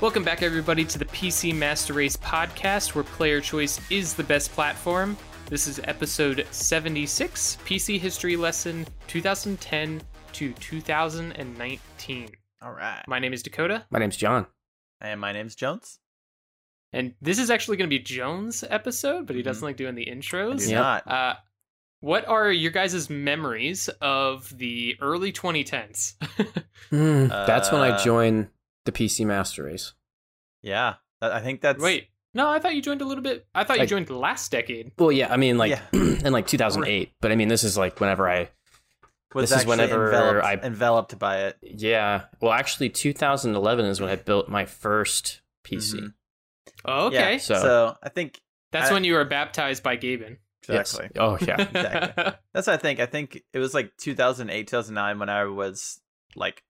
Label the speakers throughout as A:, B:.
A: Welcome back, everybody, to the PC Master Race podcast, where player choice is the best platform. This is episode 76, PC History Lesson 2010 to 2019.
B: All right.
A: My name is Dakota,
C: My name's John.
B: And my name's Jones.
A: and this is actually going to be Jones' episode, but he doesn't
B: Mhm.
A: like doing the intros.
B: do not.
A: Uh, what are your guys' memories of the early 2010s?
C: Hmm, that's when I
B: Uh,
C: joined the PC Master Race.
B: Yeah. I think that's.
A: Wait, no, I thought you joined a little bit. I thought you
C: I-
A: joined last decade.
C: Well, yeah, I mean, like
B: Yeah.
C: in like 2008, but I mean, this is like whenever I,
B: Was
C: this is whenever
B: enveloped,
C: I-
B: enveloped by it.
C: yeah. Well, actually, 2011 is when I built my first PC.
B: Mhm.
A: Oh, okay.
B: Yeah.
C: So-
B: So, I think
A: That's
B: I-
A: when you were baptized by Gaben.
C: Yes.
B: exactly.
C: Oh yeah.
B: Exactly. That's what I think. I think it was like 2008, 2009 when I was like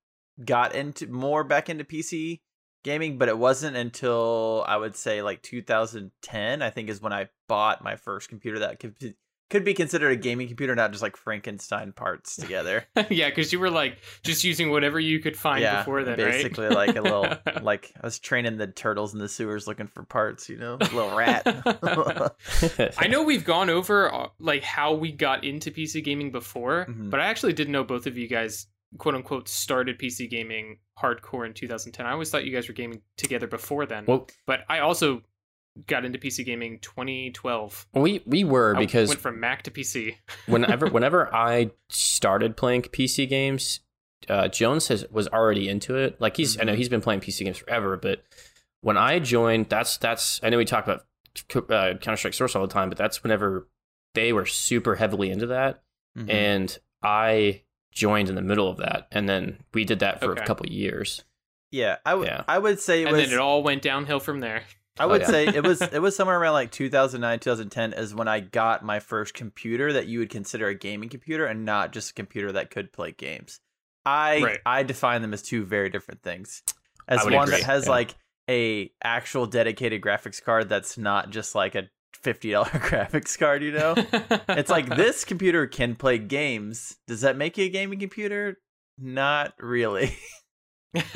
B: got into more back into PC gaming, but it wasn't until I would say like 2010. I think is when I bought my first computer that could be, could be considered a gaming computer, not just like Frankenstein parts together.
A: yeah, because you were like just using whatever you could find
B: yeah,
A: before then,
B: basically
A: right?
B: like a little like I was training the turtles in the sewers looking for parts. You know, a little rat.
A: I know we've gone over uh, like how we got into PC gaming before,
B: Mhm.
A: but I actually didn't know both of you guys quote unquote started PC gaming hardcore in 2010. I always thought you guys were gaming together before then.
C: well,
A: but I also got into PC gaming 2012.
C: we we were
A: I
C: because
A: went from Mac to PC.
C: whenever whenever I started playing PC games, uh, Jones has was already into it. Like he's I know
B: Mhm.
C: he's been playing PC games forever, but when I joined, that's that's I know we talk about uh, Counter Strike Source all the time, but that's whenever they were super heavily into that,
B: Mhm.
C: and I joined in the middle of that, and then we did that for
A: Okay.
C: a couple years.
B: yeah, I would
C: Yeah.
B: I would say it was
A: and
B: was
A: then it all went downhill from there.
B: I
C: Oh,
B: would
C: yeah.
B: say it was it was somewhere around like 2009 2010 is when I got my first computer that you would consider a gaming computer and not just a computer that could play games. I
A: Right.
B: I define them as two very different things. As one
C: agree,
B: that has
C: yeah.
B: like a actual dedicated graphics card that's not just like a $50 graphics card, you know? it's like this computer can play games. Does that make you a gaming computer? Not really.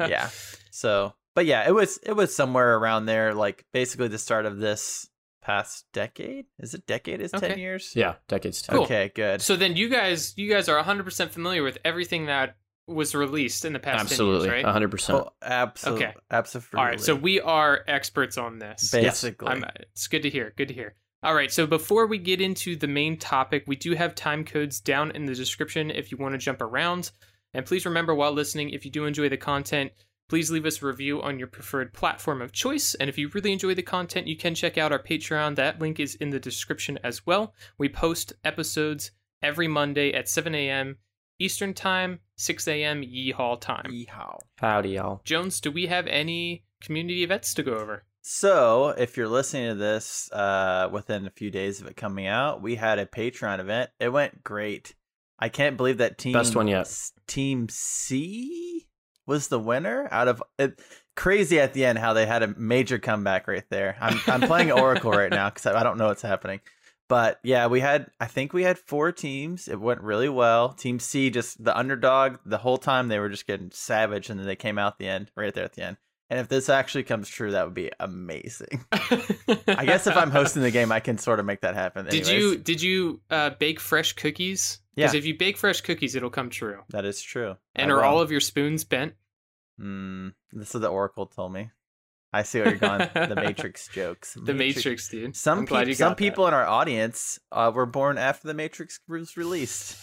B: yeah. So, but yeah, it was it was somewhere around there, like basically the start of this past decade. Is it decade? Is ten years?
C: Yeah, decades.
A: Cool.
B: Okay, good.
A: So then you guys you guys are 100% familiar with everything that was released in the past 10
C: Absolutely,
A: years, right?
C: hundred percent.
B: Oh, absolutely.
A: Okay.
B: Absolutely.
A: All right, so we are experts on this.
B: basically.
A: I'm, it's good to hear. Good to hear. All right, so before we get into the main topic, we do have time codes down in the description if you want to jump around. And please remember while listening, if you do enjoy the content, please leave us a review on your preferred platform of choice. And if you really enjoy the content, you can check out our Patreon. That link is in the description as well. We post episodes every Monday at 7 a.m. Eastern Time, 6 a.m. Yeehaw time.
B: Yeehaw.
C: Howdy, y'all.
A: Jones, do we have any community events to go over?
B: So, if you're listening to this uh, within a few days of it coming out, we had a Patreon event. It went great. I can't believe that team
C: Best one yet.
B: Team C was the winner out of it. Crazy at the end how they had a major comeback right there. I'm I'm playing Oracle right now because I, I don't know what's happening. But yeah, we had I think we had four teams. It went really well. Team C just the underdog the whole time they were just getting savage, and then they came out the end right there at the end. And if this actually comes true, that would be amazing. I guess if I'm hosting the game, I can sort of make that happen.
A: Did
B: Anyways,
A: you did you uh, bake fresh cookies? Because
B: Yeah.
A: if you bake fresh cookies, it'll come true.
B: That is true.
A: And
B: I
A: are
B: will.
A: all of your spoons bent?
B: Mm, this is what the Oracle told me. I see where you're going. the Matrix jokes.
A: The Matrix, dude.
B: Some
A: you
B: some
A: got that.
B: people in our audience uh, were born after the Matrix was released.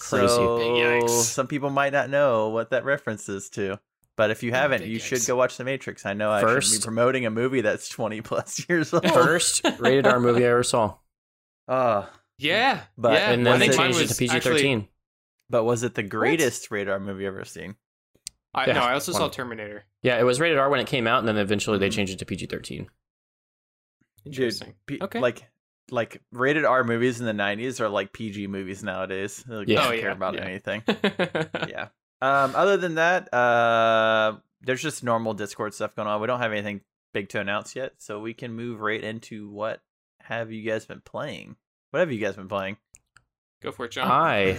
C: Crazy.
B: So
A: yikes.
B: some people might not know what that reference is to. But if you haven't, you should go watch The Matrix. I know I should
C: First-
B: be promoting a movie that's 20 plus years old.
C: First rated R movie I ever saw,
B: Uh,
A: Yeah,
B: But-
A: yeah.
C: and then they changed it to PG 13.
B: but was it the greatest radar movie I've ever seen?
A: I,
C: Yeah,
A: no, I also saw Terminator.
C: Yeah, it was rated R when it came out, and then eventually they
B: Mhm.
C: changed it to PG thirteen.
A: Interesting.
B: P-
A: Okay.
B: Like like rated R movies in the 90s are like PG movies nowadays. They
C: Yeah.
B: don't
A: Oh,
B: care about
A: yeah.
B: anything. yeah. Um other than that, uh there's just normal Discord stuff going on. We don't have anything big to announce yet, so we can move right into what have you guys been playing? What have you guys been playing?
A: Go for it, John.
C: I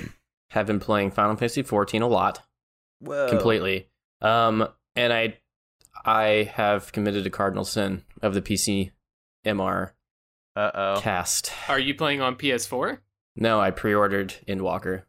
C: have been playing Final Fantasy fourteen a lot,
B: Whoa.
C: completely. Um, and I, I have committed a cardinal sin of the PC MR
B: Uh oh.
C: cast.
A: Are you playing on PS4?
C: No, I pre-ordered Endwalker.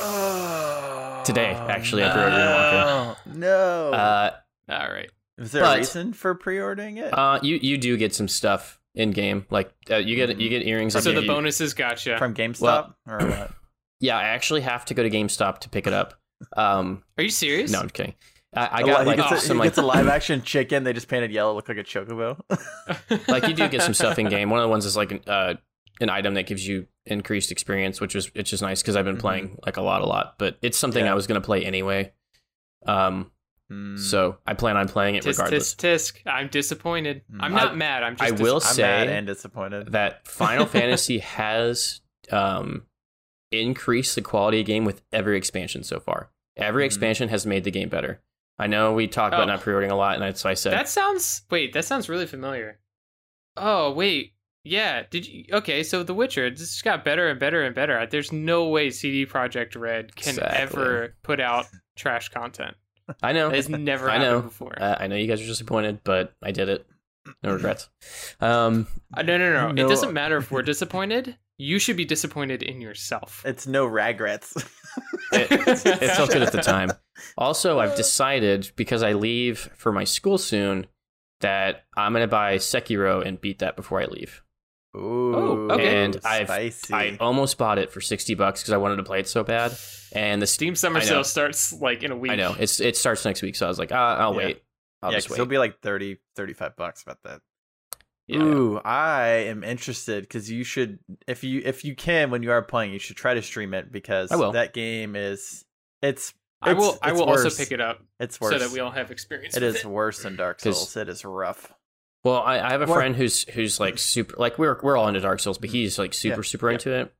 B: Oh,
C: Today, actually, I pre-ordered
B: no. No.
C: Uh,
A: All right.
B: Is there
C: but-
B: a reason for pre-ordering it?
C: uh, you you do get some stuff in game, like uh, you get you get earrings.
A: So the
C: you-
A: bonuses gotcha.
B: From GameStop
C: well-
B: or what?
C: Yeah, I actually have to go to GameStop to pick it up. Um,
A: Are you serious?
C: no, I'm kidding. I, I
B: A
C: got like
B: he gets, a,
C: some
B: he
C: like
B: gets a live action chicken. They just painted yellow, look like a chocobo.
C: like you do get some stuff in game. One of the ones is like an, uh, an item that gives you increased experience, which is which is nice because I've been
B: Mhm.
C: playing like a lot, a lot. But it's something
B: Yeah.
C: I was going to play anyway. Um,
B: Hmm.
C: so I plan on playing it
A: tisk
C: regardless.
A: tisk tisk. I'm disappointed.
B: Mm.
A: I'm
C: I-
A: not mad. I'm just
C: I will
B: I'm
C: say
B: mad and disappointed.
C: that Final Fantasy has um, increased the quality of game with every expansion so far. Every
B: Mhm.
C: expansion has made the game better. I know we talk about
A: Oh.
C: not pre-ordering a lot, and that's why I said
A: That sounds wait, that sounds really familiar. Oh, wait. Yeah, did you Okay, so The Witcher it just got better and better and better. There's no way CD Projekt Red can
C: Exactly.
A: ever put out trash content.
C: I know.
A: it's never
C: I
A: happened
C: know.
A: before.
C: Uh, I know you guys are disappointed, but I did it. No regrets. Um,
A: Uh, no, no, no,
B: No.
A: It doesn't matter if we're disappointed. You should be disappointed in yourself.
B: It's no regrets.
C: it, it felt good at the time. Also, I've decided because I leave for my school soon that I'm gonna buy Sekiro and beat that before I leave.
B: Ooh,
A: okay.
C: And I've-
B: spicy.
C: I almost bought it for sixty bucks because I wanted to play it so bad. And the Steam,
A: Steam Summer
C: know.
A: Sale starts like in a week.
C: I know it's it starts next week, so I was like, ah, I'll
B: Yeah.
C: wait. I'll
B: yeah,
C: just
B: because
C: wait.
B: it'll be like 30, 35 bucks about that.
A: Yeah.
B: Ooh, I am interested because you should, if you if you can, when you are playing, you should try to stream it because
C: I will.
B: that game is it's
A: I will.
B: It's-
A: I will
B: worse.
A: also pick it up
B: it's worse.
A: so that we all have experience.
B: it
A: with
B: is worse than Dark Souls. It is rough.
C: Well, I, I have a
B: What?
C: friend who's who's like super like we're we're all into Dark Souls, but he's like super
B: Yeah,
C: super
B: yeah.
C: into it,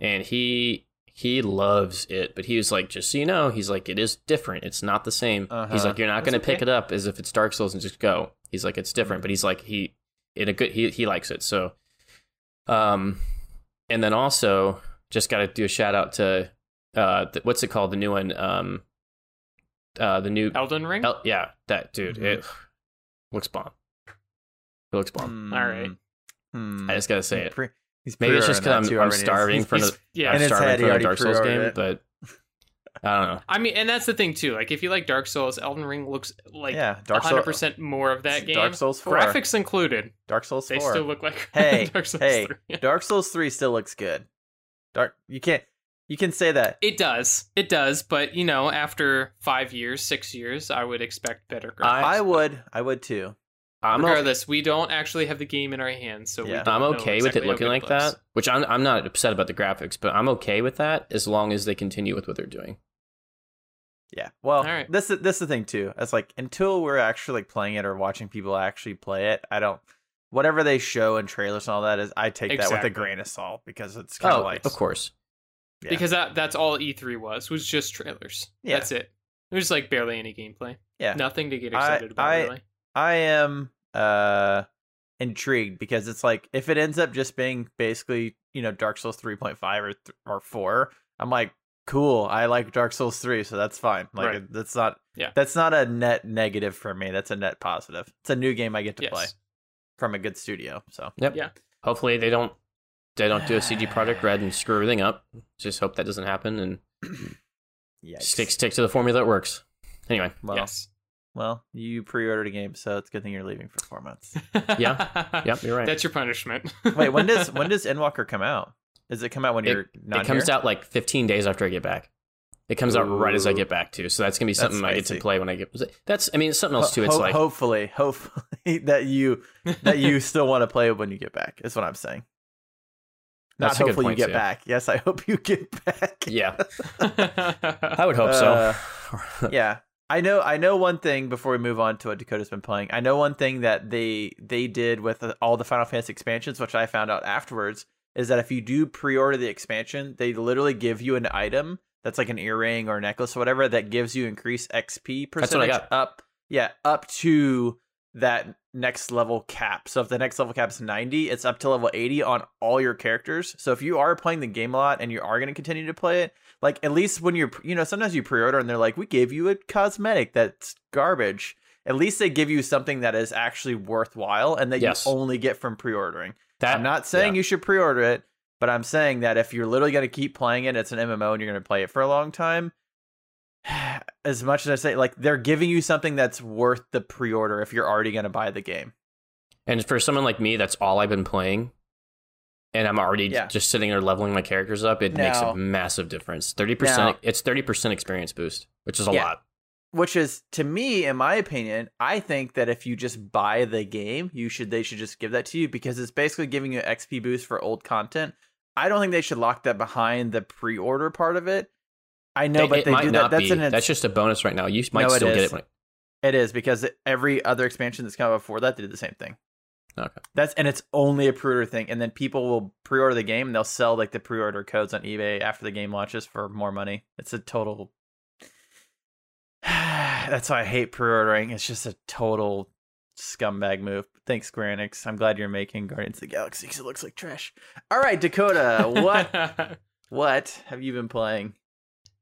C: and he he loves it. But he was like, just so you know, he's like, it is different. It's not the same. He's
B: Uh-huh.
C: like, you're not going to pick
A: okay.
C: it up as if it's Dark Souls and just go. He's like, it's different, but he's like he in a good he he likes it. So, um, and then also just got to do a shout out to uh the, what's it called the new one um uh the new
A: Elden Ring.
C: El- yeah that dude
B: Mhm.
C: it looks bomb. It looks bomb.
A: All right.
B: Hmm.
C: I just gotta say it.
B: He's
C: Maybe it's just because I'm, I'm
B: already.
C: starving
B: He's-
C: for
A: He's-
C: another.
A: yeah.
C: I'm starving for
B: he
C: another
B: already
C: Dark Souls game,
B: it.
C: but I don't know.
A: I mean, and that's the thing too. Like, if you like Dark Souls, Elden Ring looks like
B: yeah, Dark
A: hundred
B: Souls.
A: percent more of that game.
B: Dark Souls 4.
A: graphics included.
B: Dark Souls
A: 4.
B: They
A: still look like
B: Hey,
A: Dark Souls
B: hey,
A: 3.
B: Dark Souls three still looks good. Dark, you can't, you can say that.
A: It does, it does, but you know, after five years, six years, I would expect better graphics.
B: I would, I would too.
C: I'm o-
A: Regardless, we don't actually have the game in our hands, so
B: Yeah.
A: don't
C: I'm okay
A: exactly
C: with it looking
A: good
C: like
A: looks.
C: that. Which I'm I'm not upset about the graphics, but I'm okay with that as long as they continue with what they're doing.
B: Yeah. Well,
A: right.
B: this is this is the thing too. It's like until we're actually like playing it or watching people actually play it, I don't. Whatever they show in trailers and all that is, I take that with a grain of salt because it's kind of
C: Oh,
B: like
C: of course.
B: Yeah.
A: Because that that's all E3 was was just trailers.
B: Yeah.
A: That's it. It was like barely any gameplay.
B: Yeah.
A: Nothing to get
B: I-
A: excited about
B: I-
A: really.
B: I am uh intrigued because it's like if it ends up just being basically you know Dark Souls 3.5 or th- or 4, I'm like cool. I like Dark Souls 3, so that's fine. Like
A: Right.
B: that's not
A: Yeah.
B: that's not a net negative for me. That's a net positive. It's a new game I get to
A: Yes.
B: play from a good studio. So
C: Yep.
A: Yeah.
C: Hopefully they don't they don't do a CG Project Red and screw everything up. Just hope that doesn't happen and
B: yeah,
C: stick stick to the formula that works. Anyway,
B: Well,
A: yes.
B: well, you pre-ordered a game, so it's a good thing you're leaving for four months.
A: yeah.
C: yep, you're right.
A: That's your punishment.
B: Wait, when does when does Endwalker come out? Does it come out when
C: It-
B: you're not
C: it comes
B: here?
C: out like 15 days after I get back. It comes out right as I get back too. So that's gonna be something I get to play when I get. That's I mean it's something else too. It's
B: Ho-
C: like
B: hopefully, hopefully that you that you still want to play when you get back. Is what I'm saying. Not
C: That's
B: hopefully you get
C: too.
B: back. Yes, I hope you get back.
C: yeah, I would hope so.
B: yeah. I know I know one thing before we move on to what Dakota's been playing. I know one thing that they they did with uh, all the Final Fantasy expansions, which I found out afterwards, is that if you do pre-order the expansion, they literally give you an item that's like an earring or a necklace or whatever that gives you increased XP percentage
C: That's what I got.
B: up yeah, up to that next level cap. So if the next level cap is 90, it's up to level 80 on all your characters. So if you are playing the game a lot and you are going to continue to play it, like at least when you're, you know, sometimes you pre-order and they're like, we gave you a cosmetic that's garbage. at least they give you something that is actually worthwhile and that
C: Yes.
B: you only get from pre-ordering.
C: That
B: I'm not saying
C: yeah.
B: you should pre-order it, but I'm saying that if you're literally going to keep playing it, it's an MMO and you're going to play it for a long time. As much as I say, like they're giving you something that's worth the pre-order if you're already going to buy the game.
C: And for someone like me, that's all I've been playing, and I'm already
B: Yeah.
C: just sitting there leveling my characters up. It makes a massive difference. Thirty percent, It's thirty percent experience boost, which is a
B: Yeah.
C: lot.
B: Which is to me, in my opinion, I think that if you just buy the game, you should they should just give that to you because it's basically giving you XP boost for old content. I don't think they should lock that behind the pre-order part of it. I know, but
C: it
B: they do
C: not
B: that. That's an
C: That's just a bonus right now. You might
B: No, it
C: still get it. When
B: It is because every other expansion that's come before that they did the same thing.
C: Okay.
B: That's and it's only a pre-order thing, and then people will pre-order the game and they'll sell like the pre-order codes on eBay after the game launches for more money. It's a total. That's why I hate pre-ordering. It's just a total scumbag move. Thanks, Square Enix. I'm glad you're making Guardians of the Galaxy because it looks like trash. All right, Dakota, what what have you been playing?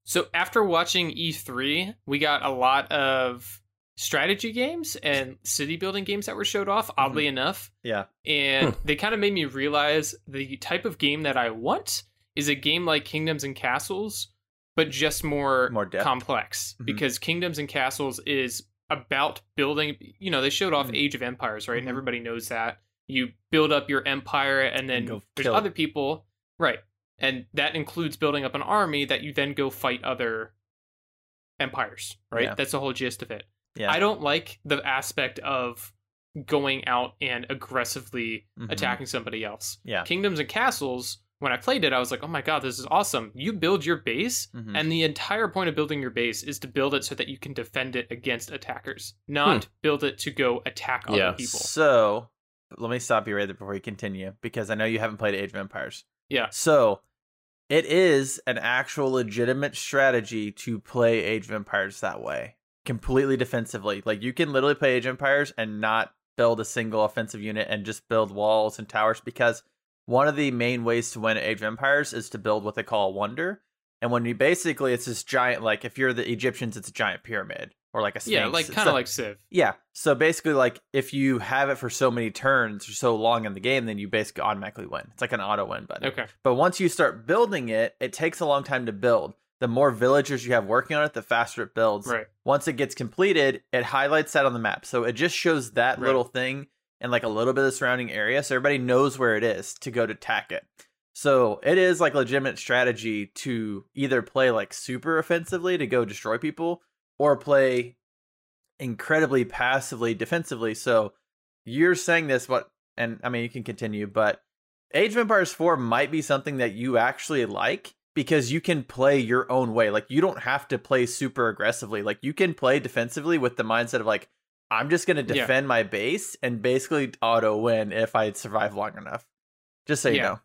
A: So after watching E3, we got a lot of strategy games and city building games that were showed off, oddly enough.
B: Yeah,
A: And
C: Hmm.
A: they kind of made me realize the type of game that I want is a game like Kingdoms and Castles, but just more,
B: More depth.
A: complex.
B: Mhm.
A: Because Kingdoms and Castles is about building, you know, they showed off
B: Mhm.
A: Age of Empires, right? And
B: Mhm.
A: everybody knows that. You build up your empire, and then
B: go
A: there's other people, right? And that includes building up an army that you then go fight other empires, right?
B: Yeah.
A: That's the whole gist of it.
B: yeah.
A: I don't like the aspect of going out and aggressively
B: Mhm.
A: attacking somebody else.
B: Yeah.
A: Kingdoms and Castles, when I played it, I was like, oh my god, this is awesome. You build your base,
B: Mhm.
A: and the entire point of building your base is to build it so that you can defend it against attackers, not build it to go attack other people.
B: So let me stop you right there before you continue because I know you haven't played Age of Empires.
A: Yeah.
B: So it is an actual legitimate strategy to play Age of Empires that way, completely defensively. Like you can literally play Age of Empires and not build a single offensive unit and just build walls and towers because one of the main ways to win at Age of Empires is to build what they call a wonder. And when you basically, it's this giant, like if you're the Egyptians, it's a giant pyramid or like a sphinx.
A: Yeah, like kind of like Civ.
B: yeah. So basically, like if you have it for so many turns or so long in the game, then you basically automatically win. It's like an auto win button.
A: Okay.
B: But once you start building it, it takes a long time to build. The more villagers you have working on it, the faster it builds.
A: Right.
B: Once it gets completed, it highlights that on the map. So it just shows that
A: Right.
B: little thing and like a little bit of the surrounding area, so everybody knows where it is to go to attack it. So it is like legitimate strategy to either play like super offensively to go destroy people, or play incredibly passively defensively. So you're saying this, what? And I mean, you can continue, but Age of Empires 4 might be something that you actually like because you can play your own way. Like you don't have to play super aggressively. Like you can play defensively with the mindset of like I'm just going to
A: Yeah.
B: defend my base and basically auto win if I survive long enough. Just so you
A: Yeah.
B: know.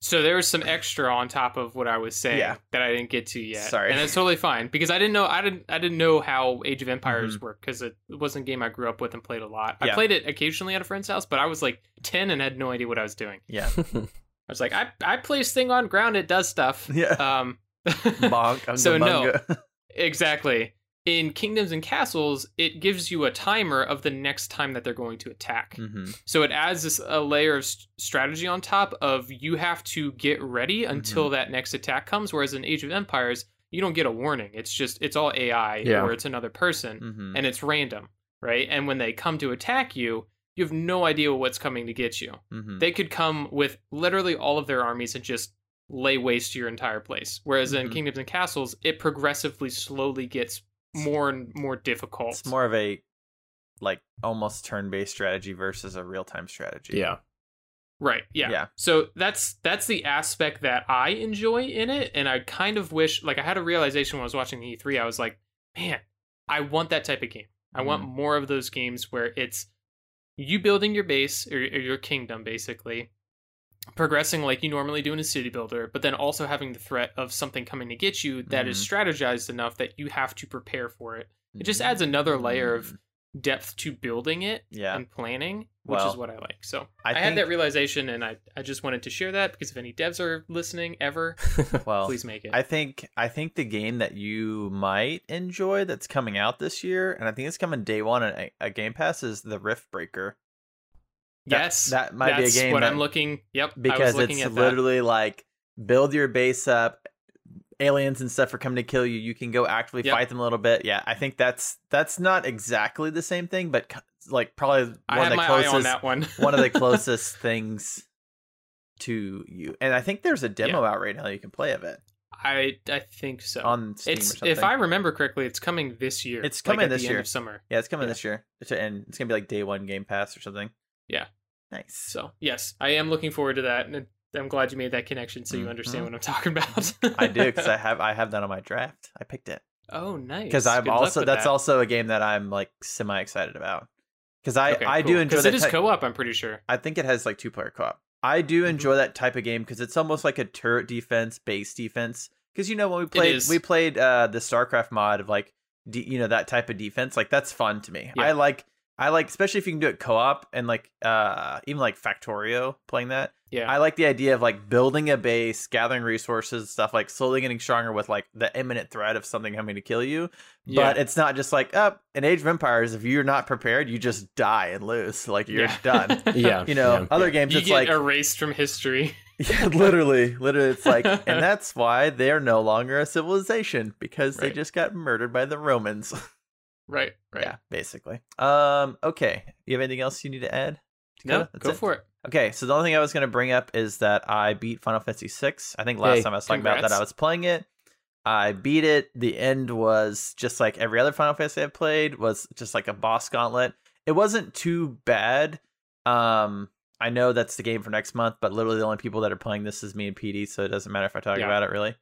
A: So there was some extra on top of what I was saying
B: Yeah.
A: that I didn't get to yet.
B: Sorry.
A: and that's totally fine because I didn't know I didn't I didn't know how Age of Empires
B: Mhm.
A: worked because it wasn't a game I grew up with and played a lot. I played it occasionally at a friend's house, but I was like ten and had no idea what I was doing.
B: Yeah.
A: I was like, I I play this thing on ground, it does stuff.
B: Yeah.
A: Um,
B: Bonk. I'm
A: So
B: the
A: no. exactly. In Kingdoms and Castles, it gives you a timer of the next time that they're going to attack.
B: Mhm.
A: So it adds this a layer of strategy on top of you have to get ready until
B: Mm-hmm.
A: that next attack comes. Whereas in Age of Empires, you don't get a warning. It's just it's all AI
C: Yeah.
A: or it's another person
B: Mhm.
A: and it's random, right? And when they come to attack you, you have no idea what's coming to get you.
B: Mhm.
A: They could come with literally all of their armies and just lay waste to your entire place. Whereas in
B: Mhm.
A: Kingdoms and Castles, it progressively slowly gets more and more difficult.
B: It's more of a like almost turn-based strategy versus a real-time strategy.
C: yeah.
A: Right. Yeah.
B: Yeah.
A: So that's that's the aspect that I enjoy in it, and I kind of wish like I had a realization when I was watching E3. I was like, man, I want that type of game. I want
B: Mm-hmm.
A: more of those games where it's you building your base or, or your kingdom, basically, progressing like you normally do in a city builder, but then also having the threat of something coming to get you that is
B: Mm-hmm.
A: strategized enough that you have to prepare for it. It just adds another layer of
B: Mm.
A: depth to building it
B: Yeah.
A: and planning, which
B: Well,
A: is what I like. So
B: I
A: I, had that realization, and I I just wanted to share that because if any devs are listening ever,
B: Well,
A: please make it.
B: I think I think the game that you might enjoy that's coming out this year, and I think it's coming day one at a Game Pass, is the Riftbreaker. That-
A: yes,
B: that might be a
A: that's
B: game
A: What
B: that-
A: I'm looking. Yep, I was
B: because
A: looking
B: it's
A: at that.
B: literally like build your base up aliens and stuff are coming to kill you you can go actively
A: Yep.
B: fight them a little bit yeah i think that's that's not exactly the same thing but like probably one
A: I
B: of the closest
A: on that one.
B: one of the closest things to you and i think there's a demo out right now you can play of it
A: I I think so.
B: on steam
A: it's if I remember correctly, it's coming this year.
B: It's
A: like,
B: coming
A: at
B: this year.
A: Summer.
B: yeah it's coming
A: Yeah.
B: this year and it's gonna be like day one game pass or something
A: Yeah.
B: nice
A: So yes, I am looking forward to that, and I'm glad you made that connection, so you understand
B: Mhm.
A: what I'm talking about.
B: i do because i have i have that on my draft i picked it
A: Oh, nice.
B: because I'm
A: Good
B: also that's
A: that.
B: also a game that I'm like semi excited about because I
A: Okay,
B: I
A: cool.
B: do enjoy
A: 'Cause
B: that
A: it is
B: type-
A: co-op. I'm pretty sure.
B: I think it has like two player co op. I do
A: Mhm.
B: enjoy that type of game because it's almost like a turret defense, base defense. Because you know when we played we played uh the StarCraft mod of like de- you know that type of defense like that's fun to me.
A: Yeah.
B: I like I like especially if you can do it co op and like uh even like Factorio playing that.
A: Yeah.
B: I like the idea of like building a base, gathering resources, stuff like slowly getting stronger with like the imminent threat of something coming to kill you. Yeah. But it's not just like up in Age of Empires. If you're not prepared, you just die and lose. Like you're
A: Yeah.
B: done.
C: yeah.
B: You know,
C: yeah.
B: other games
A: you
B: it's like
A: erased from history.
B: yeah, literally, literally, it's like, and that's why they're no longer a civilization because they just got murdered by the Romans.
A: Right. Right.
B: Yeah, basically. Um. Okay. You have anything else you need to add?
A: No,
B: Dakota?
A: Go
B: it?
A: for it.
B: Okay, so the only thing I was going to bring up is that I beat Final Fantasy VI. I think last
C: Hey,
B: time I was talking about that. I was playing it. I beat it. The end was just like every other Final Fantasy I've played was just like a boss gauntlet. It wasn't too bad. Um, I know that's the game for next month, but literally the only people that are playing this is me and PD, so it doesn't matter if I talk
A: Yeah.
B: about it really.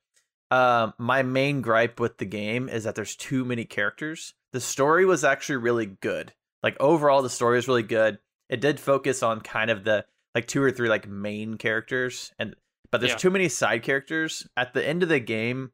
B: Um, my main gripe with the game is that there's too many characters. The story was actually really good. Like overall, the story is really good. It did focus on kind of the like two or three like main characters, and but there's
A: Yeah.
B: too many side characters. At the end of the game,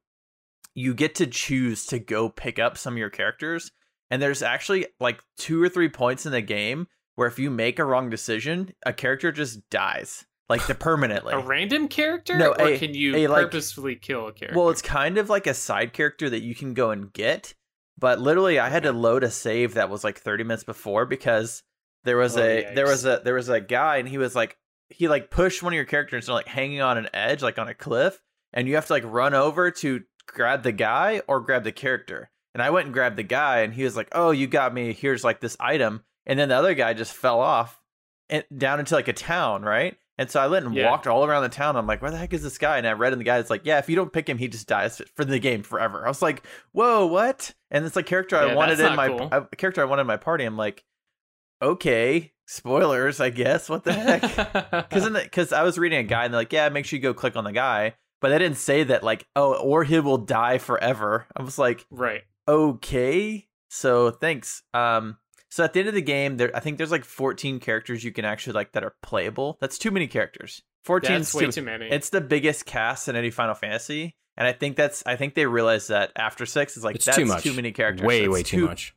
B: you get to choose to go pick up some of your characters, and there's actually like two or three points in the game where if you make a wrong decision, a character just dies like the permanently.
A: A random character,
B: No,
A: or
B: a-
A: can you
B: a, like-
A: purposefully kill a character?
B: Well, it's kind of like a side character that you can go and get, but literally I had to load a save that was like 30 minutes before because there was
A: Oh,
B: a there was a there was a guy and he was like he like pushed one of your characters and like hanging on an edge like on a cliff and you have to like run over to grab the guy or grab the character. And I went and grabbed the guy and he was like, "Oh, you got me. Here's like this item." And then the other guy just fell off and down into like a town, right? And so I went and
A: Yeah.
B: walked all around the town. I'm like, where the heck is this guy? And I read in the guy, it's like, yeah, if you don't pick him, he just dies for the game forever. I was like, whoa, what? And it's like character I wanted in my
A: cool.
B: a character I wanted in my party. I'm like, okay, spoilers, I guess. What the heck? Because because I was reading a guy and they're like, yeah, make sure you go click on the guy, but they didn't say that like, oh, or he will die forever. I was like,
A: right.
B: okay so thanks um so at the end of the game there i think there's like 14 characters you can actually like that are playable that's too many characters 14
A: That's
B: is
A: way
B: too,
A: too many.
B: it's the biggest cast in any final fantasy and i think that's i think they realized that after six is like
C: It's
B: that's
C: too much.
B: many characters
C: Way,
B: It's
C: way too much.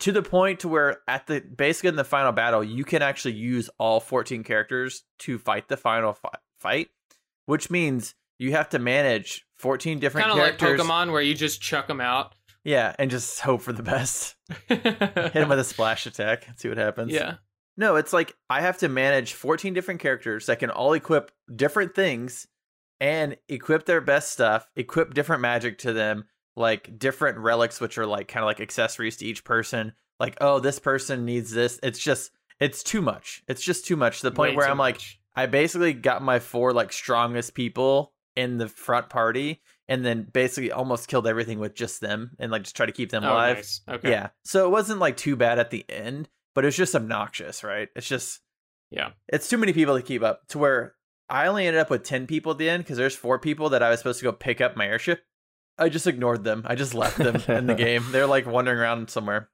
B: to the point to where at the basically in the final battle you can actually use all 14 characters to fight the final fi- fight which means you have to manage 14 different characters,
A: kind of like Pokemon, where you just chuck them out.
B: Yeah and just hope for the best hit him with a splash attack see what happens.
A: yeah.
B: No, it's like I have to manage 14 different characters that can all equip different things and equip their best stuff, equip different magic to them, like different relics, which are like kind of like accessories to each person. Like, oh, this person needs this. It's just, it's too much. It's just too much to the point
A: Way
B: where I'm like. I basically got my four like strongest people in the front party and then basically almost killed everything with just them and like just try to keep them
A: Oh,
B: alive.
A: nice. Okay.
B: Yeah. So it wasn't like too bad at the end, but it was just obnoxious, right? It's just
A: Yeah.
B: it's too many people to keep up to where I only ended up with 10 people at the end because there's four people that I was supposed to go pick up my airship. I just ignored them. I just left them in the game. They're like wandering around somewhere.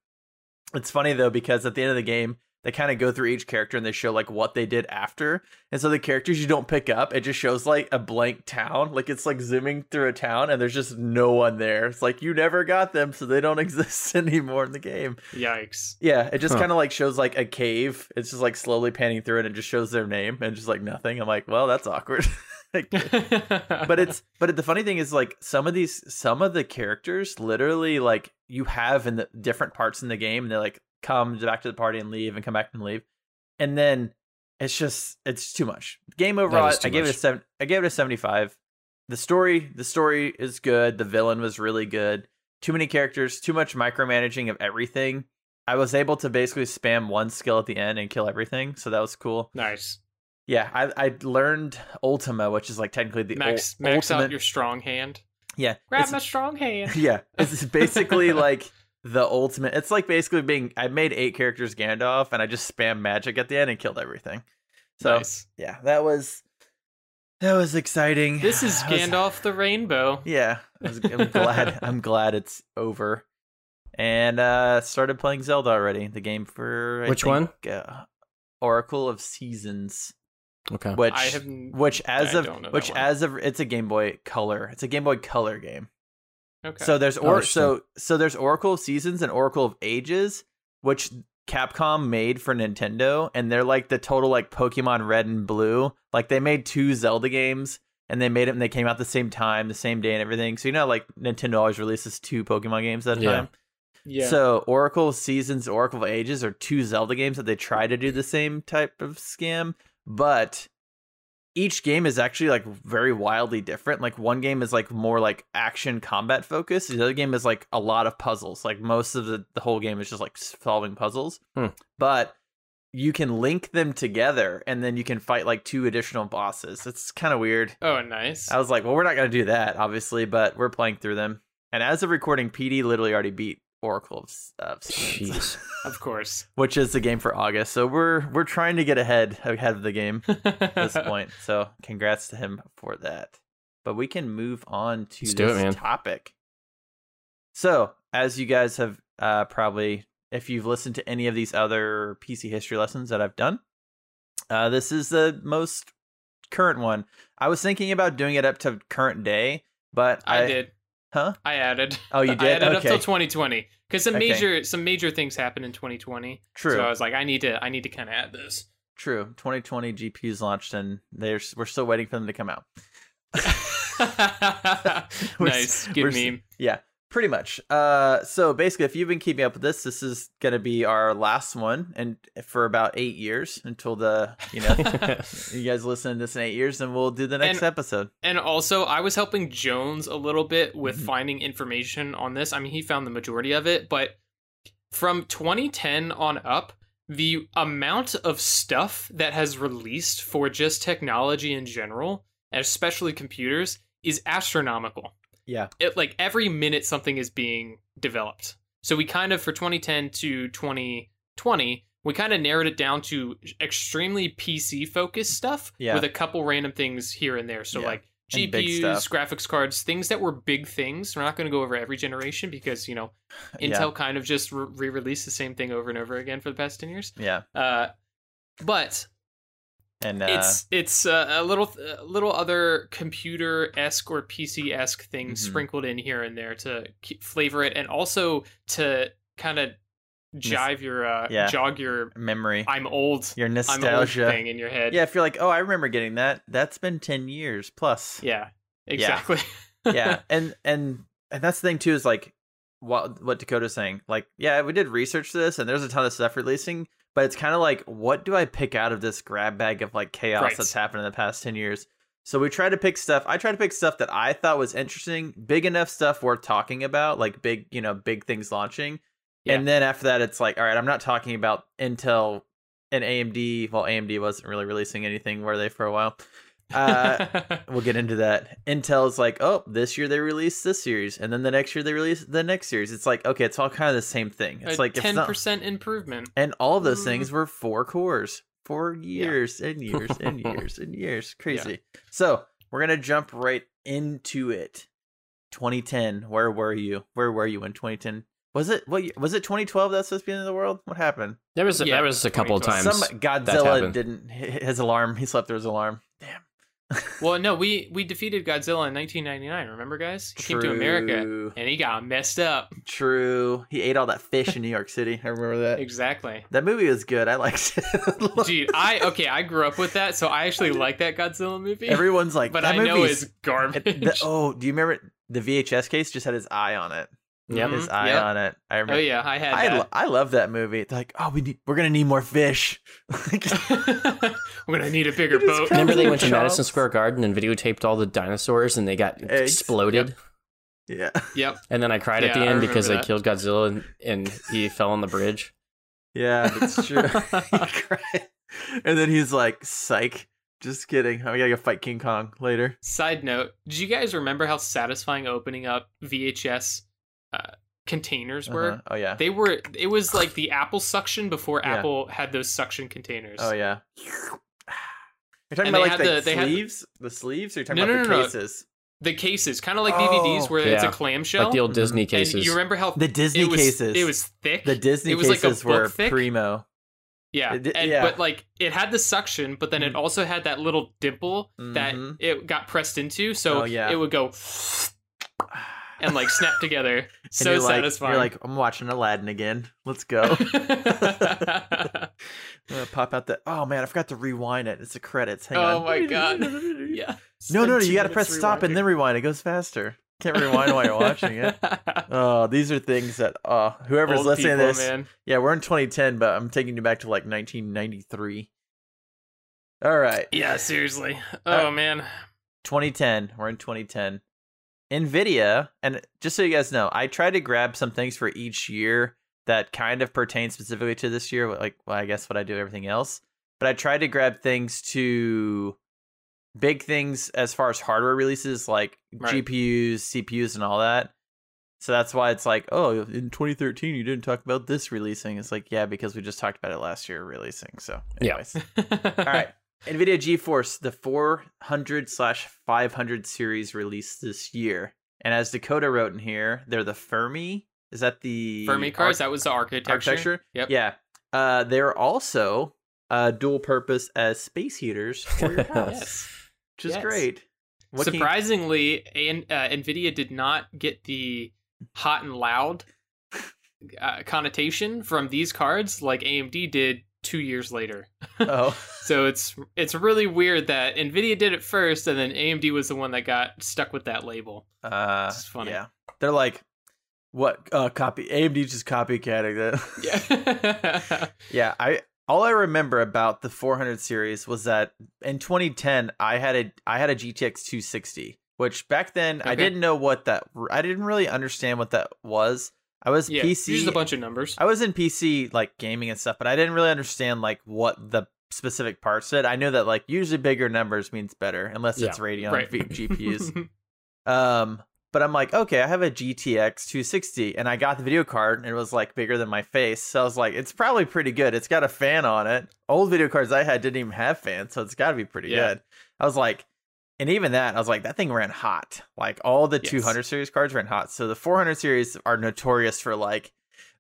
B: It's funny though because at the end of the game, they kind of go through each character and they show like what they did after. And so the characters you don't pick up, it just shows like a blank town. Like it's like zooming through a town and there's just no one there. It's like you never got them, so they don't exist anymore in the game.
A: Yikes.
B: Yeah, it just
C: Huh.
B: kind of like shows like a cave. It's just like slowly panning through it and it just shows their name and just like nothing. I'm like, well, that's awkward. Like, but it's but the funny thing is like some of these some of the characters literally like you have in the different parts in the game and they're like come back to the party and leave and come back and leave. And then it's just it's too much. Game overall
C: is
B: i gave it a seven i gave it a 75 the story the story is good. The villain was really good. Too many characters too much micromanaging of everything. I was able to basically spam one skill at the end and kill everything so that was cool.
A: Nice.
B: yeah i i learned ultima which is like technically the
A: Max
B: ul-
A: max
B: ultimate
A: out your strong hand.
B: yeah
A: Grab my strong hand.
B: yeah, it's basically like the ultimate. It's like basically being. I made eight characters Gandalf, and I just spam magic at the end and killed everything. So
A: nice.
B: yeah, that was that was exciting.
A: This is
B: I was-
A: Gandalf the Rainbow.
B: Yeah, I was, I'm glad. I'm glad it's over. And uh started playing Zelda already. The game for I
C: Which
B: think, Uh, Oracle of Seasons,
C: Okay.
B: which
A: I have
B: which as
A: I
B: of
A: don't know that
B: which as of it's a Game Boy Color. It's a Game Boy Color game.
A: Okay.
B: So there's
C: Oh,
B: or
C: interesting.
B: so so there's Oracle of Seasons and Oracle of Ages, which Capcom made for Nintendo, and they're like the total like Pokemon Red and Blue. Like they made two Zelda games, and they made it and they came out the same time, the same day, and everything. So you know, like Nintendo always releases two Pokemon games at a
C: Yeah.
B: time.
A: yeah.
B: So Oracle of Seasons, Oracle of Ages are two Zelda games that they try to do the same type of scam, but each game is actually like very wildly different. Like one game is like more like action combat focused. The other game is like a lot of puzzles. Like most of the the whole game is just like solving puzzles.
C: Hmm.
B: But you can link them together and then you can fight like two additional bosses. It's kind of weird.
A: oh, nice.
B: I was like, well, we're not going to do that, obviously, but we're playing through them. And as of recording, PD literally already beat Oracle of, of
C: Jeez.
A: of course.
B: which is the game for August. So we're we're trying to get ahead ahead of the game at this point. So congrats to him for that. But we can move on to
C: Let's
B: this
C: it,
B: topic. So as you guys have uh, probably, if you've listened to any of these other PC history lessons that I've done, uh, this is the most current one. I was thinking about doing it up to current day, but
A: I, did.
B: Huh?
A: I added.
B: Oh, you
A: I
B: did?
A: added up till 2020 because some
B: Okay.
A: major some major things happened in 2020.
B: True.
A: So I was like, I need to I need to kind of add this.
B: True. 2020 GPUs launched, and there's we're still waiting for them to come out.
A: Nice, good meme.
B: Yeah, pretty much. Uh, so basically, if you've been keeping up with this, this is gonna be our last one, and for about eight years until the you know you guys listen to this in eight years, and we'll do the next
A: And-
B: episode.
A: And also, I was helping Jones a little bit with
B: Mhm.
A: finding information on this. I mean, he found the majority of it, but from 2010 on up, the amount of stuff that has released for just technology in general, and especially computers, is astronomical.
B: Yeah.
A: It like every minute something is being developed. So we kind of for 2010 to 2020, we kind of narrowed it down to extremely PC focused stuff
B: Yeah.
A: with a couple random things here and there. So
B: Yeah.
A: like GPUs, graphics cards, things that were big things. We're not going to go over every generation because you know Intel kind of just re- re-released the same thing over and over again for the past ten years.
B: Yeah,
A: Uh, but
B: and uh,
A: it's it's uh, a little a little other computer esque or PC esque things
B: Mhm.
A: sprinkled in here and there to keep, flavor it, and also to kind of jive your uh,
B: yeah.
A: jog your
B: memory,
A: I'm old
B: your
A: old
B: nostalgia.
A: thing in your head.
B: Yeah, if you're like, oh, I remember getting that. That's been ten years plus.
A: yeah, exactly.
B: yeah and and and that's the thing too is like what what dakota's saying like yeah we did research this and there's a ton of stuff releasing but it's kind of like what do i pick out of this grab bag of like chaos
A: Right.
B: that's happened in the past 10 years so we tried to pick stuff i tried to pick stuff that i thought was interesting big enough stuff worth talking about like big you know big things launching
A: Yeah.
B: and then after that it's like all right i'm not talking about intel and amd well amd wasn't really releasing anything were they for a while uh we'll get into that. Intel's like, oh, this year they released this series, and then the next year they release the next series. It's like, okay, it's all kind of the same thing. It's
A: a
B: like
A: ten percent improvement.
B: and all of those
A: Mm.
B: things were four cores for years and years and years and years. Crazy. So we're gonna jump right into it. 2010. Where were you? Where were you in 2010? Was it what? year- Was it 2012? That's supposed to be the end of the world. What happened?
C: There was
A: Yeah,
C: there was a couple of times.
B: Some Godzilla didn't his alarm. He slept through his alarm. Damn.
A: Well, no, we we defeated Godzilla in 1999. Remember, guys? He came to America and he got messed up.
B: True. He ate all that fish in New York City. I remember that.
A: Exactly.
B: That movie was good. I liked it.
A: Dude, I okay, I grew up with that, so I actually like that Godzilla movie.
B: Everyone's like,
A: but
B: that
A: I know it's garbage.
B: the- oh, do you remember the VHS case? Just had his eye on it.
C: Yep.
B: His mm-hmm. eye
A: Yep.
B: on it. I oh, remember.
A: oh yeah, I had
B: I,
A: that.
B: lo- I love that movie. It's like, oh, we need, we're gonna need more fish.
A: We're gonna need a bigger boat.
C: Remember they went to Madison. Square Garden and videotaped all the dinosaurs and they got
B: Eggs.
C: exploded.
B: yeah,
A: Yep.
C: And then I cried at the end because they killed Godzilla and, and he fell on the bridge.
B: yeah, that's true. Cried. and then he's like, "Psych." Just kidding. Oh, I gotta go fight King Kong later.
A: Side note: Did you guys remember how satisfying opening up VHS uh, containers were?
B: Uh-huh. Oh yeah.
A: They were. It was like the Apple suction before
B: Yeah.
A: Apple had those suction containers.
B: Oh yeah. You're talking
A: And
B: about
A: they
B: like
A: had
B: the,
A: the- they had-
B: sleeves, the sleeves. Or you're talking
A: No,
B: about
A: no,
B: the
A: no, no.
B: cases,
A: The cases, kind of like
B: Oh,
A: DVDs, where it's a clamshell.
C: Like the old
B: Mhm.
C: Disney
A: and
C: cases.
A: you remember how
B: the Disney
A: it was,
B: cases.
A: It was thick.
B: the Disney
A: it was like a
B: cases were
A: thick.
B: primo.
A: Yeah,
B: It did-
A: and,
B: yeah.
A: but like it had the suction, but then it
B: Mhm.
A: also had that little dimple that
B: Mhm.
A: it got pressed into, so
B: Oh, yeah.
A: it would go and like snap together. So
B: you're like,
A: satisfying.
B: You're like, I'm watching Aladdin again. Let's go. Pop out the. Oh man, I forgot to rewind it. It's the credits. Hang on.
A: Oh
B: on.
A: my God. yeah.
B: No, no, no. You got to press stop and then rewind. It goes faster. Can't rewind while you're watching it. Oh, these are things that uh whoever's
A: Old
B: listening to this.
A: man.
B: Yeah, we're in 2010, but I'm taking you back to like 1993. All right.
A: Yeah, seriously.
B: Uh,
A: Oh man.
B: 2010. We're in 2010. Nvidia, and just so you guys know, I tried to grab some things for each year that kind of pertain specifically to this year, like well, I guess what I do everything else. But I tried to grab things to big things as far as hardware releases, like
A: Right.
B: GPUs, CPUs, and all that. So that's why it's like, oh, in 2013 you didn't talk about this releasing. It's like, yeah, because we just talked about it last year releasing. So,
C: Yeah.
B: anyways. All right. NVIDIA GeForce, the 400 slash 500 series released this year. And as Dakota wrote in here, they're the Fermi. Is that the
A: Fermi cards.
B: arch-
A: that was the architecture.
B: architecture?
A: Yep.
B: Yeah. Uh, they're also uh, dual purpose as space heaters for your house,
A: Yes.
B: which is
A: Yes.
B: great. What can you-
A: Surprisingly, an, uh, Nvidia did not get the hot and loud uh, connotation from these cards like AMD did two years later.
B: oh,
A: So it's it's really weird that Nvidia did it first, and then AMD was the one that got stuck with that label.
B: uh,
A: It's funny.
B: Yeah, they're like, what? Uh, copy AMD just copycatting that.
A: Yeah.
B: Yeah, I all I remember about the 400 series was that in 2010 I had a I had a GTX 260, which back then I didn't know what that I didn't really understand what that was. I was
A: yeah.
B: PC
A: Just a bunch of numbers.
B: I was in PC like gaming and stuff, but I didn't really understand like what the specific parts said. I knew that like usually bigger numbers means better unless it's Radeon
A: Right.
B: V- GPUs. Um, but I'm like, okay, I have a GTX 260, and I got the video card, and it was like bigger than my face. So I was like, it's probably pretty good. It's got a fan on it. Old video cards I had didn't even have fans, so it's got to be pretty
A: Yeah.
B: good. I was like, and even that, I was like, that thing ran hot. Like all the
A: Yes.
B: 200 series cards ran hot. So the 400 series are notorious for like,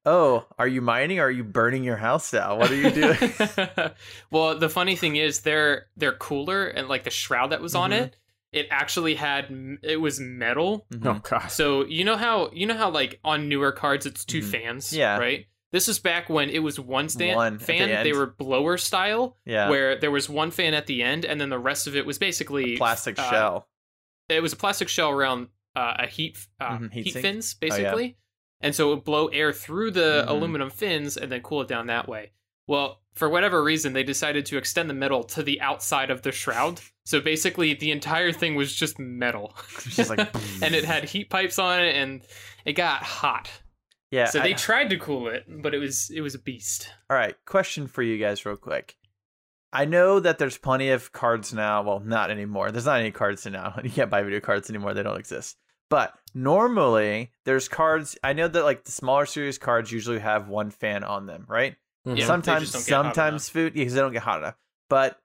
B: oh, are you mining or are you burning your house down? What are you doing?
A: well, the funny thing is, their their cooler and like the shroud that was on
B: Mhm.
A: it, it actually had it was metal.
B: Mhm.
C: Oh god.
A: So you know how you know how like on newer cards it's 2
B: Mhm.
A: fans,
B: Yeah.
A: right? This is back when it was one stand
B: One at the
A: fan. They were blower style,
B: Yeah.
A: where there was one fan at the end, and then the rest of it was basically
B: Plastic
A: uh,
B: shell.
A: It was a plastic shell around uh, a heat uh,
B: Mhm, heat
A: heat, fins,
B: Oh, yeah.
A: basically, and so it would blow air through the
B: Mhm.
A: aluminum fins and then cool it down that way. Well, for whatever reason, they decided to extend the metal to the outside of the shroud. So basically, the entire thing was just metal,
B: just like,
A: and it had heat pipes on it, and it got hot.
B: Yeah.
A: So
B: I-
A: they tried to cool it, but it was it was a beast.
B: All right, question for you guys, real quick. I know that there's plenty of cards now. Well, not anymore. There's not any cards now. You can't buy video cards anymore. They don't exist. But normally, there's cards. I know that like the smaller series cards usually have one fan on them, right?
C: Mhm.
A: Yeah,
B: sometimes,
A: just don't get hot
B: sometimes food because they don't get hot enough. But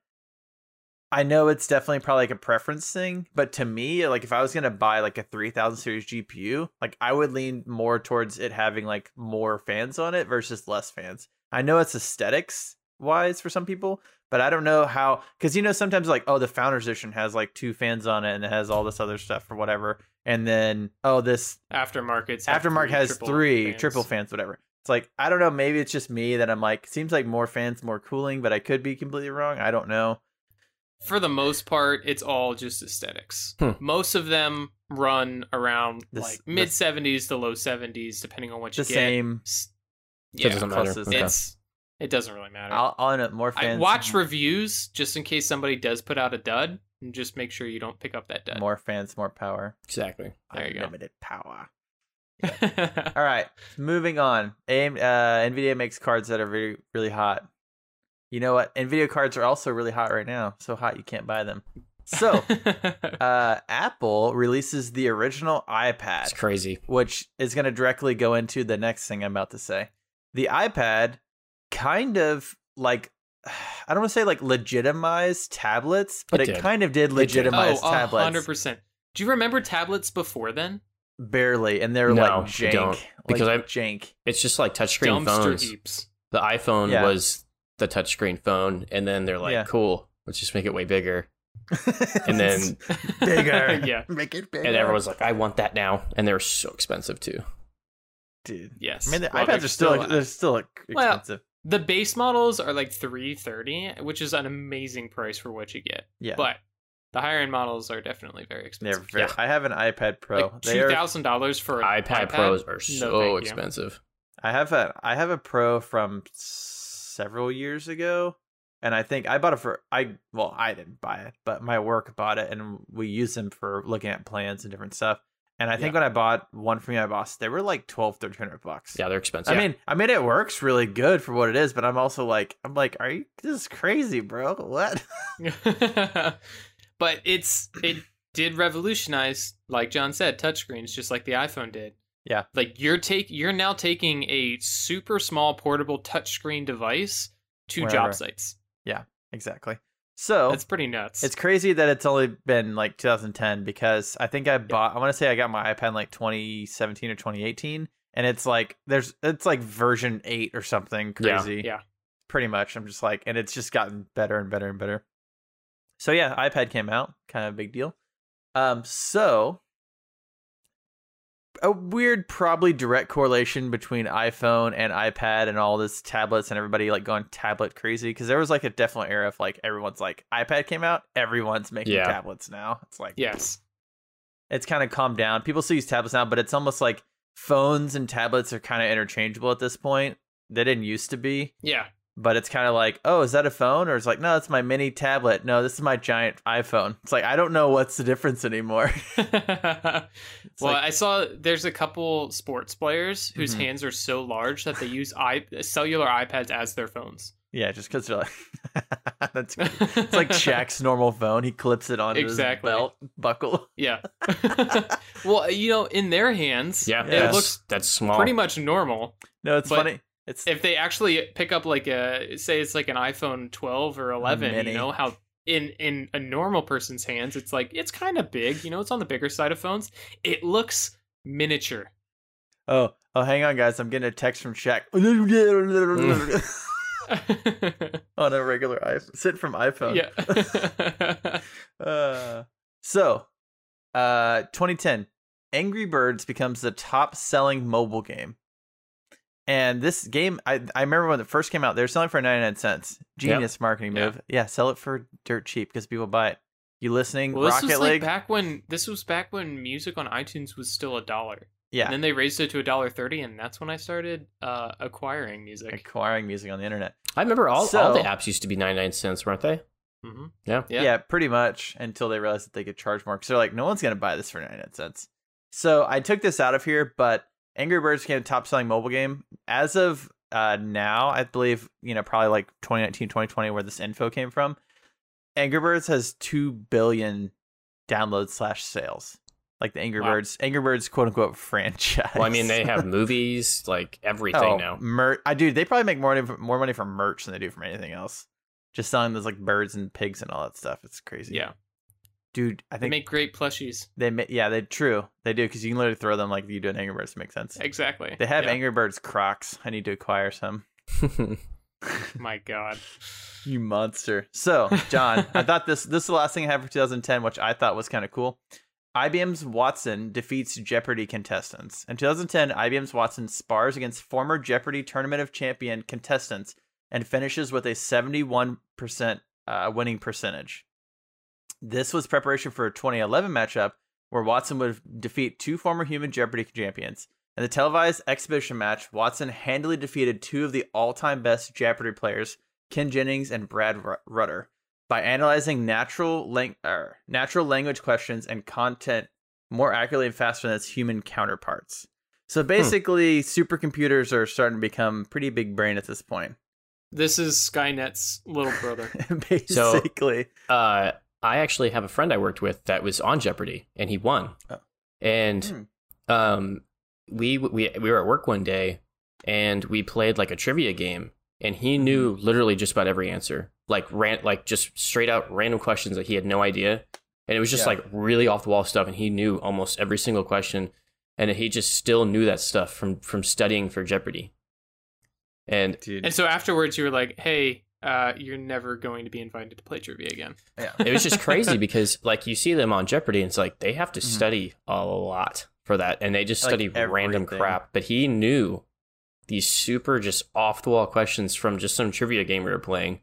B: I know it's definitely probably like a preference thing, but to me, like if I was gonna buy like a 3000 series GPU, like I would lean more towards it having like more fans on it versus less fans. I know it's aesthetics wise for some people, but I don't know how because you know sometimes like oh the Founders Edition has like two fans on it and it has all this other stuff or whatever, and then oh this
A: aftermarket have
B: Aftermark
A: three
B: has
A: triple
B: three
A: fans.
B: triple fans, whatever. It's like I don't know. Maybe it's just me that I'm like seems like more fans, more cooling, but I could be completely wrong. I don't know.
A: For the most part, it's all just aesthetics.
C: Hmm.
A: Most of them run around
B: The s-
A: like mid seventies to low seventies, depending on what
B: The
A: you get.
B: same.
A: S-
C: So it doesn't matter.
B: closest.
C: Okay.
A: it doesn't really matter.
B: I'll, I'll end up more
A: I
B: fans.
A: watch reviews just in case somebody does put out a dud, and just make sure you don't pick up that dud.
B: more fans, more power.
C: Exactly.
A: There you go.
B: Unlimited power. All right, moving on. AIM, uh, Nvidia makes cards that are very really hot. You know what? Nvidia cards are also really hot right now. So hot you can't buy them. So, uh, Apple releases the original iPad.
C: It's crazy.
B: which is going to directly go into the next thing I'm about to say. The iPad kind of like I don't want to say like legitimized tablets, but
C: It
B: it, kind of did
C: did.
B: legitimize
A: oh,
B: tablets
A: hundred percent. Do you remember tablets before then?
B: barely, and they're
C: No,
B: like jank,
C: don't, because
B: like
C: I-
B: jank.
C: It's just like touchscreen
A: Dumpster
C: phones.
A: heaps.
C: The iPhone
B: Yeah.
C: was the touchscreen phone, and then they're like,
B: Yeah.
C: "Cool, let's just make it way bigger." And then
B: bigger,
A: yeah.
B: make it bigger.
C: and everyone's like, "I want that now," and they're so expensive too.
B: dude.
A: Yes.
B: I mean, the
A: Well,
B: iPads
A: they're
B: are still, they're still expensive.
A: Well, the base models are like three thirty, which is an amazing price for what you get.
B: yeah,
A: But the higher end models are definitely very expensive.
B: very,
C: Yeah.
B: I have an iPad Pro.
A: like
B: they
A: two
B: are
A: thousand dollars for an
C: iPad,
A: iPad
C: Pros are
A: No,
C: so
A: you.
C: expensive.
B: I have a I have a Pro from several years ago, and I think I bought it for I well I didn't buy it, but my work bought it, and we use them for looking at plans and different stuff. And I think when I bought one from my boss, they were like 12, 1300 bucks.
C: Yeah, they're expensive.
B: I mean, I mean, it works really good for what it is, but I'm also like, I'm like, are you? This is crazy, bro. What?
A: but it's it did revolutionize, like John said, touchscreens, just like the iPhone did.
B: Yeah.
A: Like you're take you're now taking a super small portable touchscreen device to
B: Wherever.
A: job sites.
B: Yeah, exactly. So
A: it's pretty nuts.
B: It's crazy that it's only been like 2010 because I think I bought. I want to say I got my iPad in like 2017 or 2018, and it's like there's it's like version eight or something
C: Yeah,
B: crazy.
A: yeah.
B: pretty much. I'm just like, and it's just gotten better and better and better. So yeah, iPad came out, kind of a big deal. Um, so a weird, probably direct correlation between iPhone and iPad and all this tablets and everybody like going tablet crazy because there was like a definite era of like everyone's like iPad came out, everyone's making
C: Yeah.
B: tablets now. It's like
A: yes.
B: it's kind of calmed down. People still use tablets now, but it's almost like phones and tablets are kind of interchangeable at this point. They didn't used to be
A: Yeah.
B: But it's kind of like, oh, is that a phone? Or it's like, no, it's my mini tablet. No, this is my giant iPhone. It's like I don't know what's the difference anymore.
A: Well,
B: like-
A: I saw there's a couple sports players whose
B: Mhm.
A: hands are so large that they use i cellular iPads as their phones.
B: yeah, just because they're like, that's great. it's like Shaq's normal phone. He clips it onto
A: Exactly.
B: his belt buckle.
A: Yeah. well, you know, in their hands,
C: yeah,
A: it
C: that's,
A: looks
C: that's small.
A: pretty much normal.
B: No, it's
A: But
B: funny. It's
A: If they actually pick up like a say it's like an iPhone 12 or 11,
B: Mini.
A: you know how in in a normal person's hands it's like it's kind of big, you know, it's on the bigger side of phones. It looks miniature.
B: oh oh, hang on, guys. I'm getting a text from Shaq on a regular iPhone. Sit from iPhone.
A: yeah.
B: Uh, so, uh, 2010, Angry Birds becomes the top selling mobile game. And this game, I, I remember when it first came out, they were selling for 99 cents. Genius marketing
A: Yeah.
B: move. Yeah. sell it for dirt cheap because people buy it. You listening?
A: well, this was
B: League?
A: like back when this was back when music on iTunes was still a dollar.
B: yeah.
A: And then they raised it to a dollar thirty, and that's when I started uh, acquiring music.
B: Acquiring music on the internet.
C: I remember all, all the apps used to be 99 cents, weren't they?
A: hmm
C: Yeah.
A: Yeah.
B: Yeah. pretty much until they realized that they could charge more. Because they're like, no one's going to buy this for 99 cents. So I took this out of here, but Angry Birds became a top selling mobile game. As of uh, now, I believe, you know, probably like 2019, 2020, where this info came from. Angry Birds has 2 billion downloads slash sales. Like the Angry
A: Wow.
B: Birds, Angry Birds quote unquote franchise.
C: Well, I mean, they have movies, like everything
B: oh,
C: now.
B: Mer- I do. They probably make more money, more money from merch than they do from anything else. just selling those like birds and pigs and all that stuff. It's crazy.
A: Yeah,
B: dude. I think
A: they
B: think
A: make great plushies.
B: they ma- yeah they true they do because you can literally throw them like you do in Angry Birds. Makes sense.
A: Exactly.
B: They have
A: Yeah.
B: Angry Birds Crocs. I need to acquire some.
A: My God.
B: You monster. So, John, I thought this this is the last thing I have for 2010, which I thought was kind of cool. IBM's Watson defeats Jeopardy contestants. In 2010, IBM's Watson spars against former Jeopardy Tournament of Champion contestants and finishes with a 71% uh, winning percentage. This was preparation for a 2011 matchup where Watson would defeat two former human Jeopardy champions. In the televised exhibition match, Watson handily defeated two of the all-time best Jeopardy players, Ken Jennings and Brad Rutter, by analyzing natural lang- er, natural language questions and content more accurately and faster than its human counterparts. So basically, supercomputers are starting to become pretty big brain at this point.
A: This is Skynet's little brother.
B: basically,
C: uh, I actually have a friend I worked with that was on Jeopardy, and he won.
B: Oh.
C: And
B: Hmm.
C: um, we we we were at work one day, and we played like a trivia game, and he knew literally just about every answer, like ran like just straight out random questions that he had no idea, and it was just
B: Yeah.
C: like really off the wall stuff, and he knew almost every single question, and he just still knew that stuff from from studying for Jeopardy. And
B: dude.
A: and so afterwards, you were like, "Hey, uh, you're never going to be invited to play trivia again."
B: yeah.
C: it was just crazy because like you see them on Jeopardy and it's like they have to
B: Mhm.
C: study a lot for that and they just
B: Like
C: study random crap. But he knew these super just off the wall questions from just some trivia game we were playing.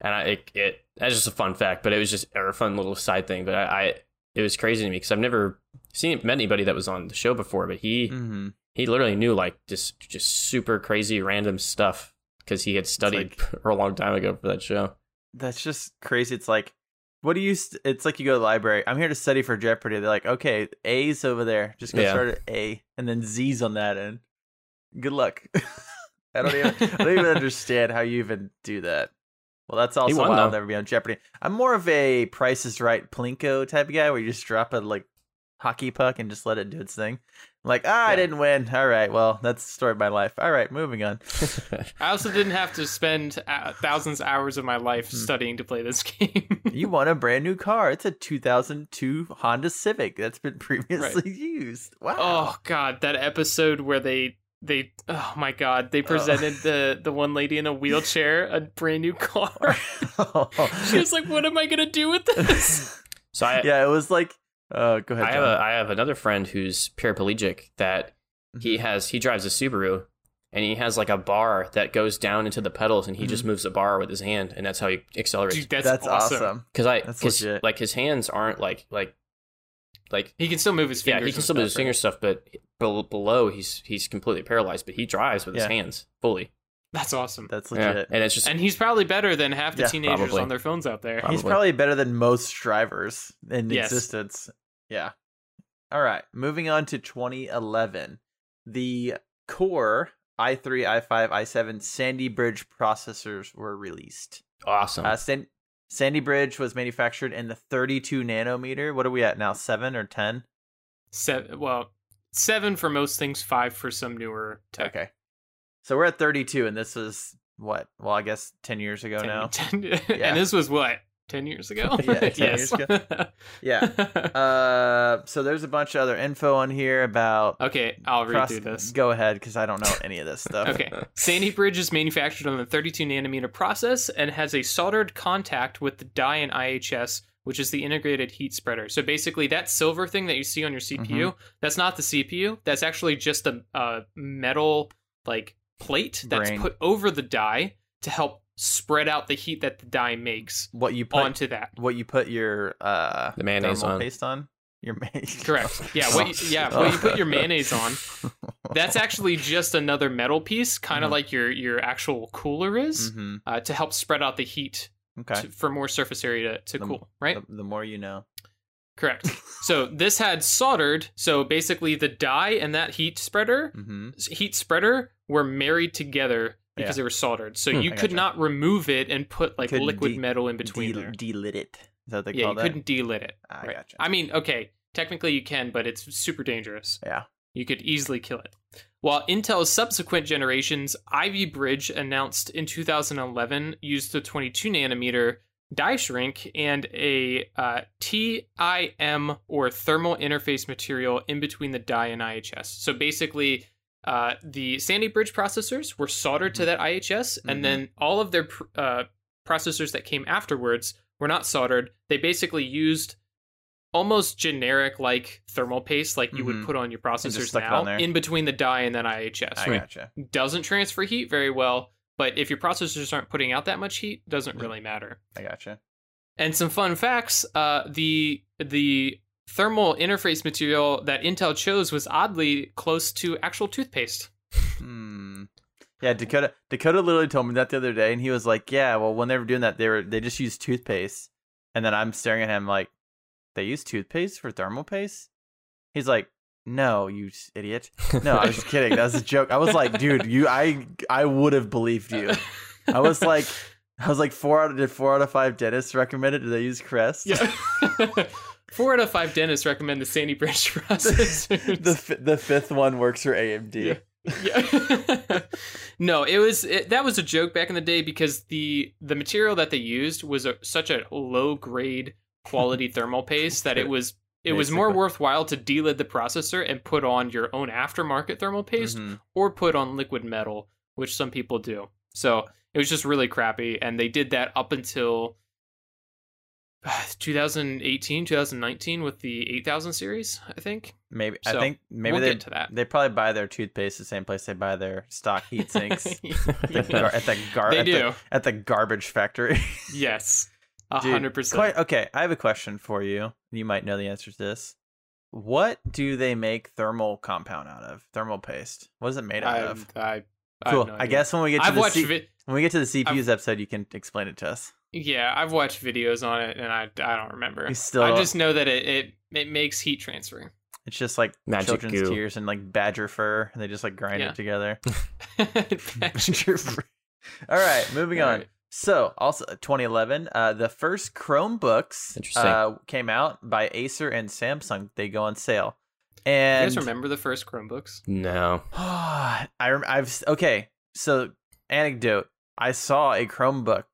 C: And I it, it that's just a fun fact, but it was just or a fun little side thing. But I, I it was crazy to me because I've never seen met anybody that was on the show before, but he
B: hmm
C: he literally knew like just just super crazy random stuff because he had studied
B: like-
C: for a long time ago for that show.
B: That's just crazy. It's like, what do you? St- it's like you go to the library. I'm here to study for Jeopardy. They're like, okay, A's over there. Just go
C: Yeah.
B: start at A, and then Z's on that end. Good luck. I don't even. I don't even understand how you even do that. Well, that's also
C: won,
B: why I'll never be on Jeopardy. I'm more of a Price is Right Plinko type of guy, where you just drop a like hockey puck and just let it do its thing. I'm like, ah, I didn't win. All right, well, that's the story of my life. All right, moving on.
A: I also didn't have to spend uh, thousands of hours of my life
B: Hmm.
A: studying to play this game.
B: You won a brand new car. It's a 2002 Honda Civic that's been previously used. Wow.
A: oh God, that episode where they they oh my God, they presented the the one lady in a wheelchair a brand new car. she was like, "What am I gonna do with this?"
C: so I
B: yeah, it was like. Uh, go ahead.
C: I have
B: John.
C: a I have another friend who's paraplegic that
B: Mm-hmm.
C: he has he drives a Subaru and he has like a bar that goes down into the pedals and he just moves the bar with his hand and that's how he accelerates.
A: Dude, that's,
B: that's
A: awesome.
B: awesome.
C: Because I
B: That's
C: cause, like his hands aren't like like like
A: He can still move his
C: yeah he can still do his
A: stuff,
C: finger stuff but below he's he's completely paralyzed but he drives with his hands fully.
A: That's awesome.
B: That's
C: Yeah,
B: legit.
C: and it's just
A: And he's probably better than half the
B: Yeah,
A: teenagers
C: probably.
A: on their phones out there.
C: Probably.
B: He's probably better than most drivers in
A: Yes.
B: existence. Yeah. All right. Moving on to 2011. The Core i3, i5, i7 Sandy Bridge processors were released.
C: awesome.
B: Uh, San- Sandy Bridge was manufactured in the 32 nanometer. What are we at now? Seven or 10?
A: Seven, well, seven for most things, five for some newer tech.
B: Okay. So we're at 32, and this is what? Well, I guess 10 years ago
A: Ten-
B: now.
A: ten-
B: Yeah.
A: And this was what? 10 years ago?
B: Yeah, 10
A: yes.
B: years Yeah. Uh, so there's a bunch of other info on here about.
A: okay, I'll read
B: proce-
A: through this.
B: Go ahead, because I don't know any of this stuff.
A: Okay. Sandy Bridge is manufactured on the 32 nanometer process and has a soldered contact with the die in IHS, which is the integrated heat spreader. So basically, that silver thing that you see on your CPU,
B: Mm-hmm.
A: that's not the CPU. That's actually just a, a metal like plate that's
B: Brain.
A: put over the die to help spread out the heat that the die makes
B: What you put?
A: onto that.
B: what you put your uh
C: The mayonnaise
B: thermal
C: on.
B: paste on? Your mayonnaise.
A: Correct. Yeah. What you, yeah. What you put your mayonnaise on. That's actually just another metal piece, kind of
B: Mhm.
A: like your your actual cooler is,
B: hmm
A: uh, to help spread out the heat
B: Okay.
A: to, for more surface area to, to
B: The-
A: cool. Right.
B: The, the more you know.
A: Correct. So this had soldered. So basically, the die and that heat spreader,
B: hmm
A: heat spreader, were married together because
B: Yeah.
A: they were soldered. So
C: Hmm,
A: you
B: I
A: could
B: gotcha.
A: not remove it and put like
B: Couldn't
A: liquid
B: de-
A: metal in between
B: De-
A: there.
B: delid it. Is that what they
A: yeah,
B: call
A: you
B: that?
A: couldn't delid it.
B: I
A: right.
B: gotcha.
A: I mean, okay, technically you can, but it's super dangerous.
B: Yeah.
A: You could easily kill it. While Intel's subsequent generations, Ivy Bridge announced in 2011 used the 22 nanometer die shrink and a uh, TIM or thermal interface material in between the die and IHS. So basically, uh, the Sandy Bridge processors were soldered to that IHS,
B: Mhm.
A: and then all of their pr- uh, processors that came afterwards were not soldered. They basically used almost generic like thermal paste, like you would
B: Mhm.
A: put on your processors now, in between the die and then IHS.
B: I
C: Sweet.
B: gotcha.
A: Doesn't transfer heat very well, but if your processors aren't putting out that much heat, doesn't
B: Mhm.
A: really matter.
B: I gotcha.
A: And some fun facts: uh, the the thermal interface material that Intel chose was oddly close to actual toothpaste.
B: Hmm. Yeah, Dakota Dakota literally told me that the other day, and he was like, "Yeah, well, when they were doing that, they were they just used toothpaste." And then I'm staring at him like, "They use toothpaste for thermal paste?" He's like, "No, you idiot." No, I was just kidding. That was a joke. I was like, "Dude, you, I, I would have believed you." I was like, I was like, four out of did four out of five dentists recommend it? Do they use Crest?
A: Yeah. Four out of five dentists recommend the Sandy Bridge processors.
B: the the fifth one works for AMD.
A: yeah. no, it was it, that was a joke back in the day because the the material that they used was a, such a low grade quality thermal paste that it was it was more worthwhile to delid the processor and put on your own aftermarket thermal paste
B: Mhm.
A: or put on liquid metal, which some people do. So it was just really crappy, and they did that up until 2018, 2019 with the 8000 series, I think.
B: Maybe I think maybe
A: we'll
B: they
A: get to that.
B: they probably buy their toothpaste the same place they buy their stock heat sinks. at the, gar- at the gar-
A: They
B: at
A: do.
B: The, at the garbage factory.
A: yes, a hundred percent.
B: Quite, okay, I have a question for you. You might know the answer to this. What do they make thermal compound out of? Thermal paste. What is it made out
A: I,
B: of?
A: I, I,
B: Cool.
A: no
B: I guess when we get to
A: I've
B: the
A: watched.
B: C-
A: vi-
B: when we get to the CPUs episode, you can explain it to us.
A: Yeah, I've watched videos on it, and I, I don't remember.
B: You still-
A: I just know that it, it, it makes heat transfer.
B: It's just like
C: Magic
B: children's
C: goo.
B: tears and like badger fur, and they just like grind
A: Yeah.
B: it together.
A: Badger
B: Badger fur. All right, moving on.
A: Alright.
B: So, also 2011, uh, the first Chromebooks uh, came out by Acer and Samsung. They go on sale,
A: You
B: and
A: guys remember the first Chromebooks?
C: No.
B: I rem- I've okay. So anecdote: I saw a Chromebook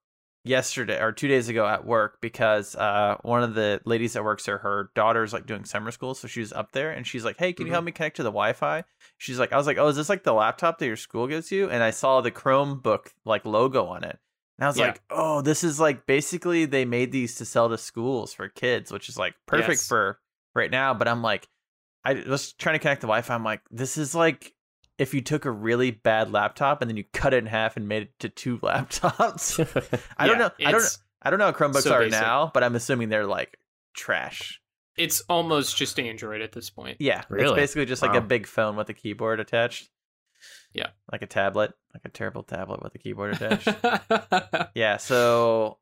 B: yesterday or two days ago at work because uh, one of the ladies that works there, her daughter's like doing summer school, so she was up there and she's like, "Hey, can you
A: Mhm.
B: help me connect to the Wi-Fi?" She's like, "I was like, oh, is this like the laptop that your school gives you?" And I saw the Chromebook like logo on it. And I was
A: Yeah.
B: like, oh, this is like basically they made these to sell to schools for kids, which is like perfect
A: Yes.
B: for right now. But I'm like, I was trying to connect the Wi Fi. I'm like, this is like if you took a really bad laptop and then you cut it in half and made it to two laptops. I don't know. I don't.
A: it's-
B: I don't know how Chromebooks
A: so
B: are
A: basic.
B: now, but I'm assuming they're like trash.
A: It's almost just Android at this point.
B: Yeah,
C: really?
B: it's basically just like a big phone with a keyboard attached.
A: Yeah.
B: like a tablet, like a terrible tablet with a keyboard attached. Yeah, so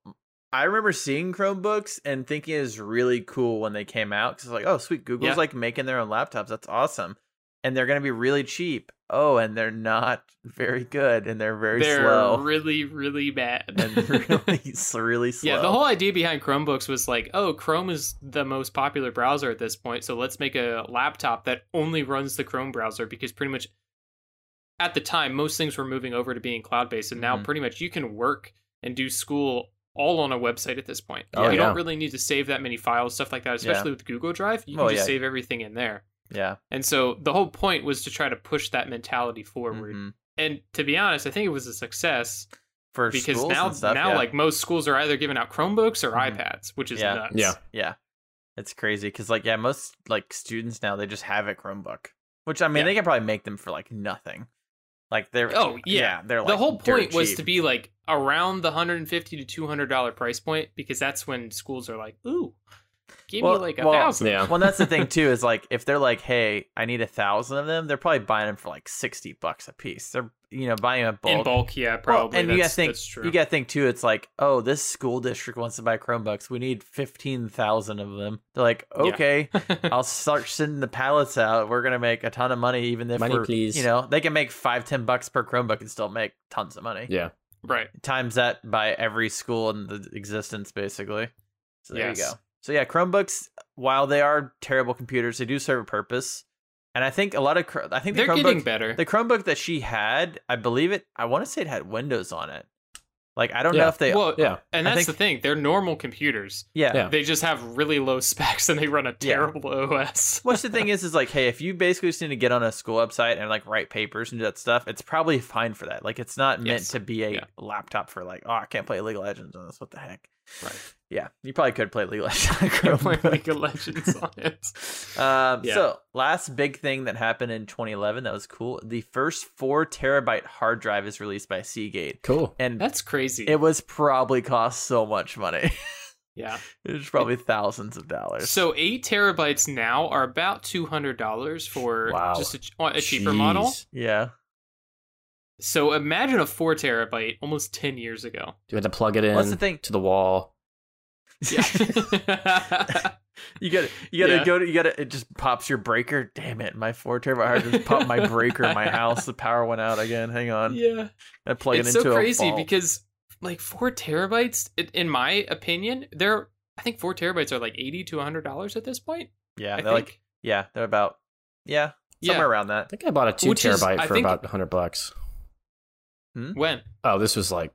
B: I remember seeing Chromebooks and thinking it was really cool when they came out because like, oh, sweet, Google's
A: Yeah.
B: like making their own laptops. That's awesome, and they're gonna be really cheap. Oh, and they're not very good, and they're very
A: They're
B: slow
A: really, really bad.
B: and really, really slow.
A: Yeah, the whole idea behind Chromebooks was like, oh, Chrome is the most popular browser at this point, so let's make a laptop that only runs the Chrome browser because pretty much at the time most things were moving over to being cloud based, and now
B: Mhm.
A: pretty much you can work and do school all on a website at this point.
C: Oh,
A: you
C: yeah.
A: don't really need to save that many files, stuff like that, especially with Google Drive. You can
B: Well,
A: just
B: yeah.
A: save everything in there.
B: Yeah,
A: And so the whole point was to try to push that mentality forward.
B: mhm.
A: And to be honest, I think it was a success
B: for
A: because
B: schools
A: now
B: and stuff,
A: now
B: yeah.
A: like most schools are either giving out Chromebooks or
B: Mhm.
A: iPads, which is
B: Yeah.
A: nuts.
C: Yeah.
B: yeah, it's crazy because like yeah, most like students now they just have a Chromebook, which I mean
A: Yeah.
B: they can probably make them for like nothing. Like they're
A: Oh, yeah.
B: they're like
A: the whole
B: dirt
A: point was
B: cheap.
A: to be like around the 150 to 200 dollar price point because that's when schools are like, "Ooh, give
B: Well-
A: me like a
B: well,
A: thousand.
C: Yeah.
B: well, that's the thing too. Is like if they're like, "Hey, I need a thousand of them," they're probably buying them for like sixty bucks a piece. They're you know buying them in bulk.
A: in bulk, yeah,
B: Well,
A: probably.
B: and you gotta think,
A: true.
B: you gotta think too. It's like, oh, this school district wants to buy Chromebooks. We need fifteen thousand of them. They're like,
A: Yeah.
B: okay, I'll start sending the pallets out. We're gonna make a ton of money, even if
C: Money,
B: we're,
C: please.
B: you know, they can make five, ten bucks per Chromebook and still make tons of money.
C: yeah.
A: right.
B: Times that by every school in the existence, basically. So there you go. So yeah, Chromebooks, while they are terrible computers, they do serve a purpose. And I think a lot of Chr- I think the
A: They're getting
B: Chromebook
A: better.
B: the Chromebook that she had, I believe it. I want to say it had Windows on it. Like I don't
C: Yeah.
B: know if they.
A: well,
C: yeah.
A: and that's
B: think-
A: the thing. They're normal computers.
B: yeah.
C: Yeah.
A: They just have really low specs and they run a
B: Yeah.
A: terrible OS.
B: What's the thing is, is like, hey, if you basically just need to get on a school website and like write papers and do that stuff, it's probably fine for that. Like, it's not meant
A: Yes.
B: to be a
A: Yeah.
B: laptop for like, oh, I can't play League of Legends on this. What the heck?
A: Right.
B: Yeah, you probably could play League of Legends. on a
A: You're playing
B: Chromebook.
A: League of Legends on it.
B: Um,
A: Yeah.
B: So, last big thing that happened in 2011 that was cool. The first four terabyte hard drive is released by Seagate,
C: Cool.
B: and
A: That's crazy.
B: it was probably cost so much money.
A: yeah.
B: it was probably thousands of dollars.
A: So eight terabytes now are about two hundred dollars for
C: Wow.
A: just a, a cheaper model.
B: Yeah,
A: So imagine a four terabyte almost ten years ago.
C: Do we have to plug it in
B: What's the thing?
C: to the wall?
A: Yeah.
B: You gotta, you gotta
A: Yeah.
B: go to, you gotta, it just pops your breaker. Damn it, my four terabyte hard just popped my breaker in my house. The power went out again. Hang on.
A: yeah.
B: I plug
A: it's
B: it into a.
A: It's so crazy
B: vault.
A: because like four terabytes, it, in my opinion, they're I think four terabytes are like eighty to hundred dollars at this point.
B: yeah,
A: I
B: they're
A: think.
B: like, yeah, they're about, yeah,
A: Yeah.
B: somewhere around that.
C: I think I bought a two
A: Which
C: terabyte
A: I
C: for
A: think-
C: about hundred bucks. Hmm?
A: when
C: Oh, this was like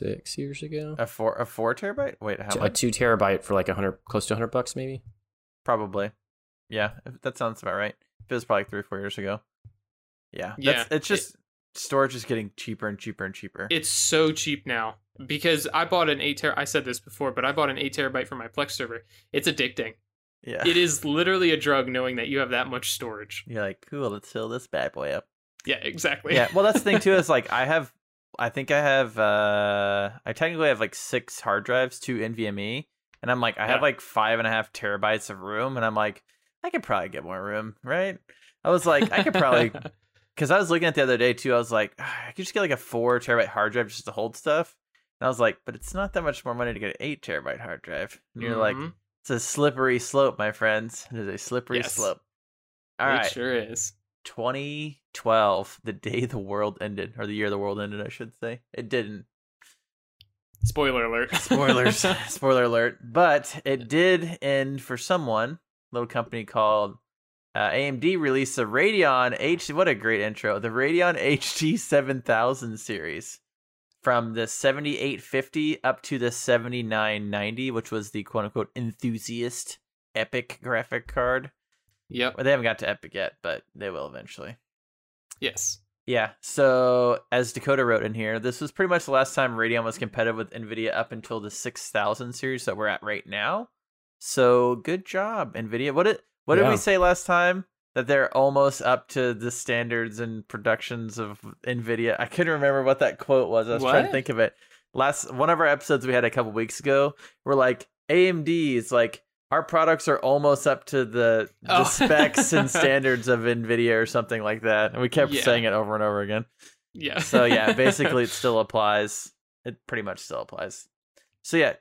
C: six years ago.
B: A four, a four terabyte. Wait, how
C: a
B: much?
C: two terabyte for like a hundred, close to a hundred bucks, maybe.
B: Probably. Yeah, that sounds about right. It was probably three or four years ago. Yeah,
A: Yeah,
B: that's, it's just storage is getting cheaper and cheaper and cheaper.
A: it's so cheap now because I bought an eight ter. I said this before, but I bought an eight terabyte for my Plex server. It's addicting.
B: yeah,
A: It is literally a drug knowing that you have that much storage.
B: You're like, cool, let's fill this bad boy up.
A: Yeah, exactly.
B: yeah well that's the thing too is like i have i think i have uh i technically have like six hard drives two nvme and i'm like i have like five and a half terabytes of room and i'm like i could probably get more room right i was like i could probably because i was looking at the other day too i was like "Ah, i could just get like a four terabyte hard drive just to hold stuff and i was like but it's not that much more money to get an eight terabyte hard drive and you're like
A: Mhm.
B: it's a slippery slope my friends it is a slippery
A: Yes.
B: slope all
A: it
B: right
A: sure is.
B: 2012, the day the world ended, or the year the world ended, I should say. It didn't.
A: Spoiler alert.
B: Spoilers. Spoiler alert. But it did end for someone, little company called uh, AMD released a Radeon H. What a great intro. The Radeon HD 7000 series from the 7850 up to the 7990, which was the quote unquote enthusiast epic graphic card.
A: Yep.
B: Well, they haven't got to epic yet, but they will eventually.
A: Yes.
B: Yeah. So as Dakota wrote in here, this was pretty much the last time Radeon was competitive with Nvidia up until the 6000 series that we're at right now. So good job, Nvidia. What did what did we say last time? That they're almost up to the standards and productions of Nvidia. I couldn't remember what that quote was. I was trying to think of it. Last one of our episodes we had a couple weeks ago, we're like AMD is like our products are almost up to the the
A: Oh.
B: specs and standards of Nvidia or something like that. And we kept
A: Yeah.
B: saying it over and over again.
A: Yeah.
B: So yeah, basically it still applies. It pretty much still applies. So yeah.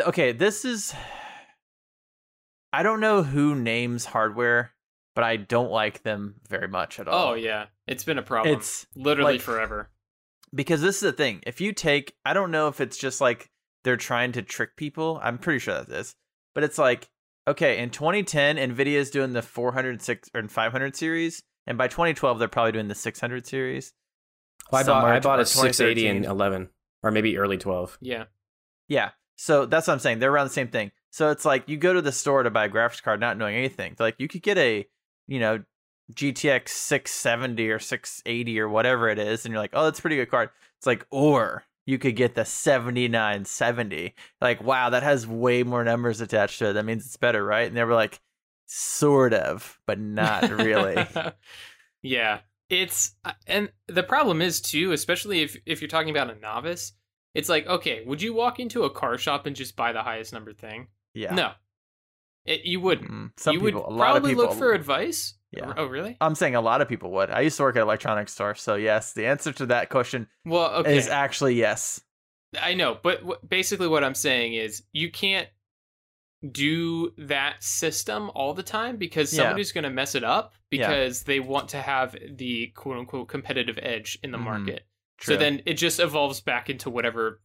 B: Okay, this is I don't know who names hardware, but I don't like them very much at all.
A: oh yeah, it's been a problem.
B: It's
A: literally
B: like-
A: forever.
B: because this is the thing. If you take, I don't know if it's just like they're trying to trick people. I'm pretty sure that is, but it's like okay, in 2010, Nvidia is doing the 406 or 500 series, and by 2012, they're probably doing the 600 series.
C: Well, I bought
B: Somewhere
C: I bought a 680 in
B: 2013.
C: 11 or maybe early 12.
A: Yeah.
B: Yeah, so that's what I'm saying. They're around the same thing. So it's like you go to the store to buy a graphics card, not knowing anything. Like you could get a, you know, GTX 670 or 680 or whatever it is, and you're like, oh, that's a pretty good card. It's like, or you could get the 7970. Like, wow, that has way more numbers attached to it. That means it's better, right? And they were like, sort of, but not really.
A: yeah. It's uh, and the problem is too, especially if if you're talking about a novice, it's like, okay, would you walk into a car shop and just buy the highest number thing?
B: yeah.
A: No. It, you wouldn't.
B: Mm, Some
A: you
B: people,
A: would
B: a lot of
A: probably
B: people.
A: look for advice.
B: Yeah.
A: Oh, really?
B: I'm saying a lot of people would. I used to work at an electronics store, so yes, the answer to that question
A: Well, okay.
B: is actually yes.
A: I know, but w- basically what I'm saying is you can't do that system all the time because
B: Yeah.
A: somebody's going to mess it up
B: Yeah.
A: because they want to have the quote unquote competitive edge in the
B: Mhm.
A: market.
B: True.
A: So then it just evolves back into whatever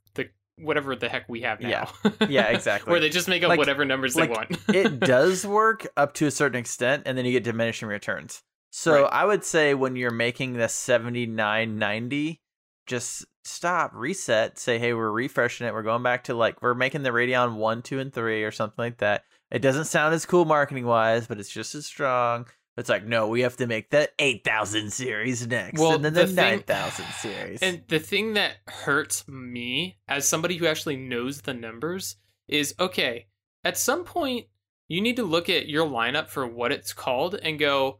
A: whatever the heck we have now.
B: Yeah. Yeah, exactly.
A: Where they just make up
B: Like-
A: whatever numbers
B: like,
A: they want.
B: it does work up to a certain extent, and then you get diminishing returns. So
A: Right.
B: I would say when you're making the seventy nine ninety, just stop, reset, say, hey, we're refreshing it. We're going back to like we're making the Radeon one, two, and three, or something like that. It doesn't sound as cool marketing wise, but it's just as strong. It's like, no, we have to make the eight thousand series next,
A: Well,
B: and then
A: the
B: the, nine thousand series.
A: And the thing that hurts me as somebody who actually knows the numbers is okay, at some point, you need to look at your lineup for what it's called and go,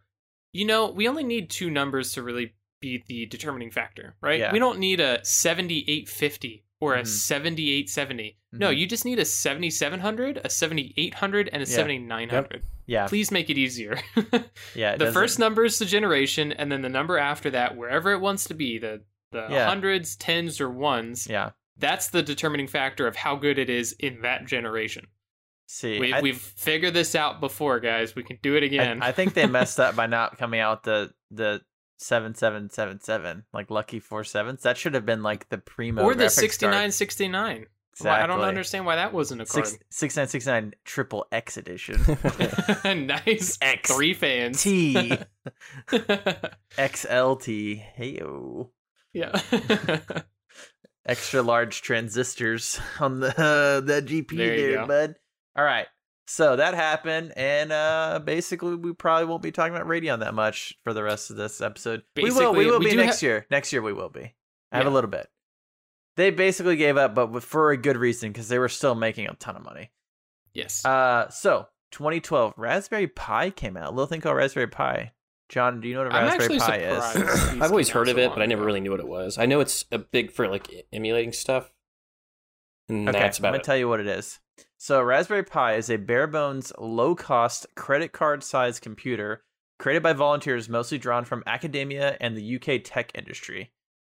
A: you know, we only need two numbers to really be the determining factor, right?
B: Yeah.
A: We don't need a 7850 or a
B: Mhm.
A: 7870. No,
B: Mhm.
A: you just need a 7700, a 7800, and a
B: Yeah.
A: 7900.
B: yeah,
A: Please make it easier.
B: yeah. it
A: the
B: doesn't-
A: first number is the generation, and then the number after that, wherever it wants to be, the the
B: Yeah.
A: hundreds, tens, or ones,
B: yeah.
A: that's the determining factor of how good it is in that generation.
B: See,
A: We, we've figured this out before, guys. We can do it again.
B: I, I think they messed up by not coming out the the seven seven seven seven like lucky four sevens. That should have been like the primo
A: or the
B: graphics card.
A: 6969. Well, I don't understand why that wasn't a card.
B: Six six nine six nine triple X edition.
A: nice.
B: X
A: Three fans.
B: T XLT. Heyo.
A: yeah.
B: Extra large transistors on the uh, that GPU
A: There
B: there, bud. All right. So that happened, and uh basically we probably won't be talking about Radeon that much for the rest of this episode. we will. We will
A: we
B: be next
A: ha-
B: year. Next year we will be. I have a little bit. They basically gave up, but for a good reason because they were still making a ton of money.
A: yes.
B: Uh, so 2012, Raspberry Pi came out. A little thing called Raspberry Pi. John, do you know what a
A: I'm
B: Raspberry
A: actually
B: Pi
A: surprised.
B: is?
A: these
C: I've always
A: came out
C: heard of it,
A: long
C: but I never really knew what it was. I know it's a big for like emulating stuff. And
B: okay,
C: that's
B: I'm gonna
C: it.
B: tell you what it is. So Raspberry Pi is a bare bones, low cost credit card sized computer created by volunteers mostly drawn from academia and the UK tech industry.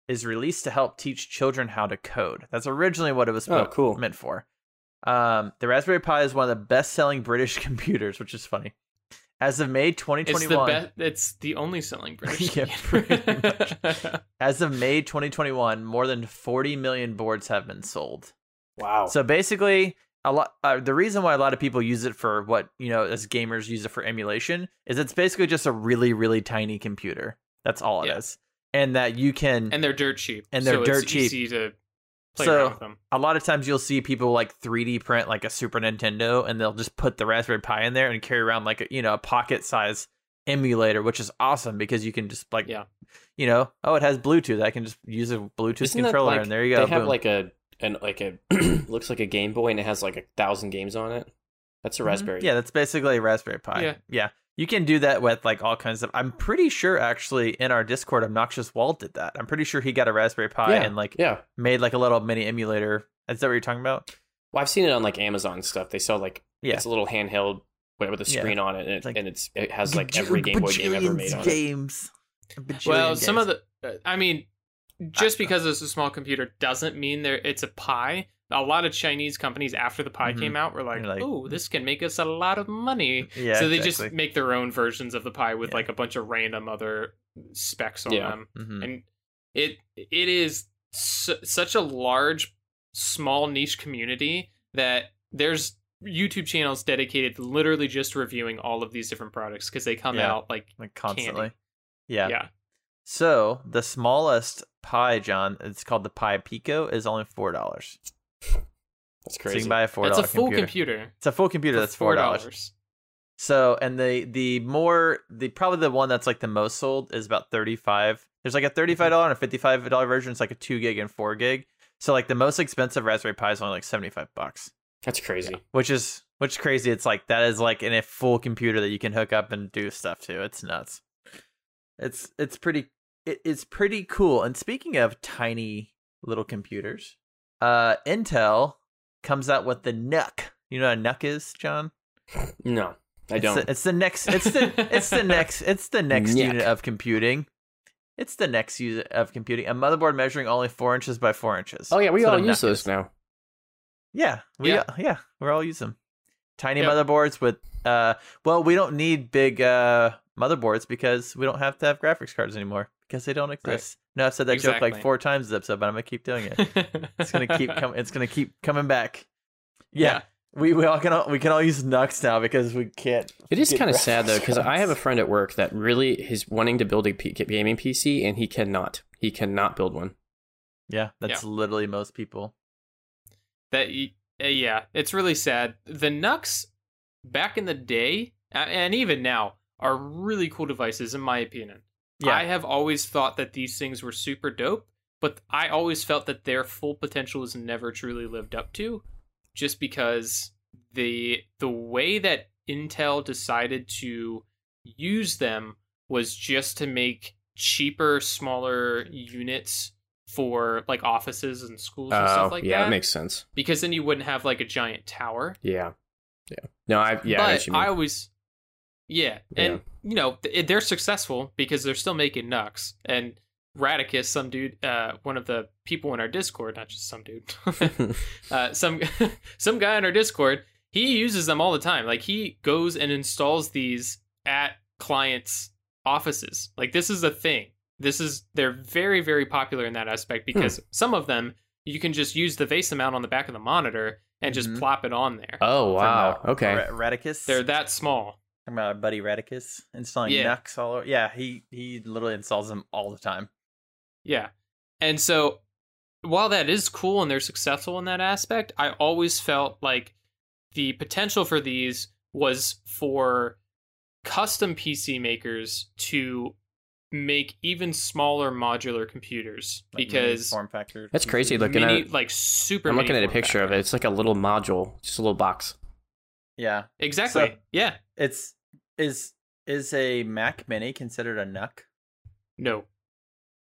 B: Is released to help teach children how to code. That's originally what it was
C: Oh,
B: meant-
C: cool.
B: meant for. Um, the Raspberry Pi is one of the best selling British computers, which is funny. As of May
A: It's
B: 2021,
A: the best. It's the only selling British.
B: Yeah,
A: computer.
B: pretty As of May 2021, more than 40 million boards have been sold.
C: Wow.
B: So basically, a lot. Uh, the reason why a lot of people use it for what you know as gamers use it for emulation is it's basically just a really really tiny computer. That's all it is,
A: Yeah.
B: And that you can.
A: and they're dirt cheap.
B: And they're
A: so
B: dirt
A: it's
B: cheap.
A: Easy to play
B: So-
A: around with them.
B: a lot of times you'll see people like 3D print like a Super Nintendo, and they'll just put the Raspberry Pi in there and carry around like a you know a pocket size emulator, which is awesome because you can just like
A: Yeah.
B: you know oh it has Bluetooth. I can just use a Bluetooth
C: Isn't
B: controller,
C: like-
B: and there you go.
C: They have
B: boom.
C: like a and like a looks like a Game Boy and it has like a thousand games on it. That's a
B: Mhm.
C: Raspberry.
B: Yeah, that's basically a Raspberry Pi.
A: Yeah.
B: yeah. You can do that with like all kinds of. I'm pretty sure actually in our Discord, Obnoxious Walt did that. I'm pretty sure he got a Raspberry Pi
C: Yeah.
B: and like
C: Yeah.
B: made like a little mini emulator. Is that what you're talking about?
C: Well, I've seen it on like Amazon stuff. They sell like
B: Yeah.
C: it's a little handheld with with a
B: Yeah.
C: screen on it, and, it,
B: like
C: and it's it has like every Game Boy game ever made on it.
B: games.
A: Well, some of the, uh, I mean, just
B: I-
A: because it's a small computer doesn't mean there it's a Pi. A lot of Chinese companies after the Pi
B: Mhm.
A: came out were like,
B: like-
A: "Oh, this can make us a lot of money."
B: yeah,
A: so they
B: exactly.
A: just make their own versions of the Pi with
B: Yeah.
A: like a bunch of random other specs on
C: Yeah.
A: them,
B: Mhm.
A: and it it is su- such a large, small niche community that there's YouTube channels dedicated to literally just reviewing all of these different products because they come
B: Yeah.
A: out like
B: like constantly.
A: candy.
B: Yeah.
A: yeah.
B: So the smallest Pi, John, it's called the Pi Pico, is only four dollars.
C: That's
B: So you
C: crazy.
B: can buy a four
A: It's
B: dollar
A: a full
B: computer.
A: computer.
B: It's a full computer
A: for
B: that's four dollars.
A: $4.
B: So, and the the more the probably the one that's like the most sold is about thirty five. There's like a mm-hmm. thirty five dollar and a fifty five dollar version. It's like a two gig and four gig. So like the most expensive Raspberry Pi is only like seventy five bucks,
C: That's crazy.
B: which is which is crazy. It's like that is like in a full computer that you can hook up and do stuff to. It's nuts. It's it's pretty it, it's pretty cool. And speaking of tiny little computers, uh, Intel comes out with the NUC. You know what a NUC is, John?
C: No, I
B: It's
C: don't.
B: The, it's the next. It's the. it's the next. It's the next
C: Nyek.
B: unit of computing. It's the next unit of computing. A motherboard measuring only four inches by four inches.
C: oh yeah, we
B: That's
C: all use
B: NUC
C: those now.
B: Yeah, we
A: Yeah.
B: yeah. we're all use them. Tiny
A: Yep.
B: motherboards with uh. Well, we don't need big uh motherboards because we don't have to have graphics cards anymore because they don't exist. No, I've said that joke like four times this episode, but I'm gonna keep doing it. It's gonna keep coming. It's gonna keep coming back. Yeah, we we all can all, we can all use NUCs now because we can't.
C: It is kind of sad though, because I have a friend at work that really is wanting to build a P- gaming PC, and he cannot. He cannot build one.
B: Yeah, that's literally most people.
A: that uh, yeah it's really sad the NUCs back in the day and even now are really cool devices in my opinion
B: Yeah,
A: i have always thought that these things were super dope but i always felt that their full potential was never truly lived up to just because the the way that intel decided to use them was just to make cheaper smaller units for like offices and schools and
C: Oh,
A: stuff like
C: yeah,
A: that Yeah,
C: that makes sense.
A: because then you wouldn't have like a giant tower.
C: Yeah, yeah. No, I yeah,
A: but
C: mean.
A: I always, yeah, and you know th- they're successful because they're still making NUCs and Radicus, some dude, uh, one of the people in our Discord, not just some dude, uh, some some guy in our Discord, he uses them all the time. Like he goes and installs these at clients' offices. Like this is a thing. This is they're very very popular in that aspect because some of them you can just use the VESA mount on the back of the monitor and just
B: Mhm.
A: plop it on there.
C: oh wow. Okay.
B: Ra- Radicus.
A: They're that small.
B: Talking about our buddy Radicus installing
A: Yeah.
B: NUCs all over. Yeah, he he literally installs them all the time.
A: Yeah. And so while that is cool and they're successful in that aspect, I always felt like the potential for these was for custom PC makers to make even smaller modular computers
B: Like
A: because
B: form factor.
C: That's crazy looking
A: mini,
C: at-
A: like super
C: I'm looking at a
A: form
C: picture of it. It's like a little module, just a little box.
B: Yeah,
A: Exactly.
B: So-
A: yeah.
B: It's is is a Mac Mini considered a NUC?
A: No.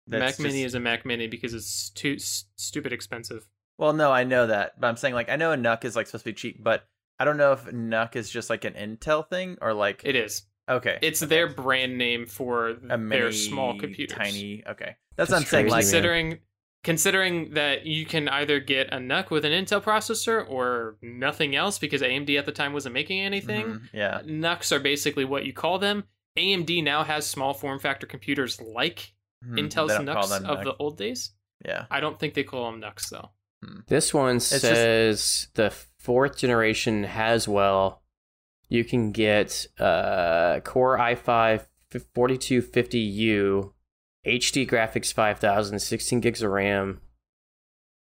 B: That's
A: Mac Mini is a Mac Mini because it's too s- stupid expensive.
B: Well, no, I know that, but I'm saying like I know a NUC is like supposed to be cheap, but I don't know if NUC is just like an Intel thing or like
A: It is.
B: okay,
A: It's
B: okay.
A: their brand name for
B: a mini,
A: their small computers.
B: tiny. Okay, that's
C: That's
B: what I'm saying.
C: crazy,
B: Like,
C: man.
A: considering considering that you can either get a NUC with an Intel processor or nothing else because AMD at the time wasn't making anything.
B: mhm, yeah,
A: NUCs are basically what you call them. AMD now has small form factor computers like
B: mhm,
A: Intel's
B: they don't call
A: NUCs of
B: NUC.
A: the old days.
B: yeah.
A: I don't think they call them NUCs though.
C: This one
B: just-
C: says the fourth generation Haswell. You can get uh, Core i5 4250U, HD graphics 5000, 16 gigs of RAM.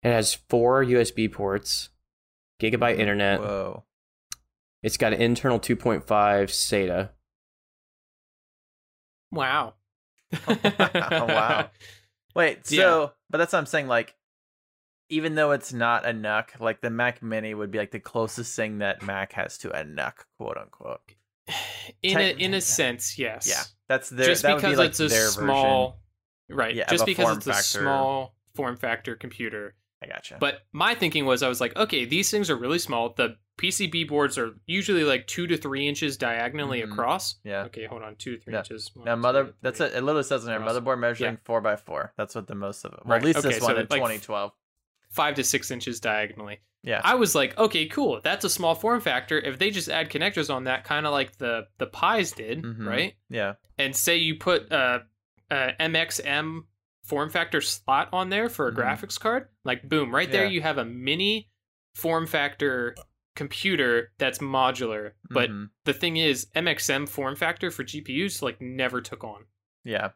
C: It has four USB ports, gigabyte internet.
B: Whoa.
C: It's got an internal 2.5 SATA.
A: Wow.
B: Wow. Wait,
A: Yeah.
B: so but that's what I'm saying. Like, even though it's not a NUC, like the Mac Mini would be like the closest thing that Mac has to a NUC, quote unquote.
A: in a in a sense, yes.
B: Yeah, that's their.
A: just
B: that would
A: because
B: be like
A: it's a
B: their
A: small right.
B: Yeah,
A: just because it's a
B: factor.
A: small form factor computer.
B: I gotcha.
A: But my thinking was, I was like, okay, these things are really small. The PCB boards are usually like two to three inches diagonally
B: Mhm.
A: across.
B: yeah.
A: Okay, hold on, two to three
B: Yeah.
A: inches. One,
B: Now,
A: two,
B: mother. That's
A: three.
B: it. It literally says in there, motherboard measuring four by four. That's what the most of them Well,
A: Right,
B: at least
A: okay,
B: this
A: so
B: one in
A: like-
B: 2012.
A: Five to six inches diagonally.
B: Yeah.
A: I was like, okay, cool. That's a small form factor. If they just add connectors on that, kind of like the the Pies did,
B: Mhm.
A: right?
B: yeah.
A: And say you put a, a MXM form factor slot on there for a
B: Mhm.
A: graphics card, like boom, right there
B: Yeah.
A: you have a mini form factor computer that's modular. But
B: mhm,
A: the thing is, MXM form factor for GPUs like never took on.
B: yeah.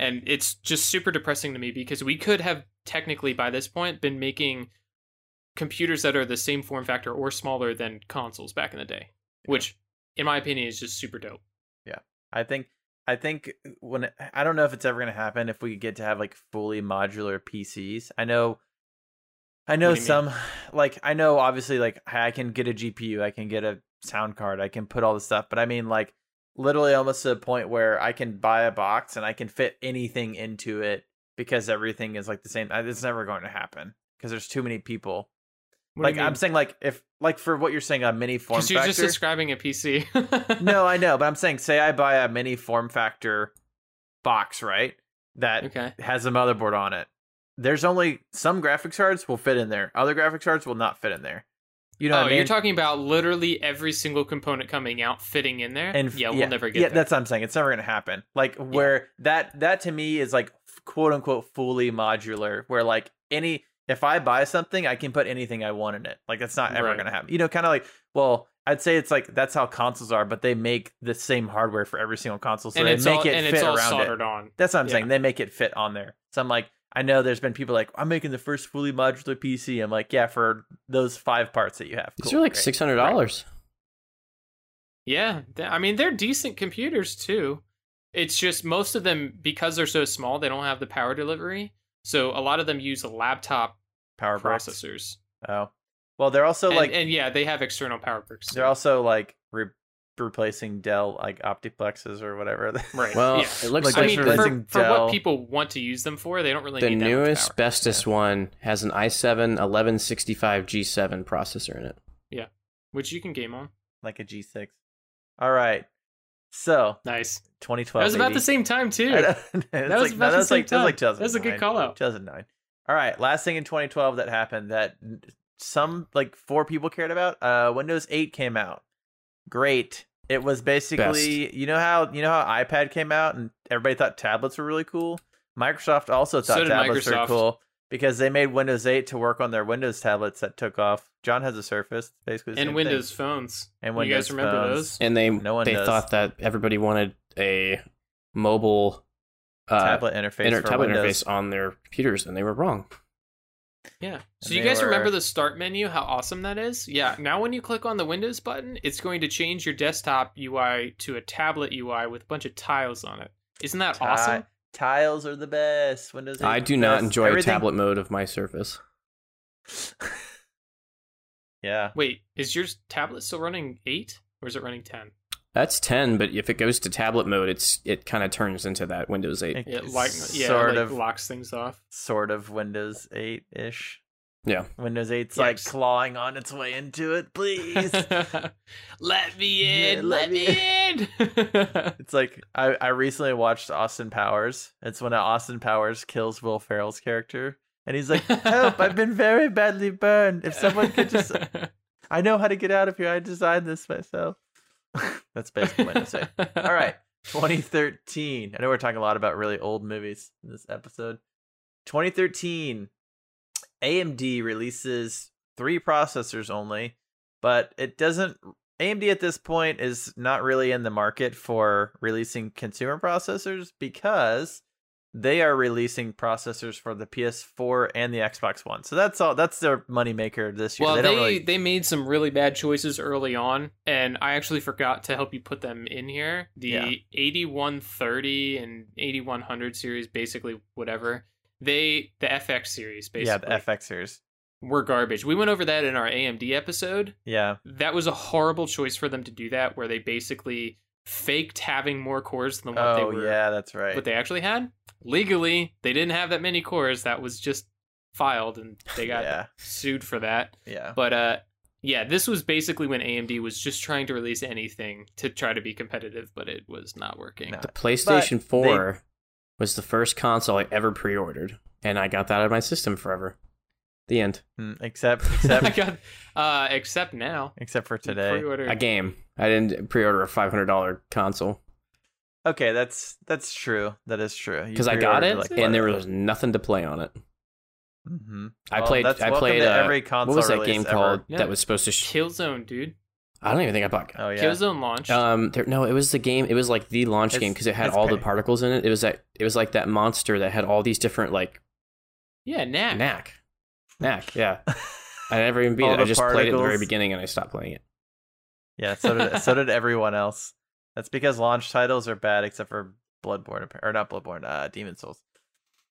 A: And it's just super depressing to me because we could have technically by this point been making computers that are the same form factor or smaller than consoles back in the day, which in my opinion is just super dope. Yeah.
B: I think I think when I don't know if it's ever gonna happen if we get to have like fully modular PCs. I know I know
A: What do you
B: some like I know obviously like I can get a GPU, I can get a sound card, I can put all the stuff, but I mean like literally almost to the point where I can buy a box and I can fit anything into it because everything is like the same. It's never going to happen because there's too many people.
A: What
B: like I'm saying like if like for what you're saying a mini form
A: Because you're
B: factor.
A: just describing a PC.
B: no, I know, but I'm saying, say I buy a mini form factor box, right? That
A: okay.
B: has a motherboard on it. There's only some graphics cards will fit in there. Other graphics cards will not fit in there. You know
A: oh,
B: what I mean?
A: you're talking about literally every single component coming out fitting in there.
B: and
A: yeah, we'll never get
B: yeah,
A: there.
B: that's what I'm saying. It's never gonna happen. Like where that that to me is like quote unquote fully modular where like any if I buy something, I can put anything I want in it. Like that's not ever
A: Right.
B: gonna happen. You know, kind of like well, I'd say it's like that's how consoles are, but they make the same hardware for every single console, so
A: and
B: they
A: it's
B: make
A: all
B: it
A: and
B: fit
A: it's all
B: around it.
A: on.
B: That's what I'm
A: Yeah.
B: saying. They make it fit on there. So I'm like, I know there's been people like, I'm making the first fully modular PC. I'm like, yeah, for those five parts that you have.
C: These
B: Cool,
C: are like six hundred dollars.
A: Yeah, I mean they're decent computers too. It's just most of them because they're so small, they don't have the power delivery. So a lot of them use a laptop
B: power bricks.
A: processors.
B: Oh, well, they're also
A: and,
B: like
A: and yeah, they have external power bricks.
B: they're also like re- replacing Dell like Optiplexes or whatever.
A: right.
C: Well,
A: yeah.
C: it looks
B: Like
A: I
C: like
A: mean,
B: they're
C: the,
A: for, for
B: Dell.
A: what people want to use them for, they don't really
C: the
A: need that much
C: newest,
A: power.
C: bestest one has an i7 1165 G7 processor in it.
A: Yeah, which you can game on.
B: like a G6. All right, so
A: Nice.
B: 2012.
A: That was about
B: baby.
A: the same time too.
B: I know. It's
A: was
B: like,
A: about
B: no,
A: the
B: that was
A: same
B: like, that was like
A: time. That was a good call out.
B: 2009. All right, last thing in 2012 that happened that some like four people cared about. Uh, Windows 8 came out. Great. It was basically you know how you know how iPad came out and everybody thought tablets were really cool. Microsoft also thought
A: did
B: tablets were cool because they made Windows 8 to work on their Windows tablets that took off. John has a Surface, basically, the
A: and
B: same
A: Windows
B: thing.
A: phones.
B: and
A: you guys remember
B: phones.
A: those?
C: And they
B: No one
C: they
B: does.
C: thought that everybody wanted a mobile uh,
B: tablet interface
C: inter- tablet
B: Windows.
C: interface on their computers, and they were wrong.
A: Yeah. So
B: And
A: you
B: they
A: guys remember the start menu? How awesome that is? Yeah. Now when you click on the Windows button, it's going to change your desktop UI to a tablet UI with a bunch of tiles on it. Isn't that
B: Ti-
A: awesome?
B: Tiles are the best. Windows.
C: I do not
B: best.
C: enjoy
B: Everything-
C: tablet mode of my Surface.
B: yeah.
A: Wait, is your tablet still running eight or is it running ten?
C: That's ten, but if it goes to tablet mode, it's it kind of turns into that Windows 8.
A: It like yeah,
B: sort
A: like
B: of,
A: locks things off.
B: sort of Windows 8 ish.
C: Yeah.
B: Windows 8's like
A: Yikes.
B: clawing on its way into it. Please.
A: let me in,
B: Yeah,
A: let,
B: let
A: me in.
B: it's like I, I recently watched Austin Powers. It's when Austin Powers kills Will Ferrell's character, and he's like, "Help! I've been very badly burned. If someone could just, I know how to get out of here. I designed this myself." That's basically what I say. All right, 2013. I know we're talking a lot about really old movies in this episode. 2013, AMD releases three processors only, but it doesn't. AMD at this point is not really in the market for releasing consumer processors because they are releasing processors for the PS4 and the Xbox One. So that's all. That's their moneymaker this year.
A: Well,
B: they
A: they
B: really.
A: they made some really bad choices early on, and I actually forgot to help you put them in here. The
B: Yeah.
A: 8130 and 8100 series, basically whatever. They the FX series, basically,
B: yeah, the FX series.
A: were garbage. We went over that in our AMD episode.
B: Yeah,
A: That was a horrible choice for them to do that, where they basically faked having more cores than what they
B: oh
A: were.
B: yeah, that's right.
A: what they actually had. Legally, they didn't have that many cores. That was just filed, and they got
B: yeah,
A: sued for that.
B: yeah.
A: But uh yeah, this was basically when AMD was just trying to release anything to try to be competitive, but it was not working.
B: No.
C: The PlayStation 4 was the first console I ever pre-ordered, and I got that out of my system forever. The end.
B: Mm, except
A: I
B: except
A: got, uh, except now.
B: except for today.
C: A game. I didn't pre-order a five hundred dollar console
B: Okay, that's that's true. That is true.
C: Because I got it,
B: like,
C: and there was nothing to play on it.
B: Mhm.
C: I
B: Well,
C: played.
B: that's
C: I played.
B: to
C: Uh,
B: every console
C: what was that game
B: ever.
C: called
A: Yeah.
C: that was supposed to? Sh-
A: Killzone, dude.
C: I don't even think I bought.
B: Oh yeah.
A: Killzone launched.
C: Um, there, no, it was the game. It was like the launch
B: It's-
C: game because it had
B: it's
C: all the particles in it. It was that. It was like that monster that had all these different like
A: yeah, Knack.
C: knack, knack. Yeah, I never even beat
B: All
C: it. I
B: the
C: just played it at the very beginning and I stopped playing it.
B: Yeah, so did so did everyone else. That's because launch titles are bad, except for Bloodborne or not Bloodborne, uh, Demon's Souls.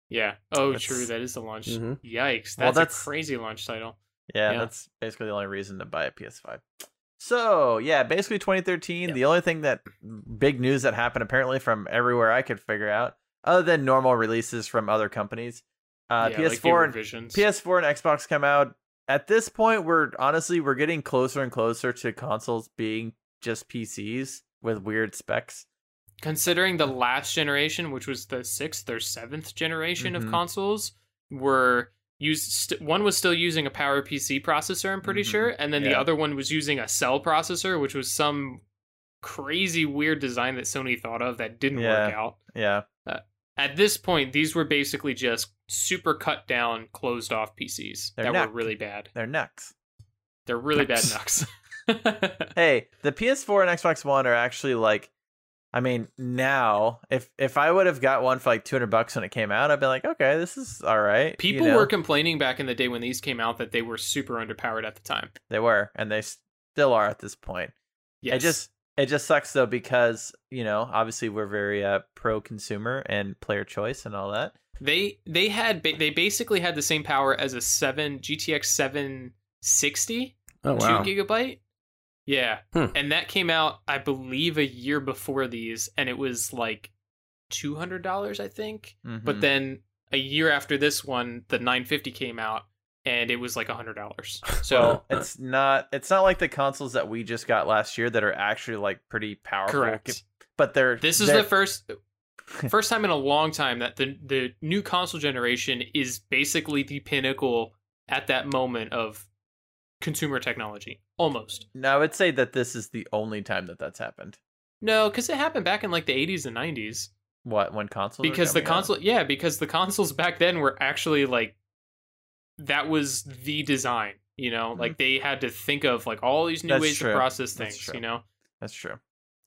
A: Yeah. Oh,
B: That's-
A: true. That is the launch.
C: Mhm.
A: Yikes. That's,
B: Well, that's-
A: a crazy launch title.
B: Yeah,
A: Yeah.
B: that's basically the only reason to buy a PS5. So yeah, basically 2013.
C: Yep.
B: The only thing that big news that happened apparently from everywhere I could figure out, other than normal releases from other companies, uh,
A: yeah,
B: PS4 and
A: revisions.
B: PS4 and Xbox come out. At this point, we're honestly we're getting closer and closer to consoles being just PCs with weird specs.
A: considering the last generation, which was the sixth or seventh generation
B: Mhm.
A: of consoles, were used. St- one was still using a Power PC processor, I'm pretty
B: Mhm.
A: sure, and then the other one was using a Cell processor, which was some crazy weird design that Sony thought of that didn't work out.
B: Yeah,
A: at this point, these were basically just super cut down, closed off PCs
B: They're
A: that were really bad.
B: They're nuts.
A: They're really bad NUCs.
B: Hey, the PS4 and Xbox One are actually like, I mean, now if if I would have got one for like 200 bucks when it came out, I'd be like, okay, this is all right. you
A: People
B: know?
A: were complaining back in the day when these came out that they were super underpowered at the time.
B: they were, and they still are at this point.
A: Yes.
B: It just it just sucks though because you know obviously we're very uh, pro consumer and player choice and all that.
A: they they had ba- they basically had the same power as a 7 GTX 760
C: Oh wow.
A: 2 gigabyte. Yeah.
C: Hmm.
A: And that came out I believe a year before these and it was like $200 I think. But
B: Mhm.
A: then a year after this one the 950 came out and it was like $100. So
B: well, it's not it's not like the consoles that we just got last year that are actually like pretty powerful.
A: correct.
B: But they're
A: This is
B: they're-
A: the first first time in a long time that the the new console generation is basically the pinnacle at that moment of consumer technology. Almost.
B: No, I would say that this is the only time that that's happened.
A: No, because it happened back in like the 80s and 90s.
B: What when consoles?
A: Because the
B: coming out?
A: console, yeah, because the consoles back then were actually like that was the design. You know,
B: Mhm.
A: like they had to think of like all these new
B: That's
A: ways
B: true.
A: to process things. You know,
B: That's true.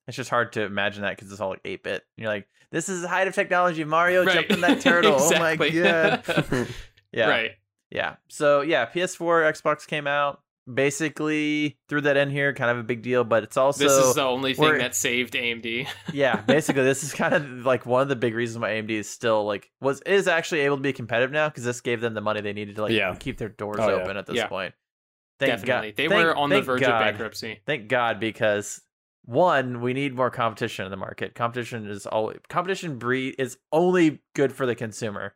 B: It's just hard to imagine that because it's all like eight bit. You're like, this is the height of technology. Mario
A: Right.
B: jumped in that turtle.
A: Exactly.
B: Oh my god. Yeah.
A: Right.
B: Yeah. So yeah, PS4, Xbox came out. Basically threw that in here, kind of a big deal, but it's also
A: this is the only thing that saved AMD.
B: yeah, basically this is kind of like one of the big reasons why AMD is still like was is actually able to be competitive now because this gave them the money they needed to like
C: Yeah.
B: keep their doors
C: Oh, yeah.
B: open at this
A: Yeah.
B: point. Thank
A: Definitely,
B: God.
A: they
B: thank-
A: were on the verge
B: God.
A: of bankruptcy.
B: Thank God because one, we need more competition in the market. Competition is always competition breed is only good for the consumer.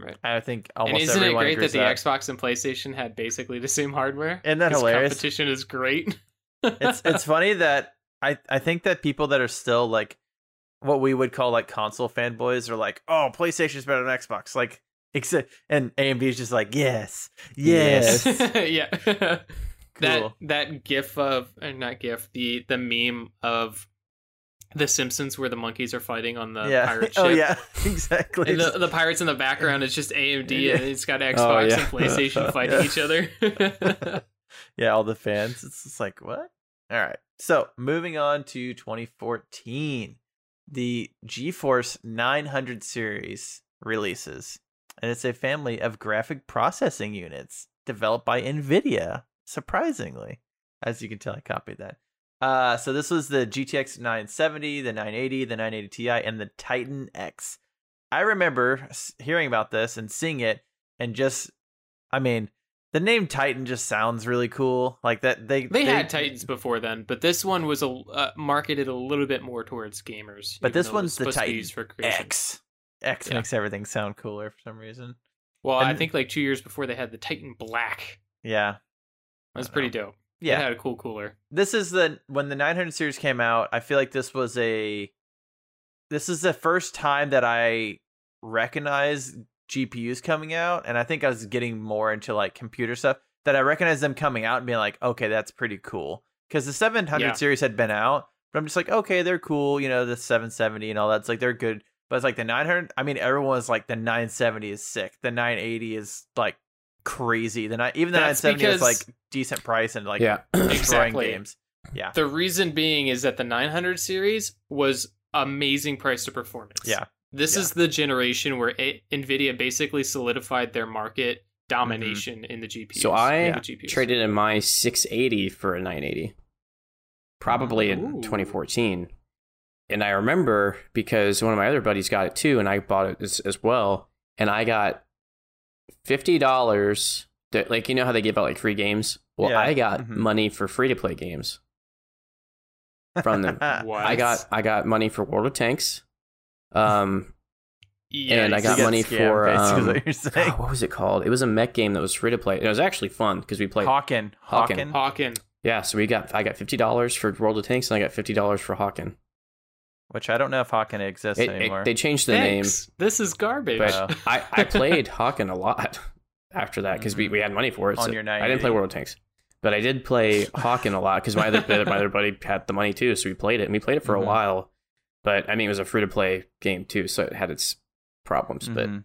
A: Right.
B: I think almost And
A: isn't it great that the
B: that.
A: Xbox and PlayStation had basically the same hardware?
B: Isn't that hilarious?
A: Competition is great.
B: it's it's funny that I I think that people that are still like what we would call like console fanboys are like, oh, PlayStation's better than Xbox. Like, except and AMD is just like, yes, yes,
A: yeah. that
B: cool.
A: that gif of uh, not gif the the meme of the Simpsons where the monkeys are fighting on the
B: yeah.
A: pirate oh, ship.
B: Oh yeah, exactly.
A: And the, the pirates in the background is just AMD
B: Yeah.
A: and it's got oh, Xbox
C: yeah.
A: and PlayStation fighting each other.
B: yeah, all the fans. It's just like what? All right. So moving on to 2014, the GeForce 900 series releases, and it's a family of graphic processing units developed by Nvidia. Surprisingly, as you can tell, I copied that. Uh, so this was the GTX 970, the 980, the 980 Ti, and the Titan X. I remember hearing about this and seeing it, and just, I mean, the name Titan just sounds really cool. Like that they
A: they had Titans before then, but this one was a uh, marketed a little bit more towards gamers.
B: But this
A: though it was
B: one's the Titan
A: for creation.
B: X. X
A: Yeah.
B: makes everything sound cooler for some reason.
A: Well, I think like two years before they had the Titan Black.
B: Yeah.
A: That's pretty
B: know.
A: dope.
B: Yeah.
A: it had a cool cooler.
B: this is the when the 900 series came out i feel like this was a this is the first time that i recognized gpus coming out and i think i was getting more into like computer stuff that i recognized them coming out and being like okay that's pretty cool because the 700
A: Yeah.
B: series had been out but i'm just like okay they're cool you know the 770 and all that's like they're good but it's like the 900 i mean everyone's like the 970 is sick the 980 is like crazy the ni- even the
A: That's
B: 970 is
A: because-
B: like decent price and like
C: yeah.
B: destroying
A: Exactly.
B: games yeah
A: The reason being is that the 900 series was amazing price to performance.
B: Yeah.
A: This
B: Yeah.
A: is the generation where it, Nvidia basically solidified their market domination
B: Mm-hmm.
A: in the GPU.
C: So I
A: the GPUs.
C: traded in my 680 for a 980, probably in 2014. And I remember because one of my other buddies got it too, and I bought it as, as well. And I got fifty dollars. Like you know how they give out like free games. Well,
B: Yeah.
C: I got
B: Mhm.
C: money for free to play games from them.
A: What?
C: I got I got money for World of Tanks. Um, and I got money
B: scammed,
C: for, um,
B: what.
C: God, what was it called? It was a mech game that was free to play. It was actually fun because we played.
B: Hawken.
C: Hawken.
B: Hawken.
A: Hawken.
C: Yeah, so we got I got fifty dollars for World of Tanks and I got fifty dollars for Hawken.
B: Which I don't know if Hawken exists
C: It- it-
B: anymore.
C: they changed the name,
A: This is garbage.
C: but
B: Wow.
C: I, I played Hawken a lot after that because we, we had money for it.
B: On
C: so
B: your
C: I didn't play World of Tanks, but I did play Hawken a lot because my other my other buddy had the money too, so we played it and we played it for
B: Mhm.
C: a while. But I mean, it was a free to play game too, so it had its problems. But
B: Mhm.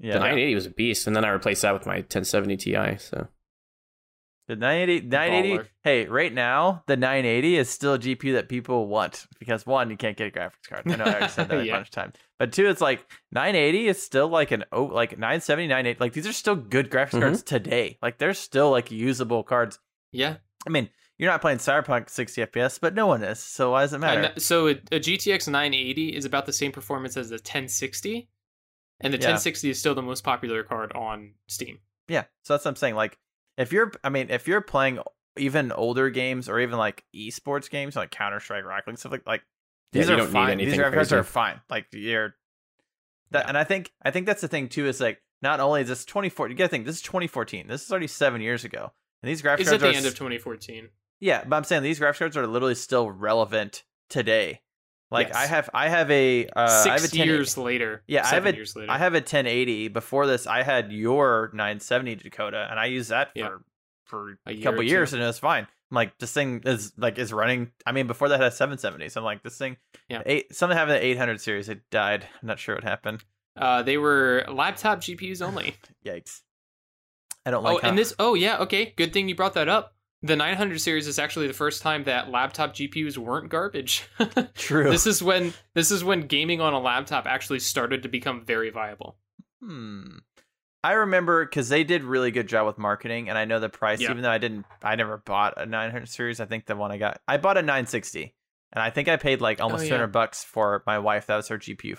C: the
B: yeah,
C: 980 was a beast, and then I replaced that with my 1070 Ti. So
B: the 980, 980. Hey, right now the 980 is still a GPU that people want because one, you can't get a graphics card. I know I already said that a bunch of times, but two, it's like 980 is still like an oh, like 970, 980. Like these are still good graphics
C: Mhm.
B: cards today. Like they're still like usable cards.
A: Yeah.
B: I mean, you're not playing Cyberpunk 60 FPS, but no one is. So why does it matter?
A: So a, a GTX 980 is about the same performance as a 1060, and the
B: Yeah.
A: 1060 is still the most popular card on Steam.
B: Yeah, so that's what I'm saying. Like, if you're, I mean, if you're playing even older games or even like esports games like Counter Strike, Rocket League, stuff like like these
C: you
B: are fine. These graphics cards are fine. Like you're that,
A: Yeah.
B: and I think I think that's the thing too. Is like not only is this 24, you gotta think this is 2014. This is already seven years ago, and these graphics
A: It's
B: cards
A: at the
B: are
A: end of 2014.
B: yeah, but I'm saying these graphics cards are literally still relevant today. Like
A: Yes.
B: I have I have a uh, I have a
A: Six
B: 10
A: years later.
B: Yeah, I have a-
A: years later.
B: I have a 1080. Before this, I had your 970 Dakota, and I used that for
A: Yeah.
B: for
A: A year
B: couple years,
A: two.
B: and it was fine. I'm like, this thing is like is running. I mean, before that, I had a 770. So I'm like, this thing,
A: Yeah.
B: eight. Something happened to the 800 series. It died. I'm not sure what happened.
A: Uh, they were laptop GPUs only.
B: Yikes! I don't like.
A: oh, and this. Oh, yeah. Okay. Good thing you brought that up. The 900 series is actually the first time that laptop GPUs weren't garbage.
B: true.
A: this is when this is when gaming on a laptop actually started to become very viable.
B: Hmm. I remember because they did really good job with marketing, and I know the price.
A: Yeah.
B: Even though I didn't, I never bought a 900 series. I think the one I got, I bought a 960, and I think I paid like almost
A: Oh, yeah.
B: 200 bucks for my wife. That was her GPU.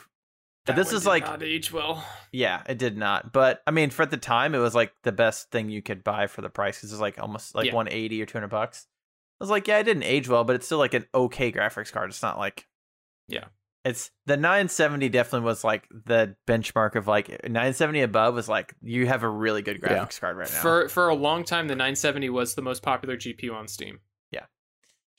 B: But
A: That
B: this is like,
A: not age well.
B: yeah, it did not. But I mean, for at the time, it was like the best thing you could buy for the price because it's like almost like
A: Yeah.
B: 180 or 200 bucks. I was like, yeah, it didn't age well, but it's still like an okay graphics card. It's not like,
A: Yeah.
B: it's the 970 definitely was like the benchmark of like 970 above was like you have a really good
C: Yeah.
B: graphics card right now.
A: For for a long time, the 970 was the most popular GPU on Steam.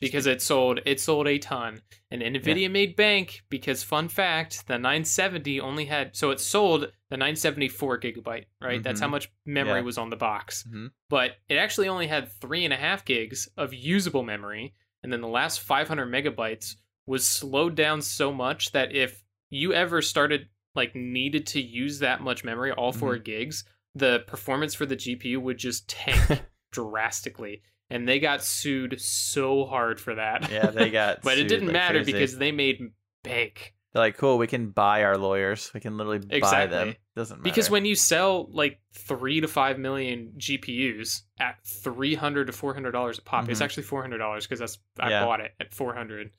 B: Yeah.
A: Because it sold it sold a ton, and Nvidia made bank because fun fact, the 970 only had so it sold the 974 gigabyte, right? That's how
B: Mhm.
A: much memory
B: Yeah.
A: was on the box,
B: Mhm.
A: but it actually only had three and a half gigs of usable memory, and then the last 500 megabytes was slowed down so much that if you ever started like needed to use that much memory, all 4
B: Mm-hmm.
A: gigs, the performance for the GPU would just tank drastically. And they got sued so hard for that.
B: yeah, they got sued.
A: but it didn't
B: like
A: matter
B: crazy.
A: because they made bank.
B: they're like, cool, we can buy our lawyers. We can literally buy
A: Exactly.
B: them. Doesn't matter.
A: Because when you sell like three to five million GPUs at three hundred to four hundred dollars a pop, it's
B: Mhm.
A: actually four hundred dollars because that's I
B: Yeah.
A: bought it at four hundred.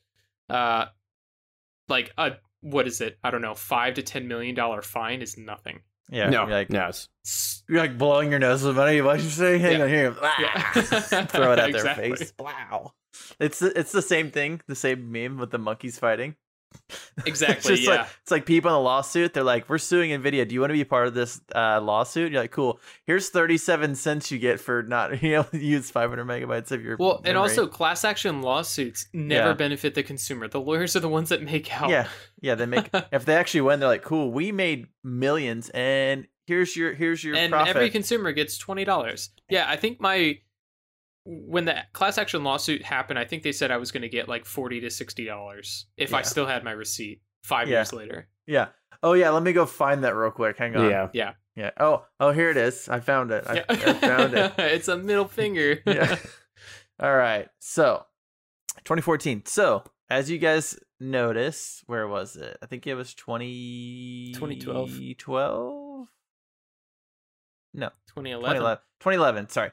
A: Uh, like a what is it? I don't know. Five to ten million dollar fine is nothing.
B: Yeah,
C: no,
B: you're like
C: no, it's
B: you're like blowing your nose with money. What you say? Hang
A: Yeah.
B: on here.
A: Yeah.
B: Throw it at their face. Wow. It's the, it's the same thing, the same meme with the monkeys fighting.
A: Exactly.
B: it's
A: yeah.
B: like it's like people in a lawsuit. They're like, "We're suing Nvidia. Do you want to be part of this uh, lawsuit?" You're like, "Cool. Here's 37 cents you get for not you know use 500 megabytes of your
A: Well, and also class action lawsuits never
B: Yeah.
A: benefit the consumer. The lawyers are the ones that make out.
B: yeah, yeah. They make if they actually win, they're like, "Cool. We made millions, and here's your here's your
A: and
B: profit."
A: every consumer gets twenty dollars. Yeah, I think my when the class action lawsuit happened, I think they said I was going to get like forty to sixty dollars if I still had my receipt five
B: Yeah.
A: years later.
B: yeah. Oh yeah. Let me go find that real quick. Hang on.
C: yeah.
B: Yeah. Oh oh here it is. I found it. I,
A: Yeah.
B: I found it.
A: it's a middle finger.
B: yeah. All right. So, 2014. So, as you guys notice, where was it? I think it was 20...
A: 2012.
B: 12? No,
A: 2011.
B: 2011. 2011, sorry.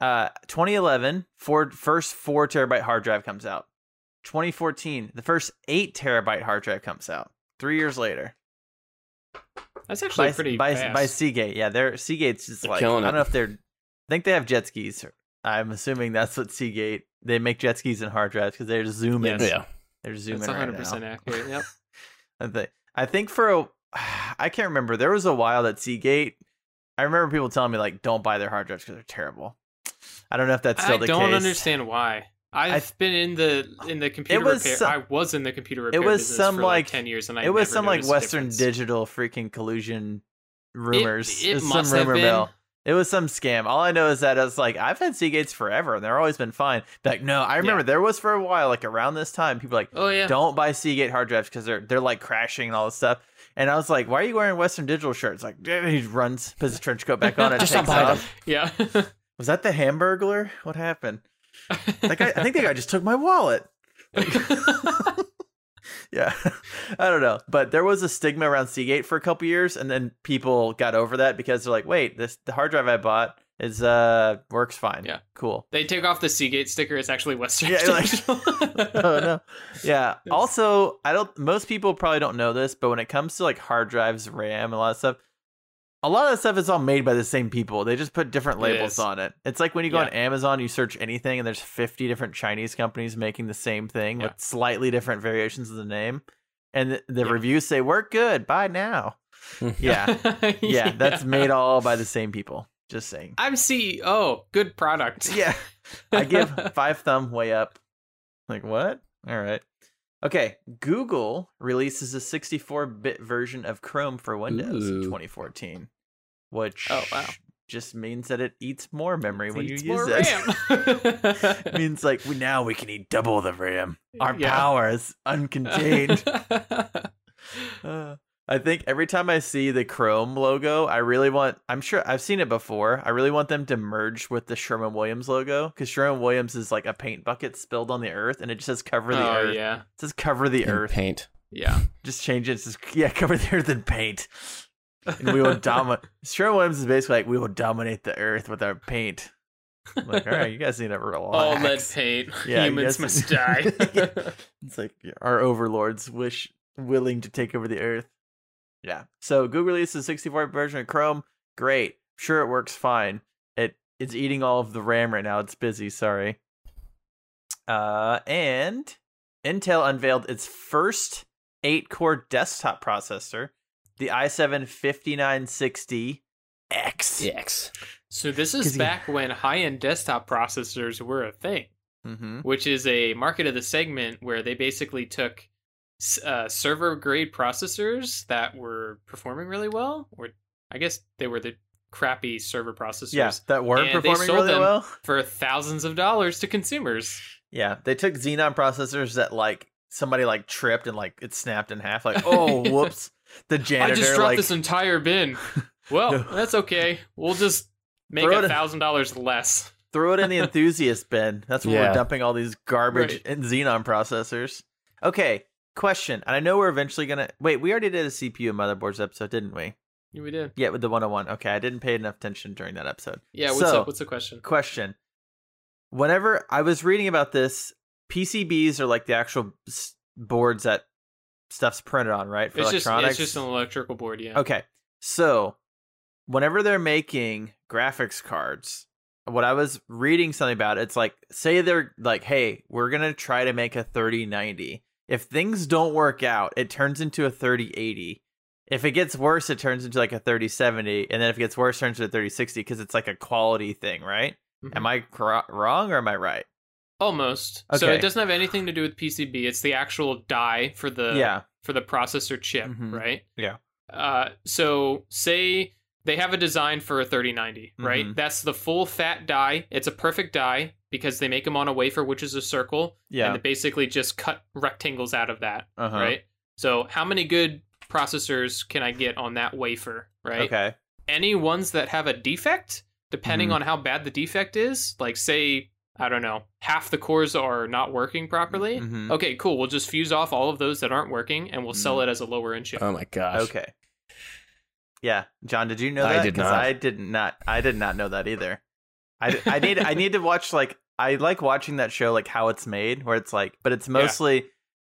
B: Uh, 2011, Ford first 4 terabyte hard drive comes out. 2014, the first 8 terabyte hard drive comes out. 3 years later.
A: That's actually
B: By,
A: pretty
B: by,
A: fast.
B: by Seagate. Yeah, they're Seagate's just
C: They're
B: like I don't
C: it.
B: know if they're I think they have jet skis. I'm assuming that's what Seagate they make jet skis and hard drives because they're zooming.
A: Yes.
C: yeah.
B: They're zooming
A: That's 100
B: now.
A: percent accurate. Yep.
B: I think I think for a I can't remember. There was a while that Seagate. I remember people telling me like, don't buy their hard drives because they're terrible. I don't know if that's still
A: I
B: the case.
A: I don't understand why. I've
B: I-
A: been in the in the computer
B: was
A: repair.
B: some-
A: I was in the computer repair
B: was
A: business
B: some,
A: for
B: like-
A: like ten years, and I
B: it was
A: never
B: some like Western. Digital freaking collusion rumors.
A: It, it
B: It's
A: must
B: some
A: have
B: rumor
A: been.
B: mill. It was some scam. All I know is that it's like I've had Seagates forever, and they're always been fine. Like no, I remember
A: Yeah.
B: there was for a while, like around this time, people were like
A: Oh yeah.
B: don't buy Seagate hard drives because they're they're like crashing and all this stuff. And I was like, "Why are you wearing Western Digital shirts?" Like, he runs, puts his trench coat back on, and
C: Just
B: takes
C: don't
B: off.
A: Yeah.
B: Was that the Hamburglar? What happened? That guy, I think that guy just took my wallet. Yeah, I don't know, but there was a stigma around Seagate for a couple years, and then people got over that because they're like, "Wait, this the hard drive I bought is uh works fine.
A: Yeah.
B: cool."
A: they take off the Seagate sticker. It's actually Western.
B: Yeah, like- oh no, yeah. Also, I don't. Most people probably don't know this, but when it comes to like hard drives, RAM, and a lot of stuff, a lot of that stuff is all made by the same people. They just put different labels
A: is.
B: on it. It's like when you go
A: Yeah.
B: on Amazon, you search anything, and there's 50 different Chinese companies making the same thing
A: Yeah.
B: with slightly different variations of the name, and the, the
A: Yeah.
B: reviews say work good, buy now. Yeah, yeah, that's made all by the same people. Just saying.
A: I'm CEO. Good product.
B: Yeah. I give five thumb way up. Like what? All right. Okay. Google releases a 64-bit version of Chrome for Windows in 2014, which
A: Oh, wow.
B: just means that it eats more memory when you use
A: more
B: it.
A: RAM.
B: it means like we now we can eat double the RAM. Our
A: Yeah.
B: power is uncontained. Uh, I think every time I see the Chrome logo, I really want. I'm sure I've seen it before. I really want them to merge with the Sherman Williams logo because Sherman Williams is like a paint bucket spilled on the earth, and it just says "cover the
A: oh
B: earth."
A: yeah,
B: It says "cover the
C: In
B: earth."
C: paint.
A: yeah.
B: Just change it. it says, yeah, cover the earth in paint, and we will dominate. Sherman Williams is basically like we will dominate the earth with our paint. I'm like, all right, you guys need to relax.
A: All lead paint.
B: Yeah,
A: Humans must die.
B: It's like our overlords wish willing to take over the earth. Yeah. So Google released a 64 version of Chrome. Great. Sure, it works fine. It it's eating all of the RAM right now. It's busy. Sorry. Uh, and Intel unveiled its first eight-core desktop processor, the i7 5960X.
C: X.
A: so this is
B: you-
A: back when high-end desktop processors were a thing,
B: Mm-hmm.
A: which is a market of the segment where they basically took uh, server-grade processors that were performing really well, or I guess they were the crappy server processors
B: Yeah, that weren't
A: And they
B: performing
A: sold
B: really
A: them.
B: well.
A: for thousands of dollars to consumers.
B: Yeah, they took Xeon processors that like somebody like tripped and like it snapped in half. Like, oh, whoops! The janitor
A: I just dropped
B: like
A: this entire bin. Well,
B: No.
A: that's okay. We'll just make
B: it
A: a thousand dollars less.
B: throw it in the enthusiast bin. That's where
C: Yeah.
B: we're dumping all these garbage
A: Right.
B: and Xeon processors. Okay, question. And I know we're eventually gonna wait. We already did a CPU and motherboards episode, didn't we?
A: Yeah, we did.
B: Yeah, with the 101. Okay, I didn't pay enough attention during that episode.
A: Yeah. What's
B: So-
A: up? What's the question?
B: Question. Whenever I was reading about this, PCBs are like the actual s- boards that stuff's printed on, right? For
A: It's just it's just an electrical board. Yeah.
B: Okay. So, whenever they're making graphics cards, what I was reading something about, it's like, say they're like, hey, we're going to try to make a 3090. If things don't work out, it turns into a 3080. If it gets worse, it turns into like a 3070. And then if it gets worse, it turns into a 3060 because it's like a quality thing, right?
A: Mhm.
B: Am I cor- wrong or am I right?
A: Almost. So it doesn't have anything to do with PCB. It's the actual die for the
B: yeah.
A: for the processor chip,
B: Mhm.
A: right?
B: Yeah.
A: Uh, so say they have a design for a 3090, right?
B: Mhm.
A: That's the full fat die. It's a perfect die because they make them on a wafer, which is a circle,
B: Yeah.
A: and they basically just cut rectangles out of that,
B: Uh-huh.
A: right? So how many good processors can I get on that wafer, right?
B: Okay.
A: Any ones that have a defect, depending
B: Mhm.
A: on how bad the defect is, like say I don't know, half the cores are not working properly.
B: Mhm.
A: Okay, cool. We'll just fuse off all of those that aren't working, and we'll sell
B: Mhm.
A: it as a lower end chip.
C: Oh my gosh.
B: Okay. Yeah, John, did you know that?
C: I
B: that?
C: did
B: 'Cause
C: not.
B: I did not. I did not know that either. I, I need I need to watch like I like watching that show like how it's made where it's like but it's mostly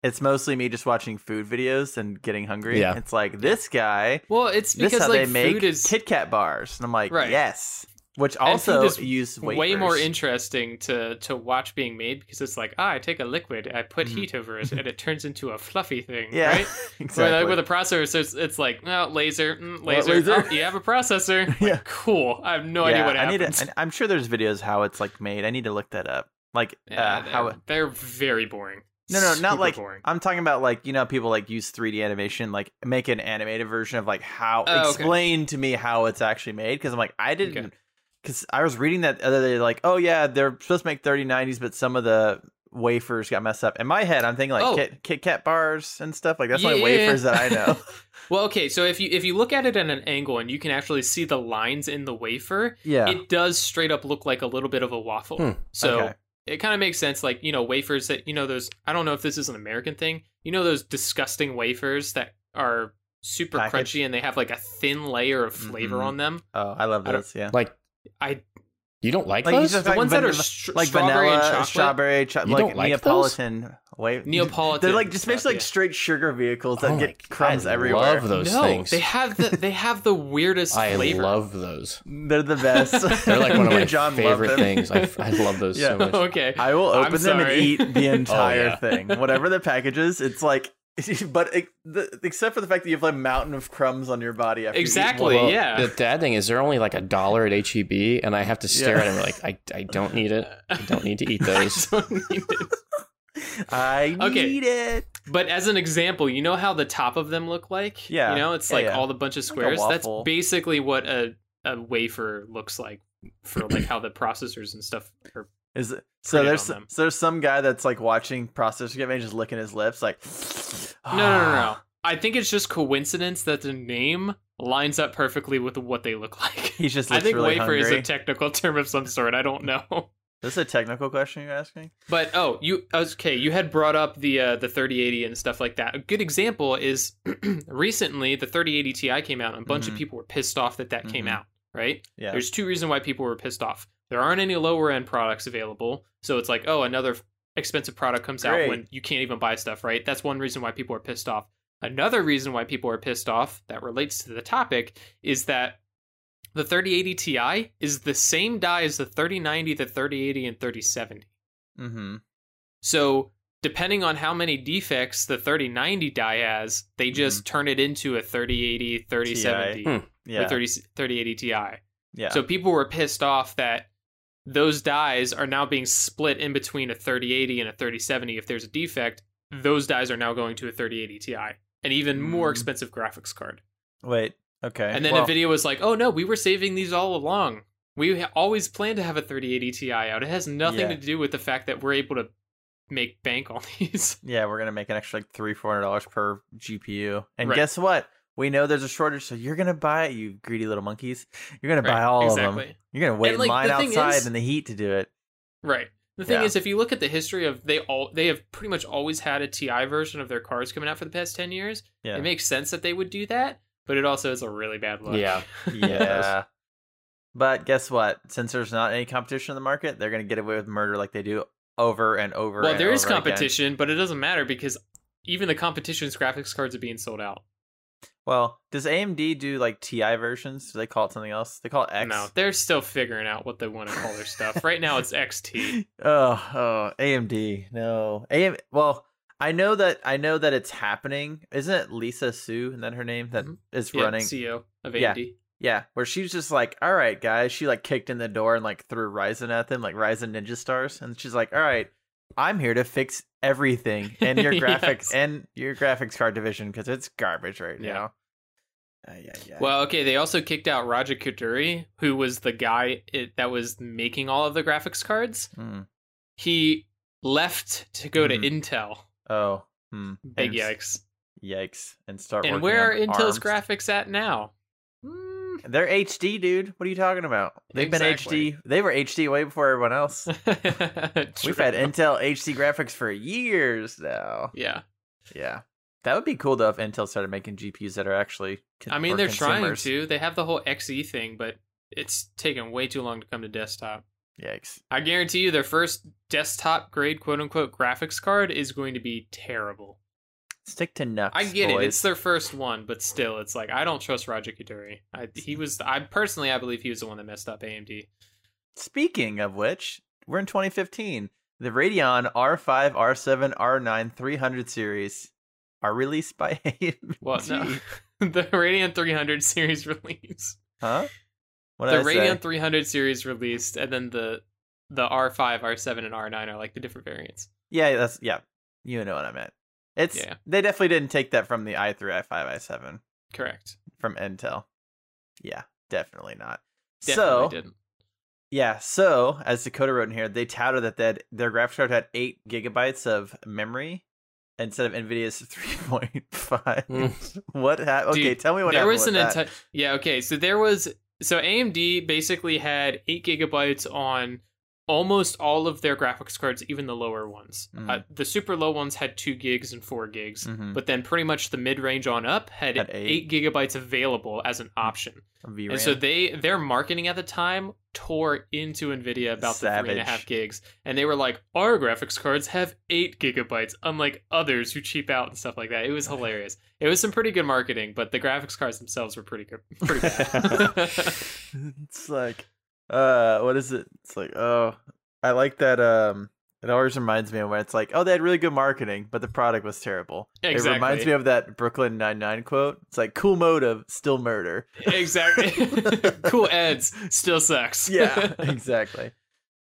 B: it's mostly me just watching food videos and getting hungry.
C: Yeah.
B: It's like this guy
A: Well, it's
B: this
A: because
B: how
A: like
B: they make
A: food is
B: Kit Kat bars. And I'm like,
A: Right.
B: yes. Which also
A: is
B: use
A: way more interesting to to watch being made because it's like, ah, I take a liquid, I put
B: Mhm.
A: heat over it, and it turns into a fluffy thing,
B: Yeah.
A: right?
B: exactly.
A: Like, with a processor, it's, it's like, oh, laser, mm, laser.
B: laser?
A: Oh, you have a processor. Like,
B: Yeah.
A: cool. I have no idea
B: yeah,
A: what
B: I need to, I'm sure there's videos how it's like made. I need to look that up. Like
A: Yeah,
B: uh, how
A: they're, they're very boring.
B: No, no, not like
A: boring.
B: I'm talking about like you know people like use 3D animation, like make an animated version of like how
A: Oh, okay.
B: explain to me how it's actually made because I'm like I didn't
A: Okay.
B: Because I was reading that the other day like oh yeah they're supposed to make 3090s but some of the wafers got messed up. In my head, I'm thinking like
A: Oh.
B: Kit, Kit Kat bars and stuff. Like that's
A: Yeah,
B: the only
A: yeah, yeah.
B: wafers that I know.
A: Well, okay, so if you if you look at it at an angle and you can actually see the lines in the wafer,
B: yeah.
A: it does straight up look like a little bit of a waffle.
C: Hmm,
A: So
B: okay.
A: it kind of makes sense. Like you know, wafers that you know those. I don't know if this is an American thing. You know those disgusting wafers that are super
B: Packaged?
A: crunchy and they have like a thin layer of flavor
B: Mhm.
A: on them.
B: oh, I love
A: I
B: those. Yeah.
C: Like
A: I
C: you don't like,
B: Like
C: those?
B: just
A: The
B: like
A: ones that are str-
B: like
A: strawberry and
B: vanilla,
A: chocolate?
B: strawberry, cho-
C: You
B: like,
C: don't like those?
B: Neapolitan. Wait,
A: Neapolitan.
B: They're like just
A: stuff,
B: basically
A: yeah.
B: like straight sugar vehicles that
C: Oh my
B: get
C: God,
B: crumbs
C: I
B: everywhere.
C: love those
A: no,
C: things.
A: they have the they have the weirdest
C: I
A: flavor.
C: love those.
B: They're the best.
C: They're like one of my
B: John
C: favorite things. I, I love those
B: Yeah.
C: so much.
A: okay.
B: I will
A: I'm
B: open them and eat the oh, entire
C: yeah.
B: thing, whatever the package is. It's like, but the, except for the fact that you have like a mountain of crumbs on your body after you eat
A: Exactly.
C: Well,
A: yeah.
C: The bad thing is they're only like a dollar at HEB, and I have to stare
B: Yeah.
C: at them like I, I don't need it. I don't need to eat
A: I
C: those.
A: don't need it.
B: I
A: Okay.
B: need it.
A: But as an example, you know how the top of them look like?
B: Yeah.
A: You know, it's
B: Yeah,
A: like
B: yeah.
A: all the bunch of
B: Like
A: squares. That's basically what a, a wafer looks like for like how the processors and stuff are.
B: Is it, so there's
A: them.
B: so there's some guy that's like watching processor get made, just licking his lips, like
A: No, no, no, no. I think it's just coincidence that the name lines up perfectly with what they look like.
B: He's just
A: I think
B: really
A: wafer is a technical term of some sort. I don't know.
B: This is a technical question you're asking.
A: But oh, you okay? You had brought up the uh, the 3080 and stuff like that. A good example is recently the 3080 Ti came out, and a bunch of
B: Mhm.
A: people were pissed off that that came
B: Mhm.
A: out. Right?
B: Yeah.
A: There's two reasons why people were pissed off. There aren't any lower end products available, so it's like, oh, another expensive product comes out when you can't even buy stuff. Right? That's one reason why people are pissed off. Another reason why people are pissed off that relates to the topic is that the 3080 Ti is the same die as the 3090, the 3080, and 3070.
B: Mm-hmm.
A: So depending on how many defects the 3090 die has, they just turn it into a 3080, 3070,
C: Hmm.
B: Yeah.
A: or 30, 3080 Ti.
B: yeah.
A: So people were pissed off that those dies are now being split in between a 3080 and a 3070. If there's a defect, those dies are now going to a 3080 Ti, an even more
B: Mm.
A: expensive graphics card.
B: Wait. Okay.
A: And then
B: well,
A: Nvidia was like, "Oh no, we were saving these all along. We ha- always planned to have a 3080 Ti out. It has nothing
B: Yeah.
A: to do with the fact that we're able to make bank on these."
B: Yeah, we're gonna make an extra like three, four hundred dollars per GPU. And
A: Right.
B: guess what? We know there's a shortage, so you're gonna buy it, you greedy little monkeys. You're gonna buy
A: Right,
B: all of them. You're gonna wait
A: And, like,
B: in line outside
A: is-
B: in the heat to do it.
A: Right. The thing
B: Yeah.
A: is, if you look at the history of they all, they have pretty much always had a Ti version of their cars coming out for the past ten years.
B: Yeah.
A: It makes sense that they would do that, but it also is a really bad look.
C: Yeah.
B: yeah. But guess what? Since there's not any competition in the market, they're gonna get away with murder like they do over and over.
A: well,
B: and
A: there is
B: over again.
A: competition, but it doesn't matter because even the competition's graphics cards are being sold out.
B: Well, does AMD do like TI versions? Do they call it something else? They call it X.
A: No, they're still figuring out what they want to call their stuff. Right now, it's XT.
B: Oh, oh, AMD. No. AM well, I know that I know that it's happening. Isn't it Lisa Su, And then her name that
A: Mhm.
B: is
A: Yeah,
B: running?
A: CEO of
B: Yeah.
A: AMD.
B: Yeah, where she's just like, "All right, guys." She like kicked in the door and like threw Ryzen at them, like Ryzen Ninja Stars, and she's like, "All right, I'm here to fix everything in your graphics
A: Yes.
B: and your graphics card division because it's garbage right
A: Yeah.
B: now." Uh, yeah, yeah.
A: Well, okay, they also kicked out Raja Koduri, who was the guy it, that was making all of the graphics cards.
B: Hmm.
A: He left to go
B: Mhm.
A: to Intel.
B: Oh, hmm.
A: Big
B: And
A: yikes.
B: Yikes! And start.
A: And where are Intel's
B: ARMs.
A: graphics at now?
B: They're HD, dude. What are you talking about? They've
A: Exactly.
B: been HD. They were HD way before everyone else. We've had Intel HD graphics for years now.
A: Yeah.
B: Yeah. That would be cool though if Intel started making GPUs that are actually. con-
A: I mean, they're trying to. They have the whole XE thing, but it's taken way too long to come to desktop.
B: Yikes.
A: I guarantee you their first desktop grade quote unquote graphics card is going to be terrible.
B: Stick to nuts.
A: I get it. It's their first one, but still, it's like I don't trust Raja Koduri. I, he was, I personally, I believe he was the one that messed up AMD.
B: Speaking of which, we're in 2015. The Radeon R5, R7, R9 300 series are released by AMD.
A: Well, no, the Radeon 300 series release,
B: Huh? What
A: the Radeon
B: say?
A: 300 series released, and then the the R5, R7, and R9 are like the different variants.
B: Yeah, that's yeah. You know what I meant. It's
A: Yeah.
B: they definitely didn't take that from the i3, i5, i7
A: Correct.
B: from Intel. Yeah, definitely not.
A: Definitely
B: so
A: didn't.
B: Yeah, so as Dakota wrote in here, they touted that they had, their graphics card had eight gigabytes of memory instead of Nvidia's three point five.
C: Mm.
B: What happened? Okay, tell me what
A: there
B: happened
A: was an entire yeah okay so there was so amd basically had 8 gigabytes on almost all of their graphics cards even the lower ones
B: Mhm.
A: uh, the super low ones had 2 gigs and 4 gigs
B: Mhm.
A: but then pretty much the mid-range on up had,
B: Had
A: 8.
B: eight.
A: gigabytes available as an option
B: VRAM.
A: and so they their marketing at the time tore into nvidia about the three and a half gigs and they were like our graphics cards have 8 gigabytes unlike others who cheap out and stuff like that it was hilarious it was some pretty good marketing but the graphics cards themselves were pretty good pretty bad
B: it's like uh what is it? It's like oh i like that um it always reminds me of when it's like oh they had really good marketing but the product was terrible. It reminds me of that brooklyn 99 quote. It's like cool motive still murder.
A: Exactly. Cool ads, still sucks.
B: Yeah exactly.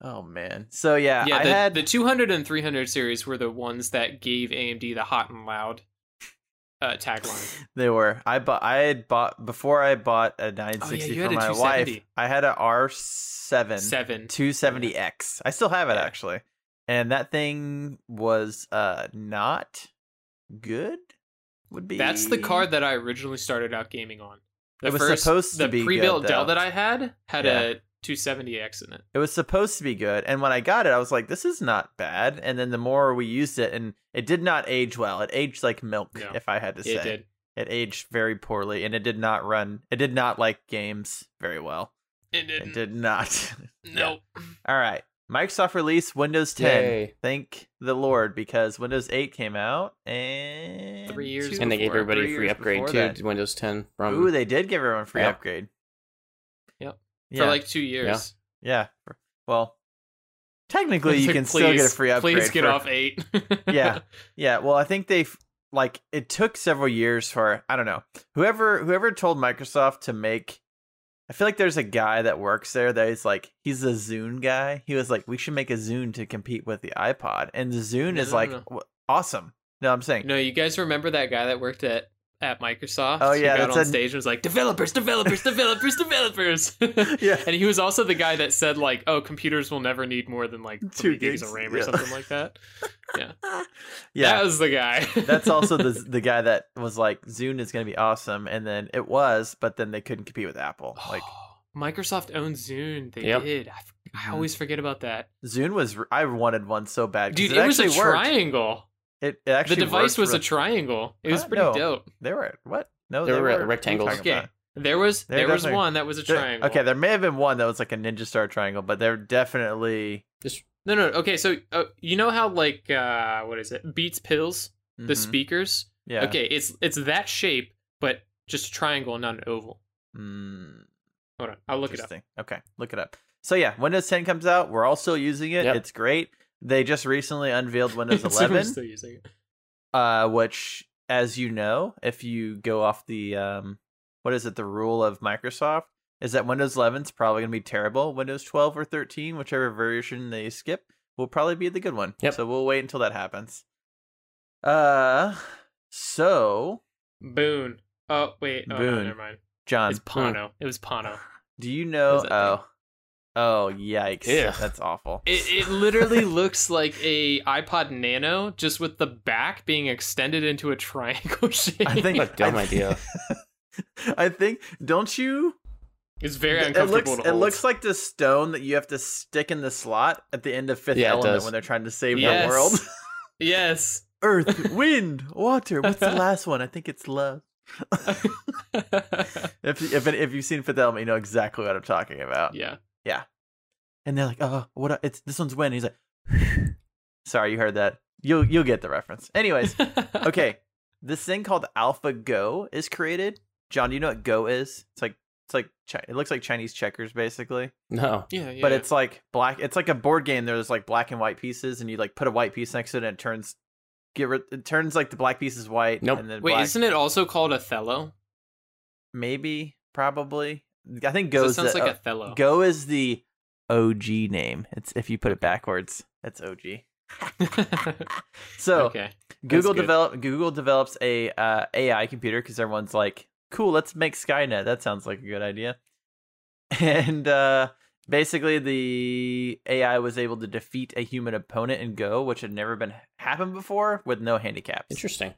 B: Oh man. So yeah,
A: yeah
B: i
A: the,
B: had
A: the 200 and 300 series were the ones that gave amd the hot and loud uh, tagline.
B: They were. I bought i had bought before i bought a 960
A: Oh, you
B: for my wife i had a r7
A: seven.
B: 270x i still have it
A: Yeah.
B: actually. And that thing was uh not good? Would be
A: that's the card that i originally started out gaming on. The
B: It was
A: first,
B: supposed to
A: the
B: be good,
A: pre-built dell that i had had
B: Yeah.
A: a 270x in it.
B: It was supposed to be good and when i got it i was like this is not bad. And then the more we used it and it did not age well. It aged like milk
A: No,
B: if i had to say.
A: it did.
B: It aged very poorly and it did not run it did not like games very well.
A: It didn't.
B: it did not.
A: Nope.
B: All right. Microsoft released windows 10
C: Yay.
B: thank the lord because windows 8 came out and
A: Three years
B: two
C: And they gave everybody
B: three
C: free upgrade
B: before
C: too
B: that.
C: to Windows 10 from
B: Ooh, they did give everyone free
C: Yep.
B: upgrade. Yeah.
A: for like two years
B: yeah. Well, technically,
A: It's
B: you
A: like,
B: can still get a
A: please-
B: free upgrade.
A: please get
B: for-
A: off eight
B: Yeah. Yeah. Well, I think they like it took several years for I don't know whoever whoever told Microsoft to make. I feel like there's a guy that works there that is like he's a Zune guy. He was like, we should make a Zune to compete with the iPod, and the Zune
A: No,
B: is
A: no,
B: like
A: no.
B: awesome. No, I'm saying
A: No, you guys remember that guy that worked at at Microsoft?
B: Oh,
A: Who
B: yeah,
A: got on
B: a-
A: stage and was like, "Developers, developers, developers, developers."
B: Yeah.
A: and he was also the guy that said like, "Oh, computers will never need more than like
B: Two
A: three gigs of
B: gigs,
A: RAM or
B: yeah.
A: something like that."
B: yeah.
A: Yeah, that was the guy.
B: That's also the the guy that was like Zune is going to be awesome, and then it was, but then they couldn't compete with Apple. Like
A: Microsoft owns Zune. They
C: Yep.
A: did. I, f- I
B: Mhm.
A: always forget about that.
B: Zune was, I wanted one so bad. 'cause
A: Dude,
B: it,
A: it, was a
B: actually worked.
A: triangle.
B: It, it
A: The device
B: worked
A: was a triangle. It was pretty
B: No.
A: dope.
B: They were what? No,
C: They
B: they,
C: were
B: were
C: rectangles.
B: what are you talking
A: Okay.
B: about?
A: There was
B: They're
A: there was
B: definitely-
A: one that was a
B: There-
A: triangle.
B: Okay, there may have been one that was like a ninja star triangle, but they're definitely
C: just
A: No, no. Okay, so uh, you know how like uh what is it? Beats Pills, the
B: Mhm.
A: speakers.
B: Yeah.
A: Okay, it's it's that shape, but just a triangle, not an oval.
B: Mm,
A: Hold on, I'll look it up.
B: Okay, look it up. So yeah, Windows 10 comes out. We're all still using it.
C: Yep.
B: It's great. They just recently unveiled Windows
A: So
B: 11.
A: still using it.
B: uh, which, as you know, if you go off the um, what is it, the rule of Microsoft, is that Windows 11 is probably going to be terrible. Windows 12 or 13, whichever version they skip, will probably be the good one.
C: Yep.
B: So we'll wait until that happens. Uh, so
A: Boone. Oh wait, oh no,
B: Boone.
A: never mind.
B: John,
A: It's Pano. It was Pano.
B: do you know?
A: What is that
B: Oh, oh, yikes!
C: Ew.
B: That's awful.
A: It, it literally looks like a iPod Nano, just with the back being extended into a triangle shape.
B: I think
C: What a dumb
B: I-
C: idea.
B: I think. Don't you?
A: it's very
B: it
A: uncomfortable
B: looks
A: to
B: it looks like the stone that you have to stick in the slot at the end of Fifth
C: Yeah,
B: Element when they're trying to save
A: Yes.
B: the world.
A: yes.
B: Earth, wind, water. What's the last one? I think it's love. If if if you've seen Fifth Element, you know exactly what I'm talking about.
A: yeah.
B: And they're like, "Oh, what? It's this one's wind." He's like, "Sorry, you heard that. You'll you'll get the reference." Anyways, okay. This thing called AlphaGo is created. John, do you know what Go is? It's like it's like it looks like Chinese checkers basically.
C: No.
A: Yeah, yeah.
B: but it's like black it's like a board game there's like black and white pieces and you like put a white piece next to it and it turns get rid it turns like the black piece is white
C: Nope.
B: and then
A: Wait,
B: black,
A: isn't it also called Othello?
B: maybe probably i think go
A: sounds
B: the,
A: like Othello.
B: go is the og name it's if you put it backwards it's og so
A: okay.
B: google develop google develops a uh, ai computer because everyone's like cool let's make skynet that sounds like a good idea and uh basically the AI was able to defeat a human opponent in Go, which had never been happened before with no handicaps.
C: Interesting.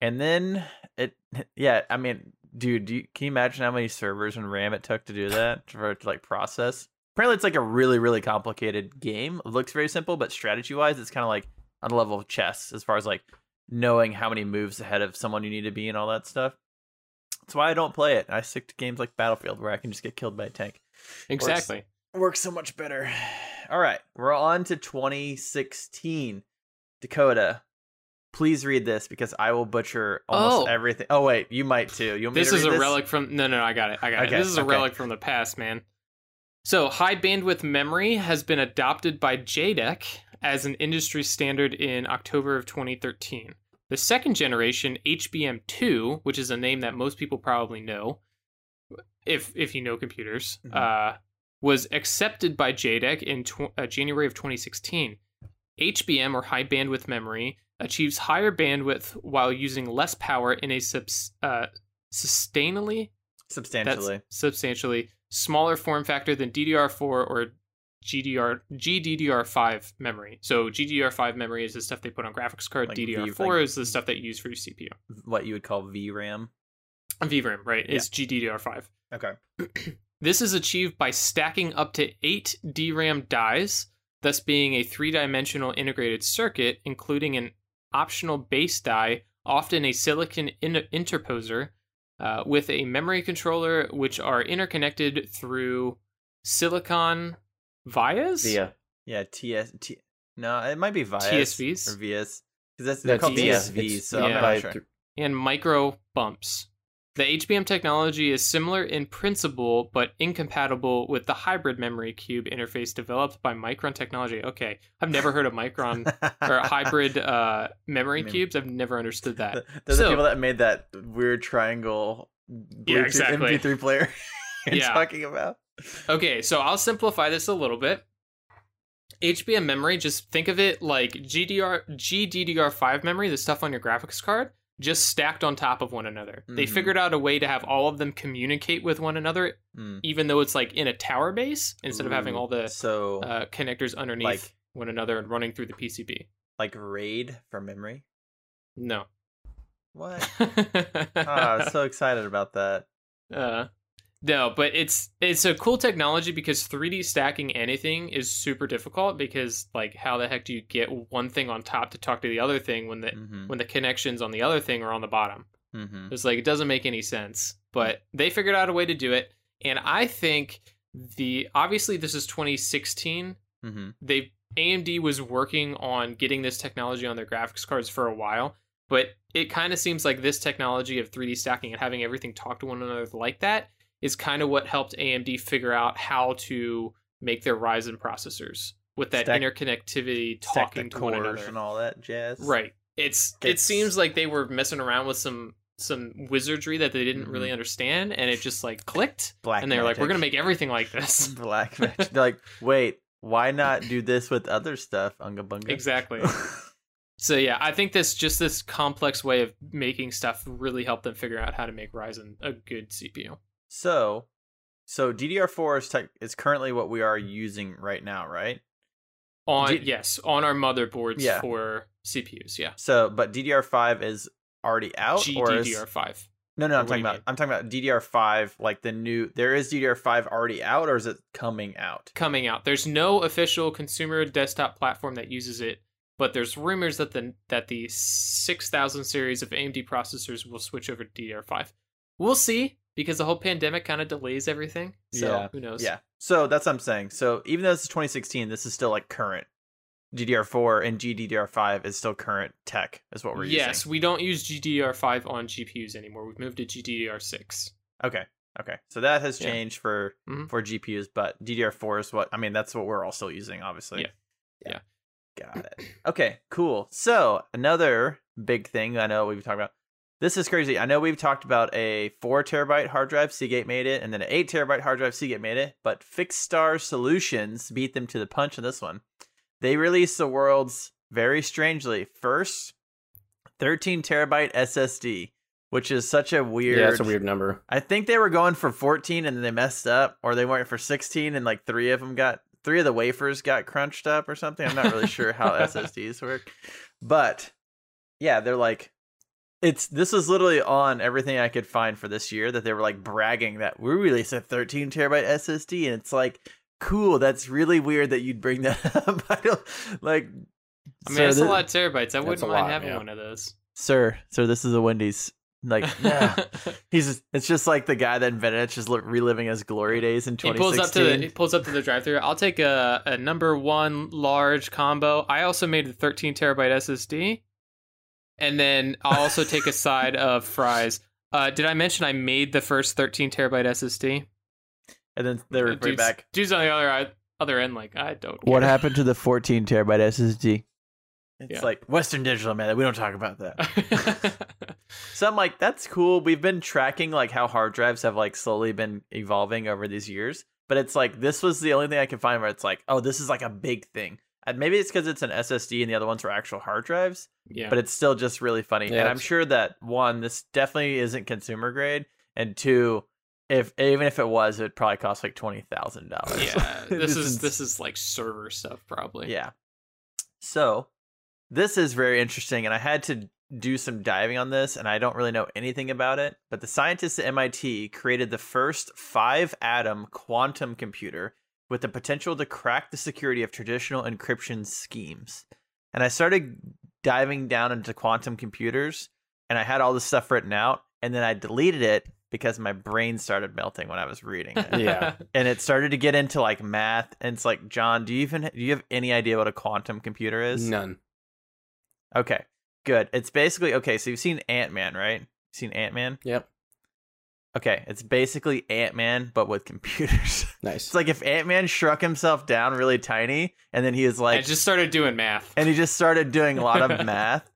B: And then it, yeah, I mean, dude, do you, can you imagine how many servers and RAM it took to do that for it to like process? Apparently, it's like a really, really complicated game. It looks very simple, but strategy wise, it's kind of like on the level of chess as far as like knowing how many moves ahead of someone you need to be and all that stuff. That's why I don't play it. I stick to games like Battlefield where I can just get killed by a tank.
A: Exactly.
B: Works so much better. All right, we're on to 2016. Dakota, please read this because I will butcher almost
A: Oh.
B: everything. Oh wait, you might too. You
A: This
B: to
A: is a relic from no no I got it I got
B: Okay,
A: it. This is a
B: okay.
A: relic from the past, man. So high bandwidth memory has been adopted by JEDEC as an industry standard in October of 2013. The second generation HBM2, which is a name that most people probably know, if if you know computers,
B: Mhm.
A: uh, was accepted by JEDEC in tw- uh, January of 2016. HBM or high bandwidth memory achieves higher bandwidth while using less power in a subs- uh, sustainably
B: substantially.
A: substantially smaller form factor than DDR4 or GDR GDDR5 memory. So GDDR5 memory is the stuff they put on graphics card.
B: Like
A: DDR4
B: V- like-
A: is the stuff that you use for your CPU.
B: What you would call VRAM.
A: VRAM, right? Is GDDR5.
B: Okay.
A: This is achieved by stacking up to eight DRAM dies, thus being a three dimensional integrated circuit, including an optional base die, often a silicon in- interposer, uh, with a memory controller, which are interconnected through silicon vias.
C: Via.
B: Yeah, TS. T, no, it might be VIAS
A: TSVs?
B: or VS because that's they're
C: No,
B: called TSVs.
C: it's-
B: So I'm
A: yeah.
B: not sure.
A: and micro bumps. The HBM technology is similar in principle, but incompatible with the hybrid memory cube interface developed by Micron Technology. Okay, I've never heard of Micron or hybrid uh, memory
B: Mem-
A: cubes. I've never understood that.
B: They're
A: So-
B: the people that made that weird triangle Bluetooth
A: Yeah, exactly.
B: MP3 player you're
A: Yeah.
B: talking about.
A: Okay, so I'll simplify this a little bit. HBM memory, just think of it like GDR GDDR5 memory, the stuff on your graphics card, just stacked on top of one another. They
B: Mhm.
A: figured out a way to have all of them communicate with one another,
B: Hmm.
A: even though it's like in a tower base, instead of having all the
B: so
A: uh, connectors underneath
B: like-
A: one another and running through the PCB.
B: like RAID for memory.
A: No.
B: What? ah, I was so excited about that.
A: Uh, no, but it's it's a cool technology because 3D stacking anything is super difficult because like how the heck do you get one thing on top to talk to the other thing when the
B: hmm
A: when the connections on the other thing are on the bottom?
B: hmm
A: It's like it doesn't make any sense. But they figured out a way to do it, and I think the obviously this is 2016.
B: hmm
A: They AMD was working on getting this technology on their graphics cards for a while, but it kind of seems like this technology of 3D stacking and having everything talk to one another like that is kind of what helped AMD figure out how to make their Ryzen processors with that
B: Stack-
A: interconnectivity talking to one another.
B: and all that jazz.
A: Right. It's it seems like they were messing around with some some wizardry that they didn't really
B: Mhm.
A: understand and it just like clicked
B: Black
A: and they were like we're going to make everything like this.
B: Black magic. They're like, wait, why not do this with other stuff? Unga bunga.
A: exactly. So yeah, I think this just this complex way of making stuff really helped them figure out how to make Ryzen a good CPU.
B: So, so DDR4 is tech, is currently what we are using right now, right?
A: On
B: D-
A: yes, on our motherboards
B: Yeah.
A: for CPUs, yeah.
B: So, but DDR5 is already out, or is
A: GDDR5.
B: no, no? I'm talking about
A: mean?
B: I'm talking about DDR5, like the new. There is DDR5 already out, or is it coming out?
A: coming out. There's no official consumer desktop platform that uses it, but there's rumors that the that the 6000 series of AMD processors will switch over to DDR5. We'll see because the whole pandemic kind of delays everything. So
B: Yeah,
A: who knows?
B: Yeah. So that's what I'm saying. So even though this is 2016, this is still like current. DDR4 and GDDR5 is still current tech, is what we're
A: yes,
B: using.
A: Yes, we don't use GDDR5 on GPUs anymore. We've moved to GDDR6.
B: Okay. Okay. So that has
A: Yeah.
B: changed for
A: Mhm.
B: for GPUs, but DDR4 is what I mean. That's what we're all still using, obviously.
A: Yeah. Yeah.
B: Got it. Okay. Cool. So another big thing I know we've talked about. This is crazy. I know we've talked about a four terabyte hard drive. Seagate made it, and then an eight terabyte hard drive. Seagate made it, but Fixstars Solutions beat them to the punch on this one. They released the world's very strangely first 13 terabyte SSD which is such a weird.
C: Yeah, it's a weird number.
B: I think they were going for 14 and then they messed up, or they went for 16 and like three of them got three of the wafers got crunched up or something. I'm not really sure how SSDs work, but yeah, they're like, it's this was literally on everything I could find for this year that they were like bragging that we released a 13 terabyte SSD, and it's like, cool. That's really weird that you'd bring that up. I don't like.
A: I mean,
B: sir,
A: it's
B: thi-
A: a lot of terabytes. I wouldn't mind
C: lot,
A: having
C: yeah.
A: one of those.
B: sir, sir, this is a Wendy's. Like, yeah, He's it's just like the guy that invented it, just reliving his glory days in 2016.
A: he pulls up to the he pulls up to the drive-through. I'll take a, a number one large combo. I also made a 13 terabyte SSD, and then I'll also take a side of fries. Uh, did I mention I made the first 13 terabyte SSD?
B: and then they were
A: Dude's,
B: back.
A: dude's on the other other end. Like I don't.
B: What happened to the 14 terabyte SSD? It's
A: Yeah.
B: like Western Digital, man. We don't talk about that. So I'm like, that's cool. We've been tracking like how hard drives have like slowly been evolving over these years, but it's like this was the only thing I could find where it's like, oh, this is like a big thing. And maybe it's because it's an SSD and the other ones were actual hard drives,
A: yeah.
B: but it's still just really funny.
C: Yeah,
B: and I'm sure that one, this definitely isn't consumer grade, and two, if even if it was, it would probably cost like twenty thousand dollars.
A: yeah. This is this is like server stuff probably.
B: Yeah. So this is very interesting, and I had to do some diving on this, and I don't really know anything about it. But the scientists at MIT created the first five atom quantum computer with the potential to crack the security of traditional encryption schemes. And I started diving down into quantum computers, and I had all this stuff written out, and then I deleted it because my brain started melting when I was reading it
C: Yeah.
B: and it started to get into like math and it's like john do you even do you have any idea what a quantum computer is
C: None.
B: okay good it's basically okay so you've seen ant-man right you've seen ant-man
C: Yep.
B: Okay it's basically ant-man but with computers
C: Nice.
B: it's like if ant-man shrunk himself down really tiny and then he was
A: I
B: like
A: just started doing math.
B: and he just started doing a lot of math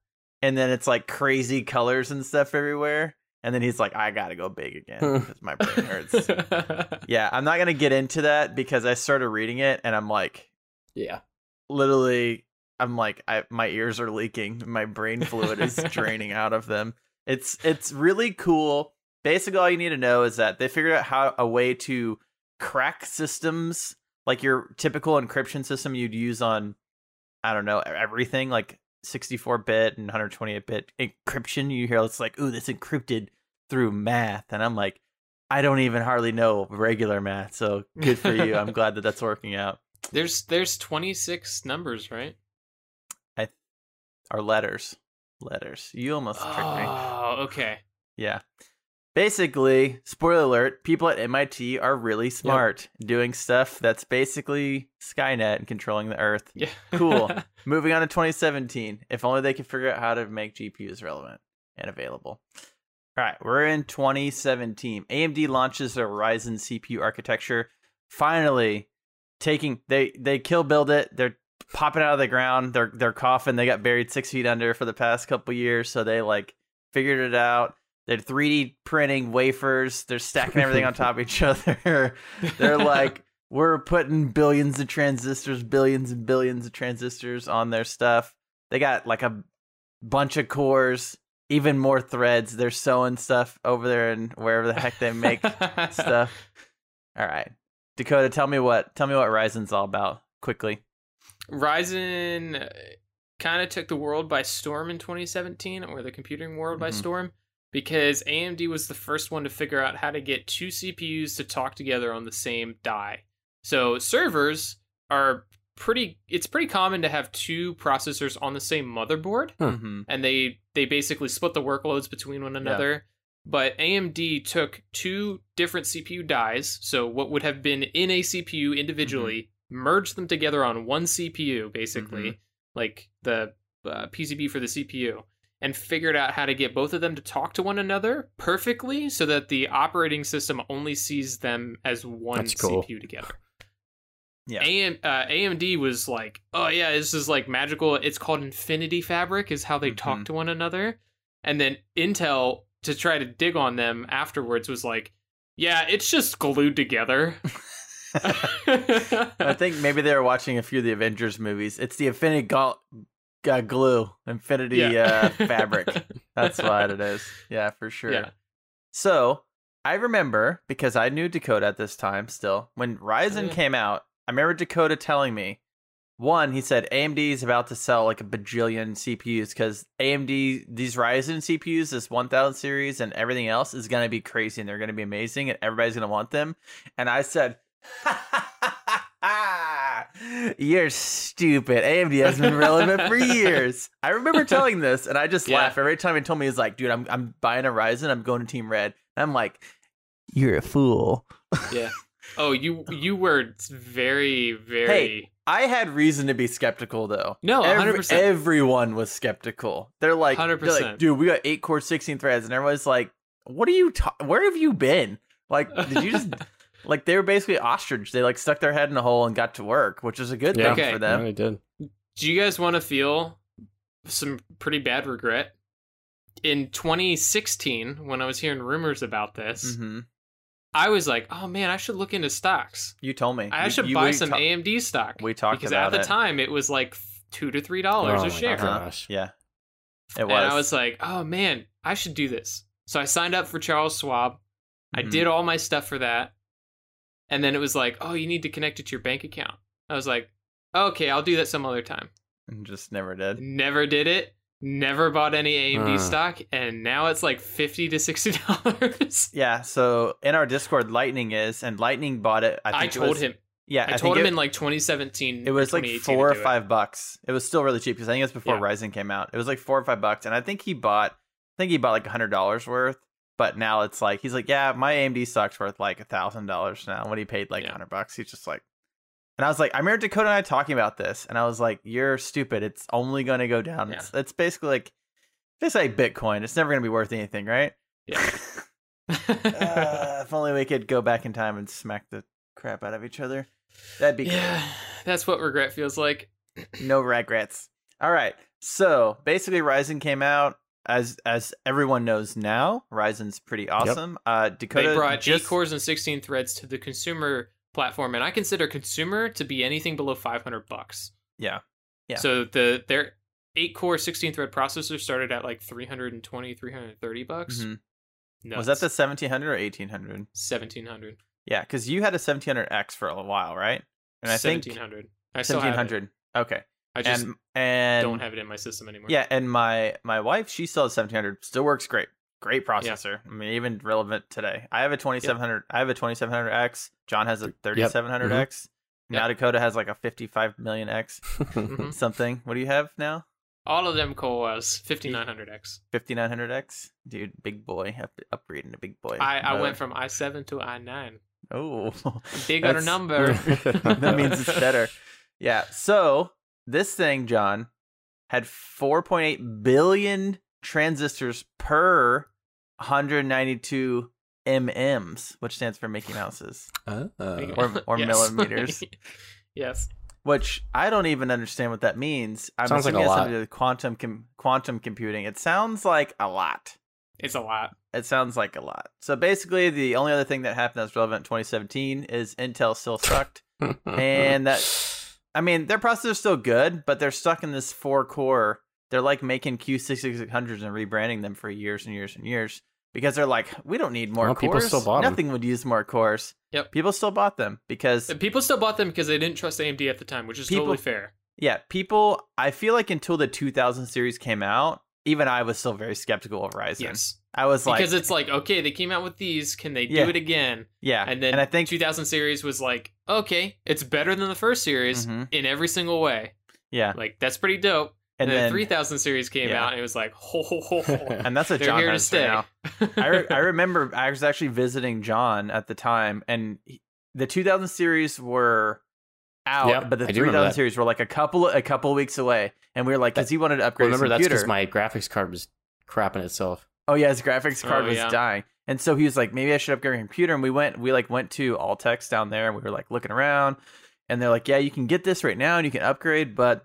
B: and then it's like crazy colors and stuff everywhere and then he's like i gotta go big again because my brain hurts yeah i'm not gonna get into that because i started reading it and i'm like
C: yeah.
B: literally i'm like I, my ears are leaking my brain fluid is draining out of them it's it's really cool basically all you need to know is that they figured out how a way to crack systems like your typical encryption system you'd use on i don't know everything like 64 bit and 128 bit encryption you hear it's like ooh this encrypted through math and i'm like i don't even hardly know regular math so good for you i'm glad that that's working out
A: There's there's 26 numbers, right?
B: I are letters. Letters. You almost tricked me.
A: Oh, okay.
B: Yeah. Basically, spoiler alert, people at MIT are really smart doing stuff that's basically Skynet and controlling the Earth.
A: Yeah.
B: Cool. Moving on to 2017. If only they could figure out how to make GPUs relevant and available. All right, we're in 2017. AMD launches their Ryzen CPU architecture. Finally, taking they they kill build it. They're popping out of the ground. They're they're coughing. They got buried six feet under for the past couple years, so they like figured it out. They're 3D printing wafers. They're stacking everything on top of each other. They're like, we're putting billions of transistors, billions and billions of transistors on their stuff. They got like a bunch of cores, even more threads. They're sewing stuff over there and wherever the heck they make stuff. All right, Dakota, tell me what tell me what Ryzen's all about quickly.
A: Ryzen kind of took the world by storm in 2017, or the computing world by
B: Mhm.
A: storm, because AMD was the first one to figure out how to get two CPUs to talk together on the same die. So servers are pretty. It's pretty common to have two processors on the same motherboard,
B: Mm-hmm.
A: and they they basically split the workloads between one another. But AMD took two different CPU dies, so what would have been in a CPU individually, merged them together on one CPU, basically, like the uh, PCB for the CPU, and figured out how to get both of them to talk to one another perfectly, so that the operating system only sees them as one
C: That's cool.
A: CPU together.
B: Yeah.
A: AM, uh, AMD was like, oh yeah, this is like magical. It's called Infinity Fabric, is how they
B: Mhm.
A: talk to one another. And then Intel, to try to dig on them afterwards, was like, yeah, it's just glued together.
B: I think maybe they were watching a few of the Avengers movies. It's the Infinity Gaunt- uh, glue, Infinity
A: Yeah.
B: uh, fabric. That's what it is. Yeah, for sure.
A: Yeah.
B: So I remember because I knew Dakota at this time still when Ryzen
A: yeah.
B: came out. I remember Dakota telling me one. He said AMD is about to sell like a bajillion CPUs because AMD these Ryzen CPUs, this 1000 series and everything else is going to be crazy and they're going to be amazing and everybody's going to want them. And I said. You're stupid. AMD has been relevant for years. I remember telling this, and I just
A: Yeah.
B: laugh every time he told me. He's like, "Dude, I'm I'm buying a Ryzen. I'm going to Team Red." And I'm like, "You're a fool."
A: Yeah. Oh, you you were very very.
B: I had reason to be skeptical though.
A: No, 100%.
B: Everyone was skeptical. They're like, they're like, dude, we got eight core, sixteen threads, and everyone's like, "What are you? Ta- where have you been? Like, did you just?" Like they were basically ostrich. They like stuck their head in a hole and got to work, which is a good
C: Yeah.
B: thing
A: Okay.
B: for
C: Yeah,
B: them.
C: they did.
A: Do you guys want to feel some pretty bad regret? In 2016, when I was hearing rumors about this,
B: hmm
A: I was like, "Oh man, I should look into stocks.
B: You told me.
A: I
B: You-
A: should
B: you-
A: buy some
B: ta-
A: AMD stock."
B: we talked about it.
A: because
B: about
A: at the
B: it.
A: time it was like two to three dollars
C: Oh
A: a
C: my
A: share.
C: Gosh.
B: Yeah, it was. And.
A: I was like, "Oh man, I should do this." So I signed up for Charles Schwab. I
B: Mhm.
A: did all my stuff for that. And then it was like, "Oh, you need to connect it to your bank account." I was like, "Okay, I'll do that some other time."
B: And just never did.
A: Never did it. Never bought any AMD
C: Uh.
A: stock, and now it's like fifty to sixty dollars.
B: Yeah. So in our Discord, Lightning is, and Lightning bought it. I,
A: I,
B: think it
A: told
B: was-
A: him.
B: Yeah,
A: I,
B: I,
A: told
B: think
A: him
B: it,
A: in like 2017.
B: it was like
A: 2018
B: four or
A: do it.
B: five bucks. It was still really cheap because I think it was before
A: Yeah.
B: Ryzen came out. It was like four or five bucks, and I think he bought. I think he bought like a hundred dollars worth. But now it's like he's like, yeah, my AMD stock's worth like a thousand dollars now. When he paid like a
A: Yeah.
B: hundred bucks, he's just like. And I was like, I remember Dakota and I talking about this, and I was like, "You're stupid. It's only going to go down.
A: Yeah.
B: It's, it's basically like, just like Bitcoin. It's never going to be worth anything, right?"
A: Yeah.
B: uh, if only we could go back in time and smack the crap out of each other. That'd be
A: yeah, that's what regret feels like.
B: No regrets. All right. So basically, Ryzen came out as as everyone knows now. Ryzen's pretty awesome. Uh, Dakota
A: they brought
B: just,
A: eight cores and 16 threads to the consumer platform, and I consider consumer to be anything below 500 bucks.
B: Yeah. Yeah.
A: So the their eight core 16 thread processor started at like 320, 330 bucks.
B: Mm-hmm.
A: No,
B: Was that the seventeen hundred or eighteen hundred?
A: 1700?
B: Yeah, because you had a seventeen hundred X for a while, right? And I think
A: 1700. I still have
B: seventeen Okay.
A: I just
B: and and
A: don't have it in my system anymore.
B: Yeah, and my my wife, she still has seventeen hundred. Still works great. Great processor. I mean, even relevant today. I have a twenty seven hundred. I have a twenty seven hundred X. John has a thirty seven hundred X. Now
A: Yep.
B: Dakota has like a fifty five million X
A: Mhm.
B: something. What do you have now?
A: All of them cores 5900X.
B: Fifty nine hundred X. Dude, big boy. Up, upgrading to big boy.
A: I, I went from i7 to i9.
B: Oh,
A: Bigger number.
B: that means it's better. Yeah. So this thing, John, had 4.8 billion transistors per 192 MMs, which stands for Mickey Mouses,
C: Uh,
B: Or- or millimeters.
A: yes.
B: which I don't even understand what that means. I'm
C: Sounds like a lot.
B: to do with quantum com- quantum computing. It sounds like a lot.
A: It's a lot.
B: It sounds like a lot. So basically, the only other thing that happened that's relevant in 2017 is Intel still sucked. and that I mean their processor's are still good, but they're stuck in this four core. They're like making Q6600s and rebranding them for years and years and years because they're like, we don't need more
C: Well,
B: cores.
C: people still bought 'em.
B: Nothing would use more cores.
A: Yep.
B: People still bought them because
A: People still bought them because they didn't trust AMD at the time, which is
B: People-
A: totally fair.
B: yeah, people. I feel like until the 2000 series came out, even I was still very skeptical of Ryzen.
A: Yes.
B: I was like,
A: because it's like, okay, they came out with these. Can they
B: Yeah.
A: do it again?
B: yeah,
A: And then
B: and I think
A: 2000 series was like, okay, it's better than the first series
B: Mhm.
A: in every single way.
B: yeah,
A: Like, that's pretty dope.
B: and
A: And, then
B: then
A: 3000 series came
B: Yeah.
A: out, and it was like, ho, ho, ho, ho.
B: and that's
A: a
B: John
A: here to stay.
B: right now. I, re- I remember I was actually visiting John at the time, and he- the 2000 series were out,
C: Yep,
B: but the
C: I
B: 3000 series were like a couple a couple weeks away, and we were like, because he wanted to upgrade
C: Remember,
B: his
C: that's because my graphics card was crapping itself.
B: oh yeah, his graphics card
A: Oh,
B: was
A: yeah.
B: dying, and so he was like, maybe I should upgrade my computer. And we went, we like went to Altex down there, and we were like looking around, and they're like, yeah, you can get this right now, and you can upgrade, but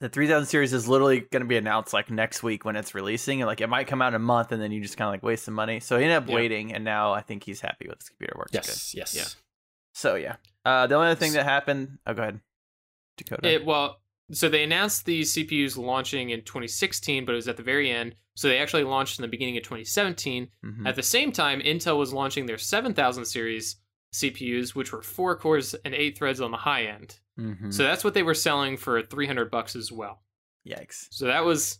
B: the 3000 series is literally going to be announced like next week when it's releasing and like it might come out in a month and then you just kind of like waste some money so he ended up
A: Yeah.
B: waiting and now i think he's happy with his computer works good
C: Yes, yes.
A: Yeah.
B: so yeah uh the only other thing that happened oh go ahead dakota
A: It well, so they announced the CPUs launching in 2016, but it was at the very end. So they actually launched in the beginning of 2017.
B: Mhm.
A: At the same time, Intel was launching their 7000 series CPUs, which were four cores and eight threads on the high end.
B: Mhm.
A: So that's what they were selling for 300 bucks as well.
B: Yikes.
A: So that was,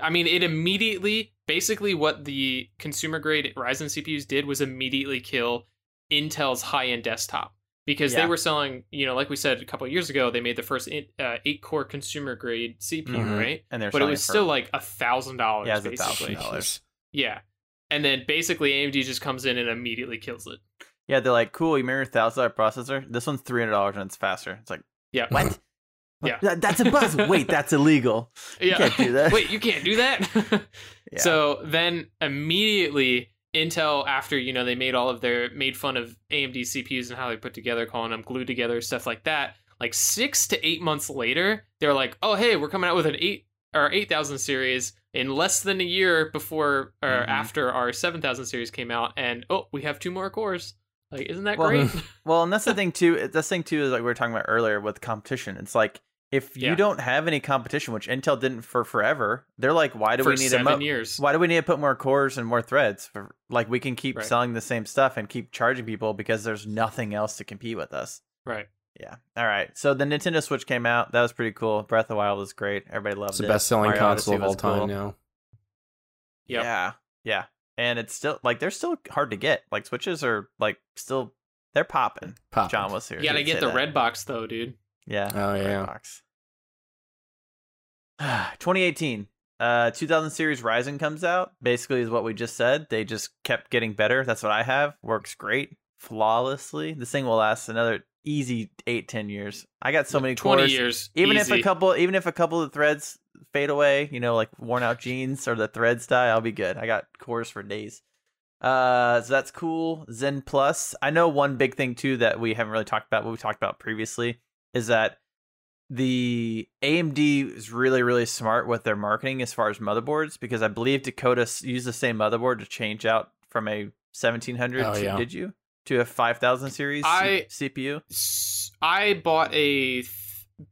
A: I mean, it immediately, basically, what the consumer grade Ryzen CPUs did was immediately kill Intel's high end desktop because
B: Yeah.
A: they were selling, you know, like we said a couple of years ago, they made the first in- uh, eight core consumer grade CPU,
C: Mhm.
A: right?
B: And they're
A: But it was
B: for-
A: still like a thousand dollars,
B: Yeah, it's a
A: basically.
B: thousand dollars.
A: Yeah, and then basically AMD just comes in and immediately kills it.
B: Yeah, they're like, cool. You made a thousand dollar processor? This one's three hundred dollars and it's faster. It's like
A: Yeah,
B: what?
A: Yeah.
B: That- that's a buzz. Wait, that's illegal.
A: yeah.
B: can't do that.
A: Wait, you can't do that.
B: Yeah.
A: So then immediately Intel, after you know they made all of their made fun of AMD CPUs and how they put together, calling them glued together, stuff like that. Like six to eight months later, they're like, "Oh, hey, we're coming out with an eight or eight thousand series in less than a year before or
B: Mhm.
A: after our seven thousand series came out, and oh, we have two more cores. Like, isn't that
B: Well,
A: great?
B: Well, and that's the thing too. That's the thing too is like we were talking about earlier with competition. It's like if you
A: Yeah.
B: don't have any competition, which Intel didn't for forever, they're like, why do
A: For
B: we need
A: seven
B: to mo-
A: years.
B: why do we need to put more cores and more threads? For like we can keep
A: Right.
B: selling the same stuff and keep charging people because there's nothing else to compete with us.
A: Right.
B: Yeah. All right. So the Nintendo Switch came out. That was pretty cool. Breath of the Wild was great. Everybody loved
C: It's
B: it.
C: the best selling
B: Mario
C: console of all
B: was
C: time
B: cool.
C: now.
A: Yep.
B: Yeah. Yeah. And it's still like they're still hard to get. Like Switches are like still they're popping.
C: Pop.
B: John was here.
A: You gotta get the
B: that.
A: red box though, dude.
B: Yeah.
C: Oh,
B: red
C: yeah.
B: box. 2018. Uh 2000 series Ryzen comes out. Basically is what we just said. They just kept getting better. That's what I have. Works great. Flawlessly. This thing will last another easy 8 10 years. I got so many
A: Twenty
B: cores.
A: years.
B: Even if a couple even if a couple of threads fade away, you know, like worn out jeans or the threads die, I'll be good. I got cores for days. Uh so that's cool. Zen Plus. I know one big thing too that we haven't really talked about, what we talked about previously, is that the AMD is really, really smart with their marketing as far as motherboards because I believe Dakota used the same motherboard to change out from a 1700
C: Oh,
B: to,
C: yeah.
B: did you? To a 5000 series C-
A: I-
B: CPU?
A: I bought a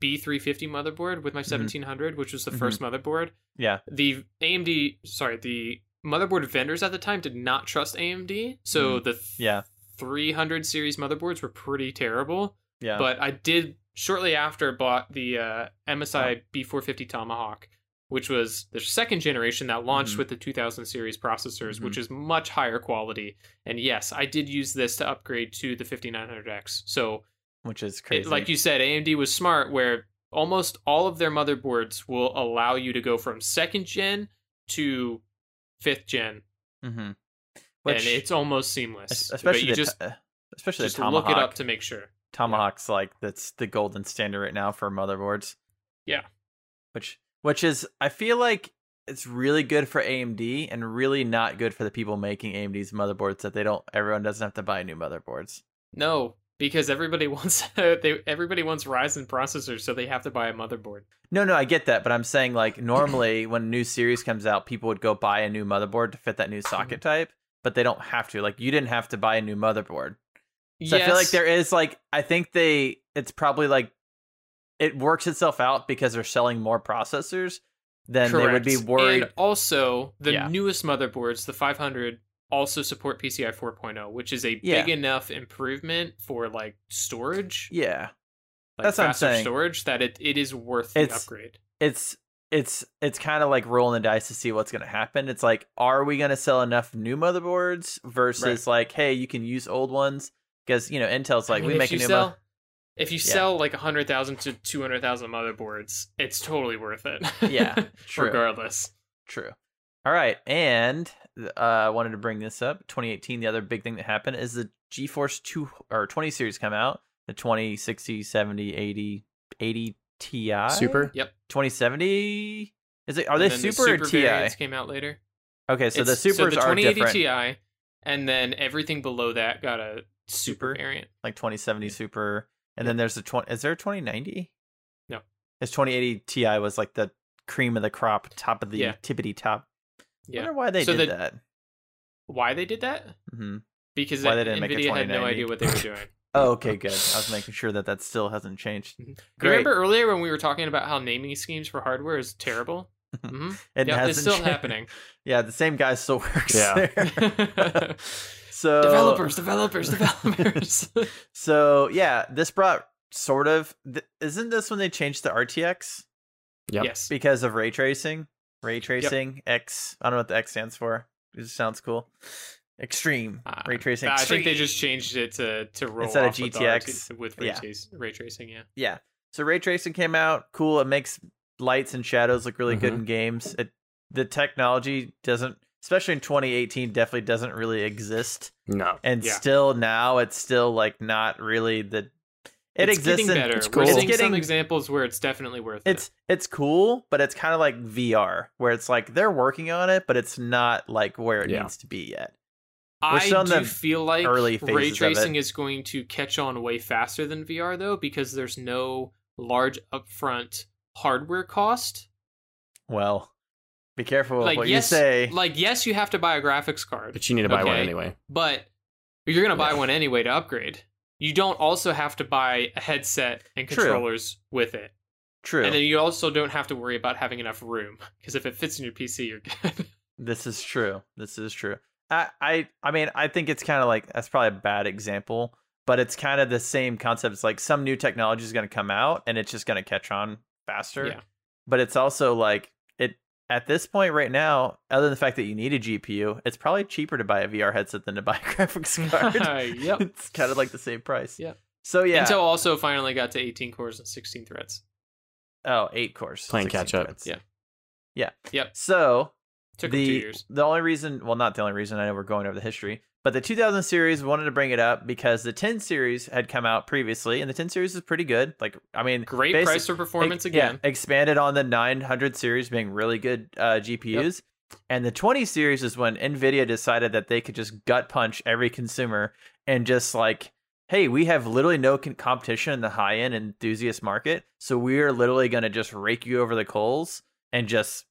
A: B350 motherboard with my
B: Mhm.
A: 1700, which was the
B: Mhm.
A: first motherboard.
B: Yeah.
A: The AMD, sorry, the motherboard vendors at the time did not trust AMD, so the th-
B: Mm-hmm. Yeah.
A: 300 series motherboards were pretty terrible.
B: Yeah.
A: But I did shortly after bought the uh, MSI B450 Tomahawk, which was the second generation that launched
B: Mhm.
A: with the 2000 series processors,
B: Mhm.
A: which is much higher quality. And yes, I did use this to upgrade to the 5900X. So
B: which is
A: it-
B: crazy.
A: like you said, AMD was smart where almost all of their motherboards will allow you to go from second gen to fifth gen,
B: mm-hmm.
A: and it's almost seamless.
B: Es-
A: but
B: especially
A: you
B: the,
A: just
B: uh, especially
A: just
B: the tomahawk.
A: look it up to make sure.
B: Tomahawk's like that's the golden standard right now for motherboards.
A: Yeah.
B: Which which is I feel like it's really good for AMD and really not good for the people making AMD's motherboards that they don't everyone doesn't have to buy new motherboards.
A: No, because everybody wants they everybody wants Ryzen processors, so they have to buy a motherboard.
B: No, no, I get that, but I'm saying like normally when a new series comes out, people would go buy a new motherboard to fit that new mm-hmm. socket type, but they don't have to. Like you didn't have to buy a new motherboard. So I feel like there is like I think they it's probably like it works itself out because they're selling more processors than they would be worried.
A: And also, the
B: Yeah.
A: newest motherboards, the 500, also support PCI 4.0, which is a
B: Yeah.
A: big enough improvement for like storage,
B: yeah.
A: like
B: That's what I'm saying.
A: storage, that it, it is worth the
B: It's-
A: upgrade.
B: It's it's it's kind of like rolling the dice to see what's going to happen. It's like are we going to sell enough new motherboards versus like hey, you can use old ones because you know Intel's like
A: I mean,
B: we make a
A: you
B: new
A: sell,
B: mo-
A: if you
B: Yeah.
A: sell like 100,000 to 200,000 motherboards, it's totally worth it.
B: Yeah, true.
A: Regardless.
B: True. All right, and uh, I wanted to bring this up. 2018, the other big thing that happened is the GeForce 2 or 20 series come out. The 2060, 70, 80, 80 Ti,
C: Super. Yep.
B: 2070. Is it? Are they
A: And then the
B: super, or Ti?
A: variants came out later.
B: Okay, so the
A: It's-
B: supers
A: the
B: are
A: 2080
B: different.
A: Ti, and then everything below that got a super, variant.
B: Like 2070 super, and then there's the 20. Is there a 2090?
A: No.
B: His 2080 Ti was like the cream of the crop, top of the
A: Yeah.
B: tippity top.
A: Yeah.
B: wonder why they
A: So
B: did
A: the-
B: that.
A: Why they did that?
B: hmm
A: Because
B: Why they didn't make a
A: Nvidia had no idea what they were doing.
B: Oh, okay, good. I was making sure that that still hasn't changed.
A: You
B: Great.
A: remember earlier when we were talking about how naming schemes for hardware is terrible? hmm
B: It
A: Yeah, it's
B: hasn't
A: still
B: changed.
A: happening.
B: Yeah, the same guy still works
C: Yeah.
B: there. So
A: developers, developers, developers.
B: So yeah, this brought sort of. Th- isn't this when they changed the RTX
C: Yep.
A: Yes.
B: because of ray tracing? Ray tracing X. I don't know what the X stands for. It just sounds cool. Extreme
A: Uh,
B: ray tracing.
A: I think they just changed it to to roll
B: Instead of
A: off with
B: GTX,
A: RT with ray,
B: yeah.
A: trace- ray tracing. Yeah.
B: Yeah. So ray tracing came out. Cool. It makes lights and shadows look really good
C: Mhm.
B: in games. It the technology doesn't, especially in 2018, definitely doesn't really exist.
C: No.
B: And
A: Yeah.
B: still now, it's still like not really the. It
A: it's
B: exists.
A: getting
B: in-
A: better.
C: it's
A: We're
C: cool.
A: seeing
B: It's
A: some
B: getting-
A: examples where it's definitely worth it?
B: It's it's cool, but it's kind of like VR, where it's like they're working on it, but it's not like where it
C: Yeah.
B: needs to be yet. we're
A: I do
B: the
A: feel like
B: early
A: ray tracing is going to catch on way faster than VR though, because there's no large upfront hardware cost.
B: Well, be careful
A: Like,
B: what
A: yes,
B: you say.
A: Like yes, you have to buy a graphics card,
C: But you need to buy one anyway.
A: but you're gonna buy
C: Yeah.
A: one anyway to upgrade. You don't also have to buy a headset and
B: True.
A: controllers with it.
B: True.
A: And then you also don't have to worry about having enough room because if it fits in your PC, you're good.
B: This is true. This is true. I I, I mean, I think it's kind of like that's probably a bad example, but it's kind of the same concept. It's like some new technology is going to come out and it's just going to catch on faster.
A: Yeah.
B: But it's also like it at this point right now, other than the fact that you need a GPU, it's probably cheaper to buy a VR headset than to buy a graphics card.
A: yep.
B: it's kind of like the same price.
A: Yep.
B: So yeah.
A: Intel also finally got to 18 cores and 16 threads.
B: oh, eight cores.
C: Playing catch up.
B: threads.
A: Yeah.
B: Yeah.
A: Yep.
B: So
A: Took
B: the
A: two years.
B: the only reason, well, not the only reason. I know we're going over the history, but the 2000 series wanted to bring it up because the 10 series had come out previously, and the 10 series is pretty good. Like, I mean,
A: Great
B: basi-
A: price for performance
B: ex- yeah,
A: again.
B: expanded on the 900 series being really good uh, GPUs. And the 20 series is when Nvidia decided that they could just gut punch every consumer and just like, hey, we have literally no con- competition in the high end enthusiast market, so we are literally going to just rake you over the coals and just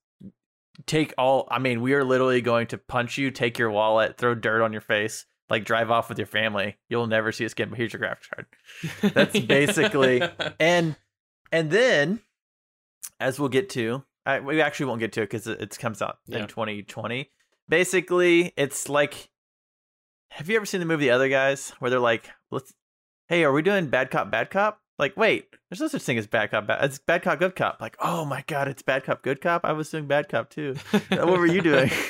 B: take all. I mean, we are literally going to punch you, take your wallet, throw dirt on your face. Like drive off with your family. You'll never see us again. But here's your graphics card that's basically- and and then as we'll get to I, we actually won't get to it because it, it comes out
A: Yeah.
B: in 2020 basically it's like have you ever seen the movie the other guys where they're like let's hey are we doing bad cop bad cop like wait there's no such thing as bad cop bad it's bad cop good cop. Like oh my god it's bad cop good cop? I was doing bad cop too. Uh, what were you doing?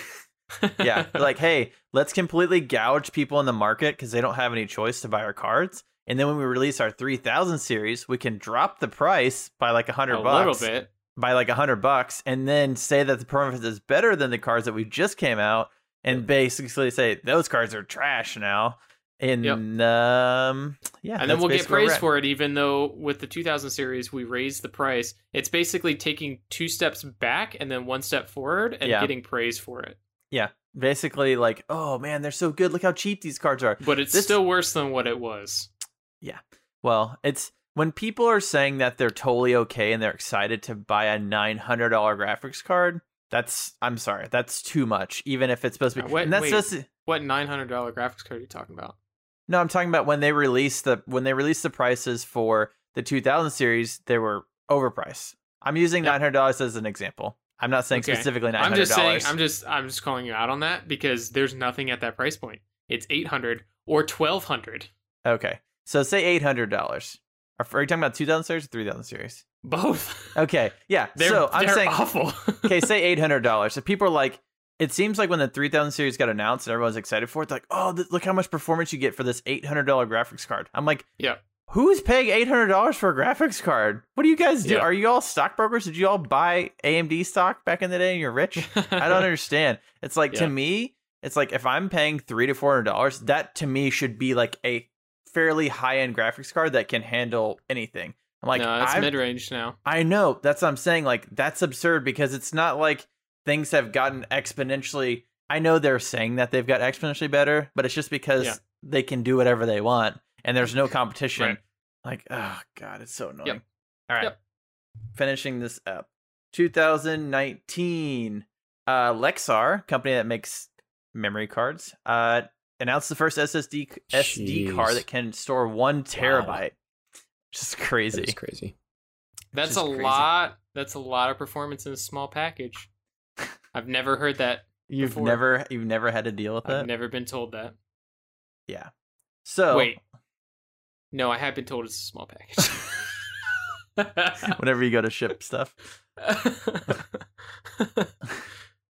B: Yeah like hey let's completely gouge people in the market because they don't have any choice to buy our cards. And then when we release our 3000 series we can drop the price by like a hundred
A: a
B: bucks A
A: little bit.
B: by like a hundred bucks and then say that the performance is better than the cards that we just came out and basically say those cards are trash now and
A: Yep.
B: um yeah
A: and then we'll get praise for it, even though with the 2000 series we raised the price. It's basically taking two steps back and then one step forward and
B: Yeah.
A: getting praise for it.
B: yeah basically like oh man they're so good look how cheap these cards are
A: But it's
B: This-
A: still worse than what it was.
B: Yeah well, it's when people are saying that they're totally okay and they're excited to buy a nine hundred dollar graphics card. That's I'm sorry, that's too much. Even if it's supposed to be, and that's
A: wait.
B: just
A: What $900 graphics card are you talking about?
B: No. I'm talking about when they released the when they released the prices for the 2000 series, they were overpriced. I'm using
A: Yep.
B: nine hundred dollars as an example. I'm not saying
A: Okay.
B: specifically nine
A: I'm just saying. I'm just I'm just calling you out on that because there's nothing at that price point. It's 800 or 1200.
B: Okay, so say eight hundred dollars. Are are you talking about 2000 series or 3000 series?
A: Both.
B: Okay, yeah.
A: They're,
B: so I'm
A: they're
B: saying
A: awful.
B: okay, say eight hundred dollars. So people are like, it seems like when the three thousand series got announced and everyone's excited for it, like, oh, th- look how much performance you get for this eight hundred dollar graphics card. I'm like,
A: Yeah.
B: who's paying eight hundred dollars for a graphics card? What do you guys do?
A: Yeah.
B: Are you all stockbrokers? Did you all buy AMD stock back in the day and you're rich? I don't understand. It's like
A: Yeah.
B: to me, it's like if I'm paying three to four hundred dollars, that to me should be like a fairly high end graphics card that can handle anything. I'm like,
A: no, it's mid range now.
B: I know. That's what I'm saying. Like, that's absurd because it's not like things have gotten exponentially. I know they're saying that they've got exponentially better, but it's just because
A: Yeah.
B: they can do whatever they want and there's no competition.
A: Right.
B: Like, oh, God, it's so annoying.
A: Yep.
B: All right.
A: Yep.
B: Finishing this up. 2019. Uh, Lexar, company that makes memory cards, uh, announced the first SSD SD card that can store one terabyte. Just crazy.
C: That is crazy.
A: That's a
B: crazy.
A: lot. That's a lot of performance in a small package. I've never heard that.
B: You've
A: before.
B: never you've never had to deal with that?
A: I've never been told that.
B: yeah. So
A: Wait. No, I have been told it's a small package.
B: whenever you go to ship stuff.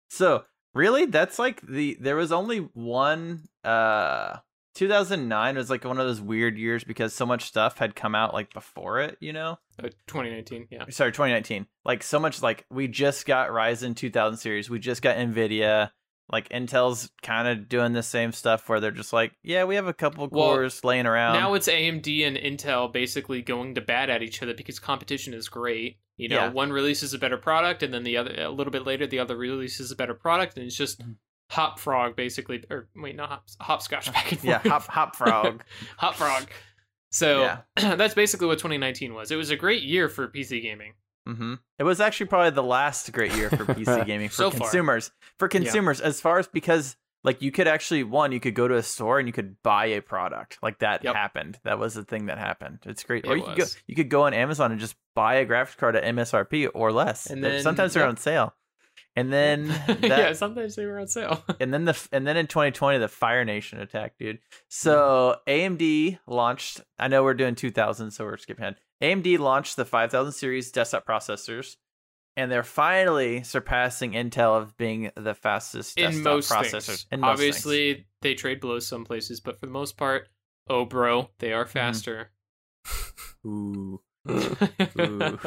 B: So really, that's like the there was only one. uh 2009 was like one of those weird years because so much stuff had come out like before it. You know.
A: Uh, 2019, yeah.
B: sorry 2019 like so much like we just got ryzen 2000 series we just got nvidia like intel's kind of doing the same stuff where they're just like yeah we have a couple
A: Well,
B: cores laying around
A: now it's AMD and Intel basically going to bat at each other because competition is great. You know,
B: Yeah.
A: one releases a better product, and then the other a little bit later, the other releases a better product, and it's just
B: Mhm.
A: Hop frog basically, or wait, not hop, hopscotch back and forth.
B: yeah hop hop frog
A: hop frog. So
B: Yeah.
A: that's basically what 2019 was. It was a great year for PC gaming.
B: hmm it was actually probably the last great year for pc gaming for
A: So far.
B: consumers for consumers as far as because like you could actually one you could go to a store and you could buy a product like that
A: Yep.
B: happened that was the thing that happened it's great or
A: It
B: you could go you could go on amazon and just buy a graphics card at msrp or less
A: And then-
B: sometimes they're
A: yep.
B: on sale and then that,
A: yeah, sometimes they were on sale.
B: and then the and then in 2020 the Fire Nation attack, dude. So AMD launched. I know we're doing 2000, so we're skipping ahead. AMD launched the 5000 series desktop processors, and they're finally surpassing Intel of being the fastest desktop
A: in most
B: processors.
A: things.
B: In most
A: Obviously, they trade blows some places, but for the most part, oh bro, they
B: Mm-hmm.
A: are faster.
B: things. Ooh. Ooh.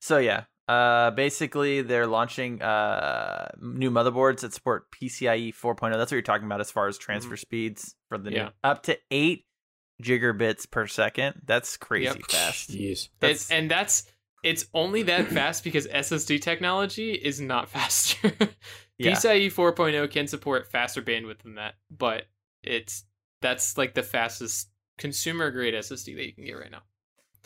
B: So yeah, uh, basically they're launching uh new motherboards that support PCIe 4.0. That's what you're talking about as far as transfer speeds for the
A: Mm-hmm. Yeah.
B: new up to eight gigabits per second. That's crazy
A: Yep.
B: fast.
C: Jeez.
B: That's,
A: It's, and that's it's only that fast because SSD technology is not faster.
B: yeah.
A: PCIe 4.0 can support faster bandwidth than that, but it's that's like the fastest consumer grade SSD that you can get right now.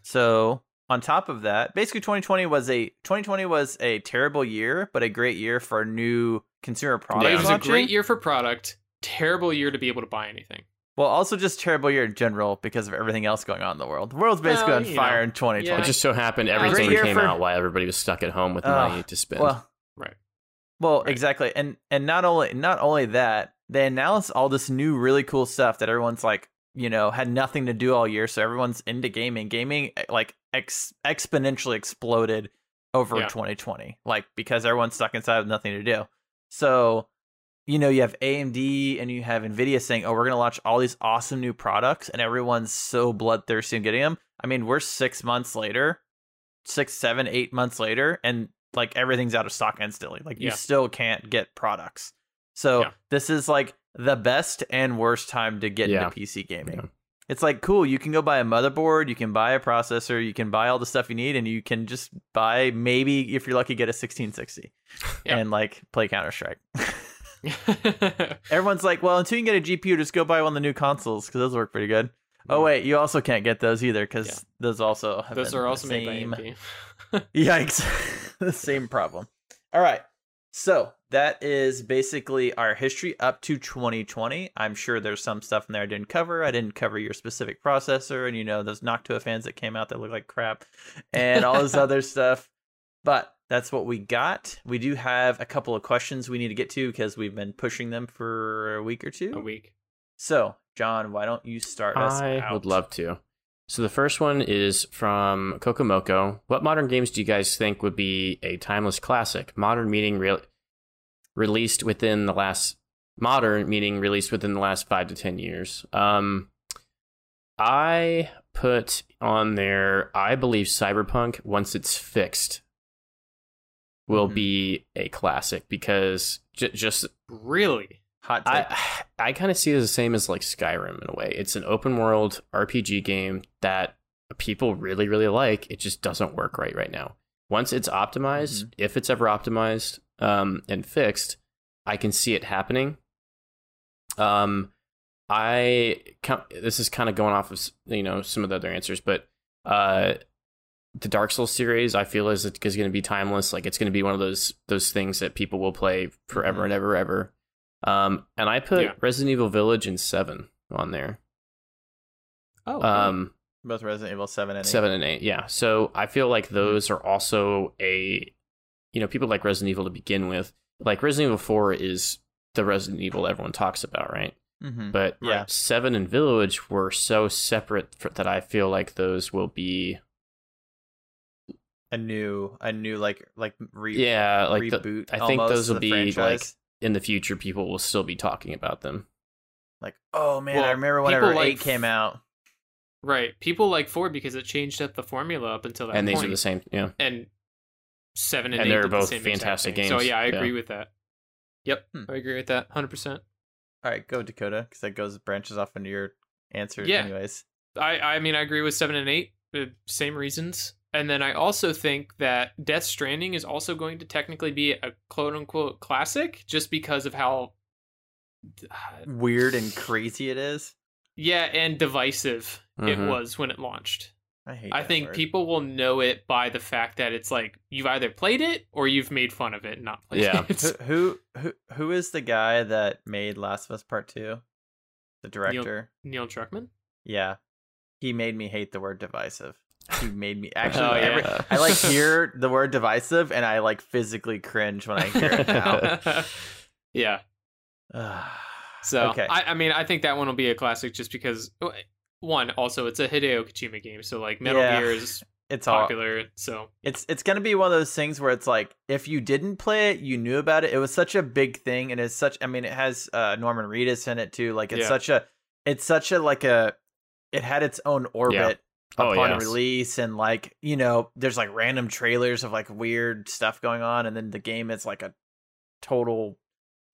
B: So on top of that, basically 2020 was a 2020 was a terrible year, but a great year for new consumer products. Yeah.
A: it was a great year for product, terrible year to be able to buy anything.
B: Well, also just terrible year in general because of everything else going on in the world. The world's basically
A: Well,
B: on fire
A: know,
B: in 2020.
A: yeah.
C: It just so happened
A: Uh,
C: everything
B: great
C: came
B: for-
C: out while everybody was stuck at home with
B: Ugh,
C: money to spend.
B: Well,
A: Right.
B: Well,
A: Right.
B: exactly, and and not only not only that, they announced all this new really cool stuff that everyone's like, you know, had nothing to do all year, so everyone's into gaming. Gaming eh, like ex- exponentially exploded over
A: Yeah.
B: 2020, like because everyone's stuck inside with nothing to do. So, you know, you have AMD and you have Nvidia saying, "Oh, we're gonna launch all these awesome new products," and everyone's so bloodthirsty in getting them. I mean, we're six months later, six, seven, eight months later, and like everything's out of stock instantly. Like you still can't get products. So
A: Yeah.
B: this is like the best and worst time to get
C: Yeah.
B: into PC gaming.
C: Yeah.
B: It's like cool. You can go buy a motherboard, you can buy a processor, you can buy all the stuff you need, and you can just buy maybe if you're lucky get a 1660
A: Yeah.
B: and like play Counter Strike. Everyone's like, well, until you can get a GPU, just go buy one of the new consoles because those work pretty good. Oh mm-hmm. wait, you also can't get those either because
A: Yeah.
B: those also have
A: Those are
B: the
A: also made by
B: same-
A: AMD.
B: Yikes. the same problem. All right. So that is basically our history up to 2020. I'm sure there's some stuff in there I didn't cover. I didn't cover your specific processor and, you know, those Noctua fans that came out that look like crap and all this other stuff. But that's what we got. We do have a couple of questions we need to get to because we've been pushing them for a week or two.
A: A week.
B: So, John, why don't you start us
C: I
B: out?
C: would love to. So the first one is from Kokomoko. What modern games do you guys think would be a timeless classic? Modern meaning real released within the last modern meaning released within the last five to ten years. Um, I put on there. I believe Cyberpunk once it's fixed will
B: Mhm.
C: be a classic because j- just
A: Really?
B: Hot take.
C: I I kind of see it as the same as like Skyrim in a way. It's an open world RPG game that people really really like. It just doesn't work right right now. Once it's optimized,
B: Mhm.
C: if it's ever optimized um, and fixed, I can see it happening. Um, I this is kind of going off of you know some of the other answers, but uh, the Dark Souls series I feel is is going to be timeless. Like it's going to be one of those those things that people will play forever
B: Mhm.
C: and ever ever. Um, and I put
A: Yeah.
C: Resident Evil Village and Seven on there.
A: Oh,
C: Um,
B: Both Resident Evil seven and eight.
C: seven and eight, yeah. So I feel like those are also a, you know, people like Resident Evil to begin with. Like Resident Evil Four is the Resident Evil everyone talks about, right?
B: Mm-hmm.
C: But
B: Yeah.
C: Seven and Village were so separate for, that I feel like those will be,
B: A new, a new like like re-
C: yeah, like the,
B: reboot.
C: I think those will be,
B: franchise.
C: in the future. People will still be talking about them.
B: like oh man,
A: Well,
B: I remember
A: people
B: whenever
A: like
B: eight came out.
A: right. People like four because it changed up the formula up until that
C: and these are the same, yeah.
A: and seven and,
C: And
A: eight
C: they're
A: did the
C: both
A: same
C: fantastic
A: games. So yeah, I
C: Yeah.
A: agree with that. Yep,
B: Hmm.
A: I agree with that, hundred percent.
B: All right, go Dakota because that goes branches off into your answer.
A: Yeah.
B: Anyways,
A: I I mean I agree with seven and eight, the same reasons. And then I also think that Death Stranding is also going to technically be a quote unquote classic, just because of how,
B: weird and crazy it is.
A: yeah, and divisive it
C: Mhm.
A: was when it launched.
B: I hate.
A: I think
B: word.
A: people will know it by the fact that it's like you've either played it or you've made fun of it, and not played
C: Yeah.
A: it.
B: Who, who who who is the guy that made Last of Us Part Two? The director.
A: Neil Druckmann.
B: Yeah, he made me hate the word divisive. He made me actually.
A: Oh, yeah.
B: every- I like hear the word divisive, and I like physically cringe when I hear it now.
A: yeah. So
B: okay,
A: I, I mean, I think that one will be a classic just because oh, one, also it's a Hideo Kojima game, so like Metal
B: Yeah.
A: Gear is
B: it's all
A: popular. So
B: it's it's gonna be one of those things where it's like if you didn't play it, you knew about it. It was such a big thing, and it's such. I mean, it has uh, Norman Reedus in it too. Like it's
A: Yeah.
B: such a, it's such a like a, it had its own orbit
C: Oh,
B: upon
C: yes.
B: release, and like you know, there's like random trailers of like weird stuff going on, and then the game is like a total.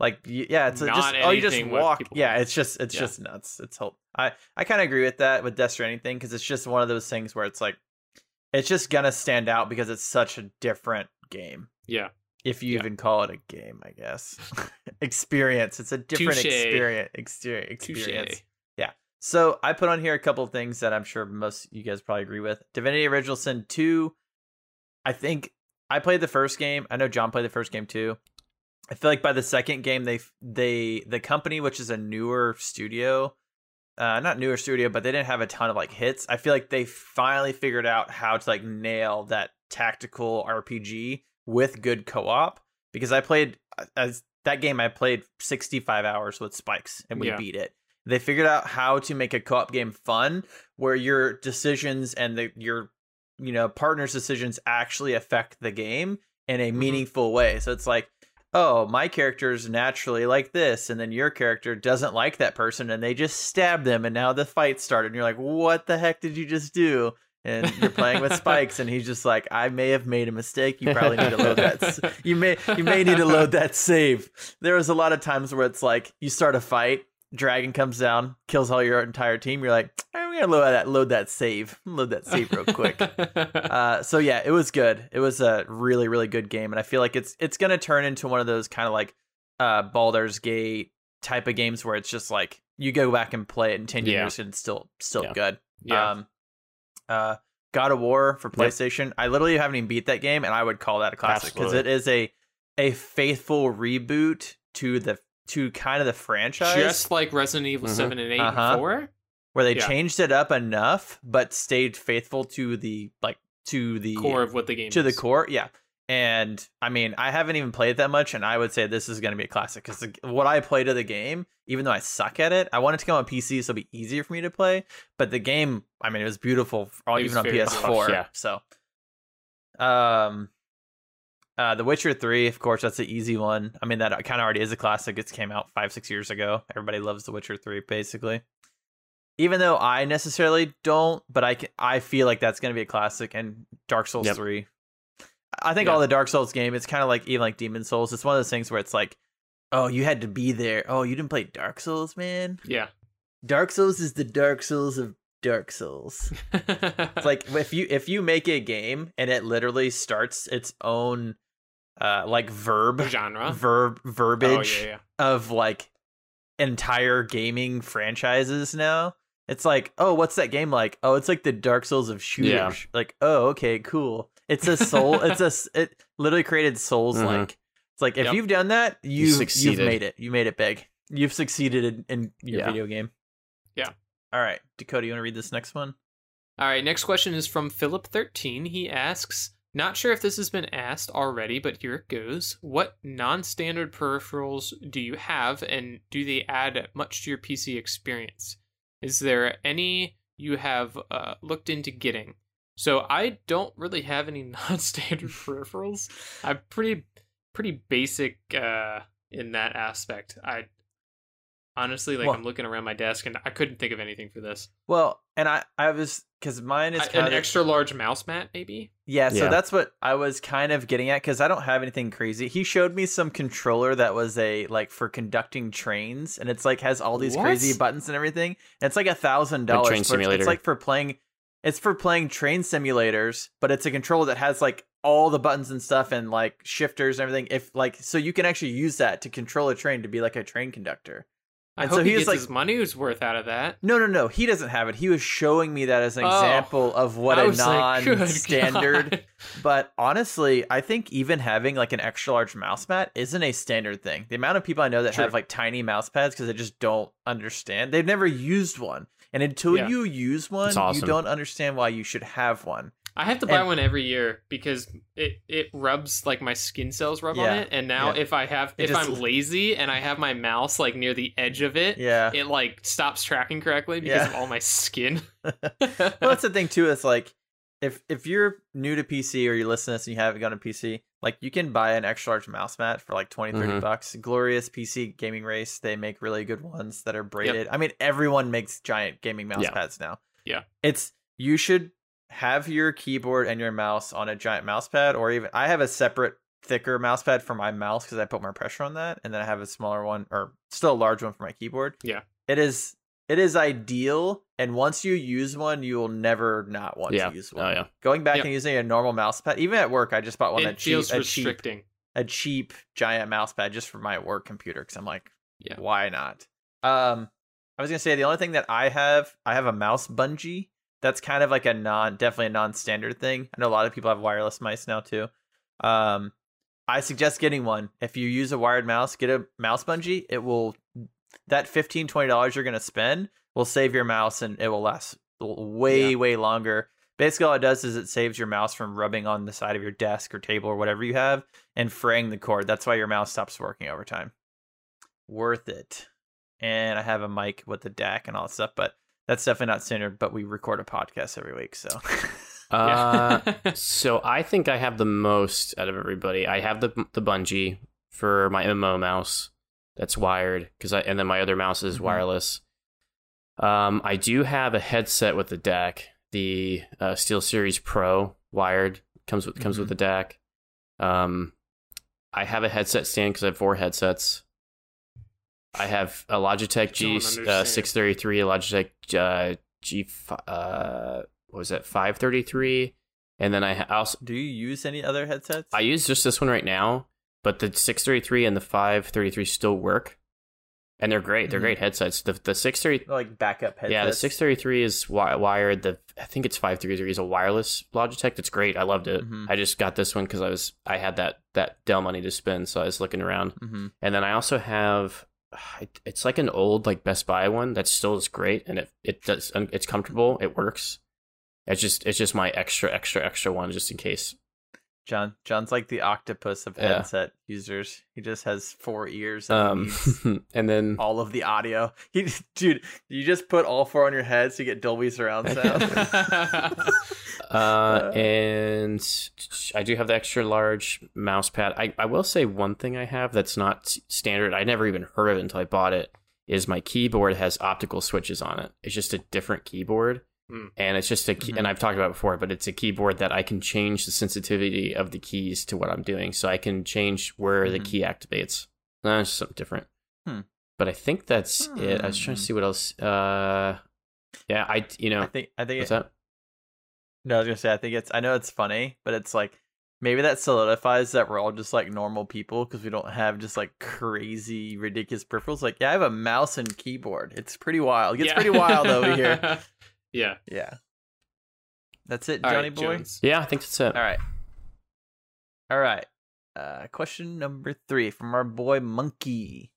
B: Like yeah, it's a, just oh you just walk yeah it's just it's
A: Yeah.
B: just nuts it's hope I I kind of agree with that with Death Stranding thing because it's just one of those things where it's like it's just gonna stand out because it's such a different game.
A: yeah,
B: If you
A: Yeah.
B: even call it a game, I guess. experience. It's a different
A: Touche.
B: experience. Experience. experience. So I put on here a couple of things that I'm sure most you guys probably agree with. Divinity Original Sin 2. I think I played the first game. I know John played the first game too. I feel like by the second game they they the company which is a newer studio uh not newer studio but they didn't have a ton of like hits. I feel like they finally figured out how to like nail that tactical RPG with good co-op because I played as that game I played 65 hours with Spikes and we
A: Yeah.
B: beat it. They figured out how to make a co-op game fun where your decisions and the your you know partner's decisions actually affect the game in a
A: Mhm.
B: meaningful way. So it's like, oh, my character is naturally like this, and then your character doesn't like that person, and they just stab them, and now the fight started. And you're like, what the heck did you just do? And you're playing with Spikes, and he's just like, I may have made a mistake. You probably need to load that. You may you may need to load that save. There was a lot of times where it's like you start a fight, dragon comes down, kills all your entire team. You're like, I'm gonna load that load that save, load that save real quick. Uh, so yeah, it was good. It was a really, really good game, and I feel like it's it's gonna turn into one of those kind of like uh, Baldur's Gate type of games where it's just like you go back and play it in ten
C: Yeah.
B: years and it's still still
C: Yeah.
B: good.
A: yeah,
B: Um, uh, God of War for
C: Yep.
B: PlayStation. I literally haven't even beat that game, and I would call that a classic because it is a a faithful reboot to the to kind of the franchise
A: just like Resident Evil
C: Mhm.
A: seven and 8
B: Uh-huh.
A: and four.
B: Where they
A: yeah.
B: changed it up enough but stayed faithful to the like to the
A: Core of what the game
B: to the core yeah. And i mean i haven't even played that much and i would say this is going to be a classic because what i played of the game even though i suck at it i wanted to go on pc so it'll be easier for me to play but the game i mean it was beautiful all
A: It
B: even on ps4
C: polished, yeah.
B: so. Um uh the witcher 3 of course that's the easy one. I mean that kind of already is a classic. It came out five six years ago. Everybody loves the witcher 3 basically even though i necessarily don't but i can, i feel like that's going to be a classic and dark souls
C: Yep.
B: 3 I think
A: Yeah.
B: all the Dark Souls game, it's kind of like even like Demon's Souls. It's one of those things where it's like, oh, you had to be there. Oh, you didn't play Dark Souls, man.
A: Yeah.
B: Dark Souls is the Dark Souls of Dark Souls. It's like if you if you make a game and it literally starts its own uh like verb
A: genre.
B: verb
A: Oh
B: verbiage
A: yeah, yeah.
B: of like entire gaming franchises now. It's like, oh, what's that game like? Oh, it's like the Dark Souls of shooters.
C: Yeah.
B: Like, oh, okay, cool. It's a soul. it's a it literally created Souls like mm-hmm. It's like if
A: Yep.
B: you've done that, you you've made it. You made it big. You've succeeded in, in your
C: Yeah.
B: video game.
A: Yeah.
B: All right, Dakota, you want to read this next one?
A: All right, next question is from Philip13. He asks, not sure if this has been asked already, but here it goes. What non standard peripherals do you have, and do they add much to your PC experience? Is there any you have uh, looked into getting? So I don't really have any non standard peripherals. I'm pretty pretty basic uh, in that aspect. I honestly like
B: Well-
A: I'm looking around my desk and I couldn't think of anything for this.
B: Well, and I I was because mine is
A: I- an
B: of
A: extra large mouse mat, maybe.
B: Yeah, so
C: Yeah.
B: that's what I was kind of getting at because I don't have anything crazy. He showed me some controller that was a like for conducting trains, and it's like has all these
A: What?
B: crazy buttons and everything. And it's like a thousand dollars.
C: train simulator.
B: It's like for playing. It's for playing train simulators, but it's a controller that has like all the buttons and stuff and like shifters and everything. If like so, you can actually use that to control a train to be like a train conductor.
A: I
B: And
A: hope
B: so
A: he
B: he was
A: gets
B: like-
A: his money's worth out of that.
B: No, no, no. He doesn't have it. He was showing me that as an
A: Oh.
B: example of what
A: I
B: a
A: was like, good
B: non-standard
A: God.
B: but honestly, I think even having like an extra large mouse mat isn't a standard thing. The amount of people I know that
A: True.
B: have like tiny mouse pads because they just don't understand. They've never used one. And until
A: Yeah.
B: you use one,
C: It's
B: you don't understand why you should have one.
A: I have to buy
B: And-
A: one every year because it it rubs like my skin cells rub on it, and now
B: yeah.
A: if I have if
B: just-
A: I'm lazy and I have my mouse like near the edge of it,
B: Yeah.
A: it like stops tracking correctly because
B: Yeah.
A: of all my skin.
B: well, that's the thing too. It's like if if you're new to PC or you listen to this and you haven't gone to PC, like you can buy an extra large mouse mat for like 20, 30
C: Mhm.
B: bucks. Glorious PC Gaming Race, they make really good ones that are braided. I mean, everyone makes giant gaming mouse
C: Yeah.
B: pads now.
A: Yeah.
B: It's you should have your keyboard and your mouse on a giant mouse pad or even I have a separate thicker mouse pad for my mouse because I put more pressure on that and then I have a smaller one or still a large one for my keyboard.
A: Yeah.
B: It is it is ideal and once you use one you will never not want
C: yeah.
B: to use one.
C: Oh yeah.
B: Going back
A: Yep.
B: and using a normal mouse pad even at work I just bought one
A: it
B: that cheap
A: feels
B: a cheap
A: restricting.
B: a cheap giant mouse pad just for my work computer because I'm like,
A: Yeah.
B: why not? Um, I was gonna say the only thing that I have, I have a mouse bungee. That's kind of like a non, definitely a non-standard thing. I know a lot of people have wireless mice now too. Um, I suggest getting one. If you use a wired mouse, get a mouse bungee. It will that 15 20 dollars you're gonna spend will save your mouse and it will last way
A: Yeah.
B: way longer. Basically, all it does is it saves your mouse from rubbing on the side of your desk or table or whatever you have and fraying the cord. That's why your mouse stops working over time. Worth it. And I have a mic with the DAC and all that stuff, but that's definitely not standard. But we record a podcast every week, so
C: Uh, so I think I have the most out of everybody. I have the the bungee for my MMO mouse that's wired because I and then my other mouse is
B: Mhm.
C: wireless. Um, I do have a headset with the DAC, the uh, SteelSeries Pro wired comes with comes with the DAC. Um, I have a headset stand because I have four headsets. I have a Logitech G
A: Don't
C: uh, six thirty three, a Logitech uh, G uh, what was that five thirty three, and then I also
B: do you use any other headsets?
C: I use just this one right now, but the 633 and the 533 still work. And they're great. They're
B: Mhm.
C: great headsets. The the 633
B: like backup headsets.
C: Yeah, the 633 is wi- wired. The I think it's 533 is a wireless Logitech. That's great. I loved it.
B: Mhm.
C: I just got this one cuz I was I had that that Dell money to spend, so I was looking around.
B: hmm
C: And then I also have it- it's like an old like Best Buy one that still is great and it it does um, it's comfortable. It works. It's just it's just my extra extra extra one just in case.
B: John John's like the octopus of
C: Yeah.
B: headset users. He just has four ears and
C: Um and then
B: all of the audio. He dude, you just put all four on your head so you get Dolby surround sound.
C: Uh, and I do have the extra large mouse pad. I, I will say one thing I have that's not standard. I never even heard of it until I bought it. Is my keyboard has optical switches on it. It's just a different keyboard,
A: Hmm.
C: and it's just a key,
B: Mhm.
C: and I've talked about it before, but it's a keyboard that I can change the sensitivity of the keys to what I'm doing, so I can change where the
B: Mhm.
C: key activates. It's something different.
B: Hmm.
C: But I think that's it. I was trying to
B: Hmm.
C: see what else. Uh, yeah, I you know
B: I think I think
C: what's
B: it,
C: that?
B: no, I was gonna say I think it's I know it's funny, but it's like maybe that solidifies that we're all just like normal people because we don't have just like crazy ridiculous peripherals. Like yeah, I have a mouse and keyboard. It's pretty wild. It gets
A: Yeah.
B: pretty wild over here.
A: yeah.
B: Yeah. That's it,
A: All
B: Johnny
A: right,
B: boy.
A: Jones.
C: Yeah, I think that's it.
B: All right. All right. Uh, question number three from our boy Monkey.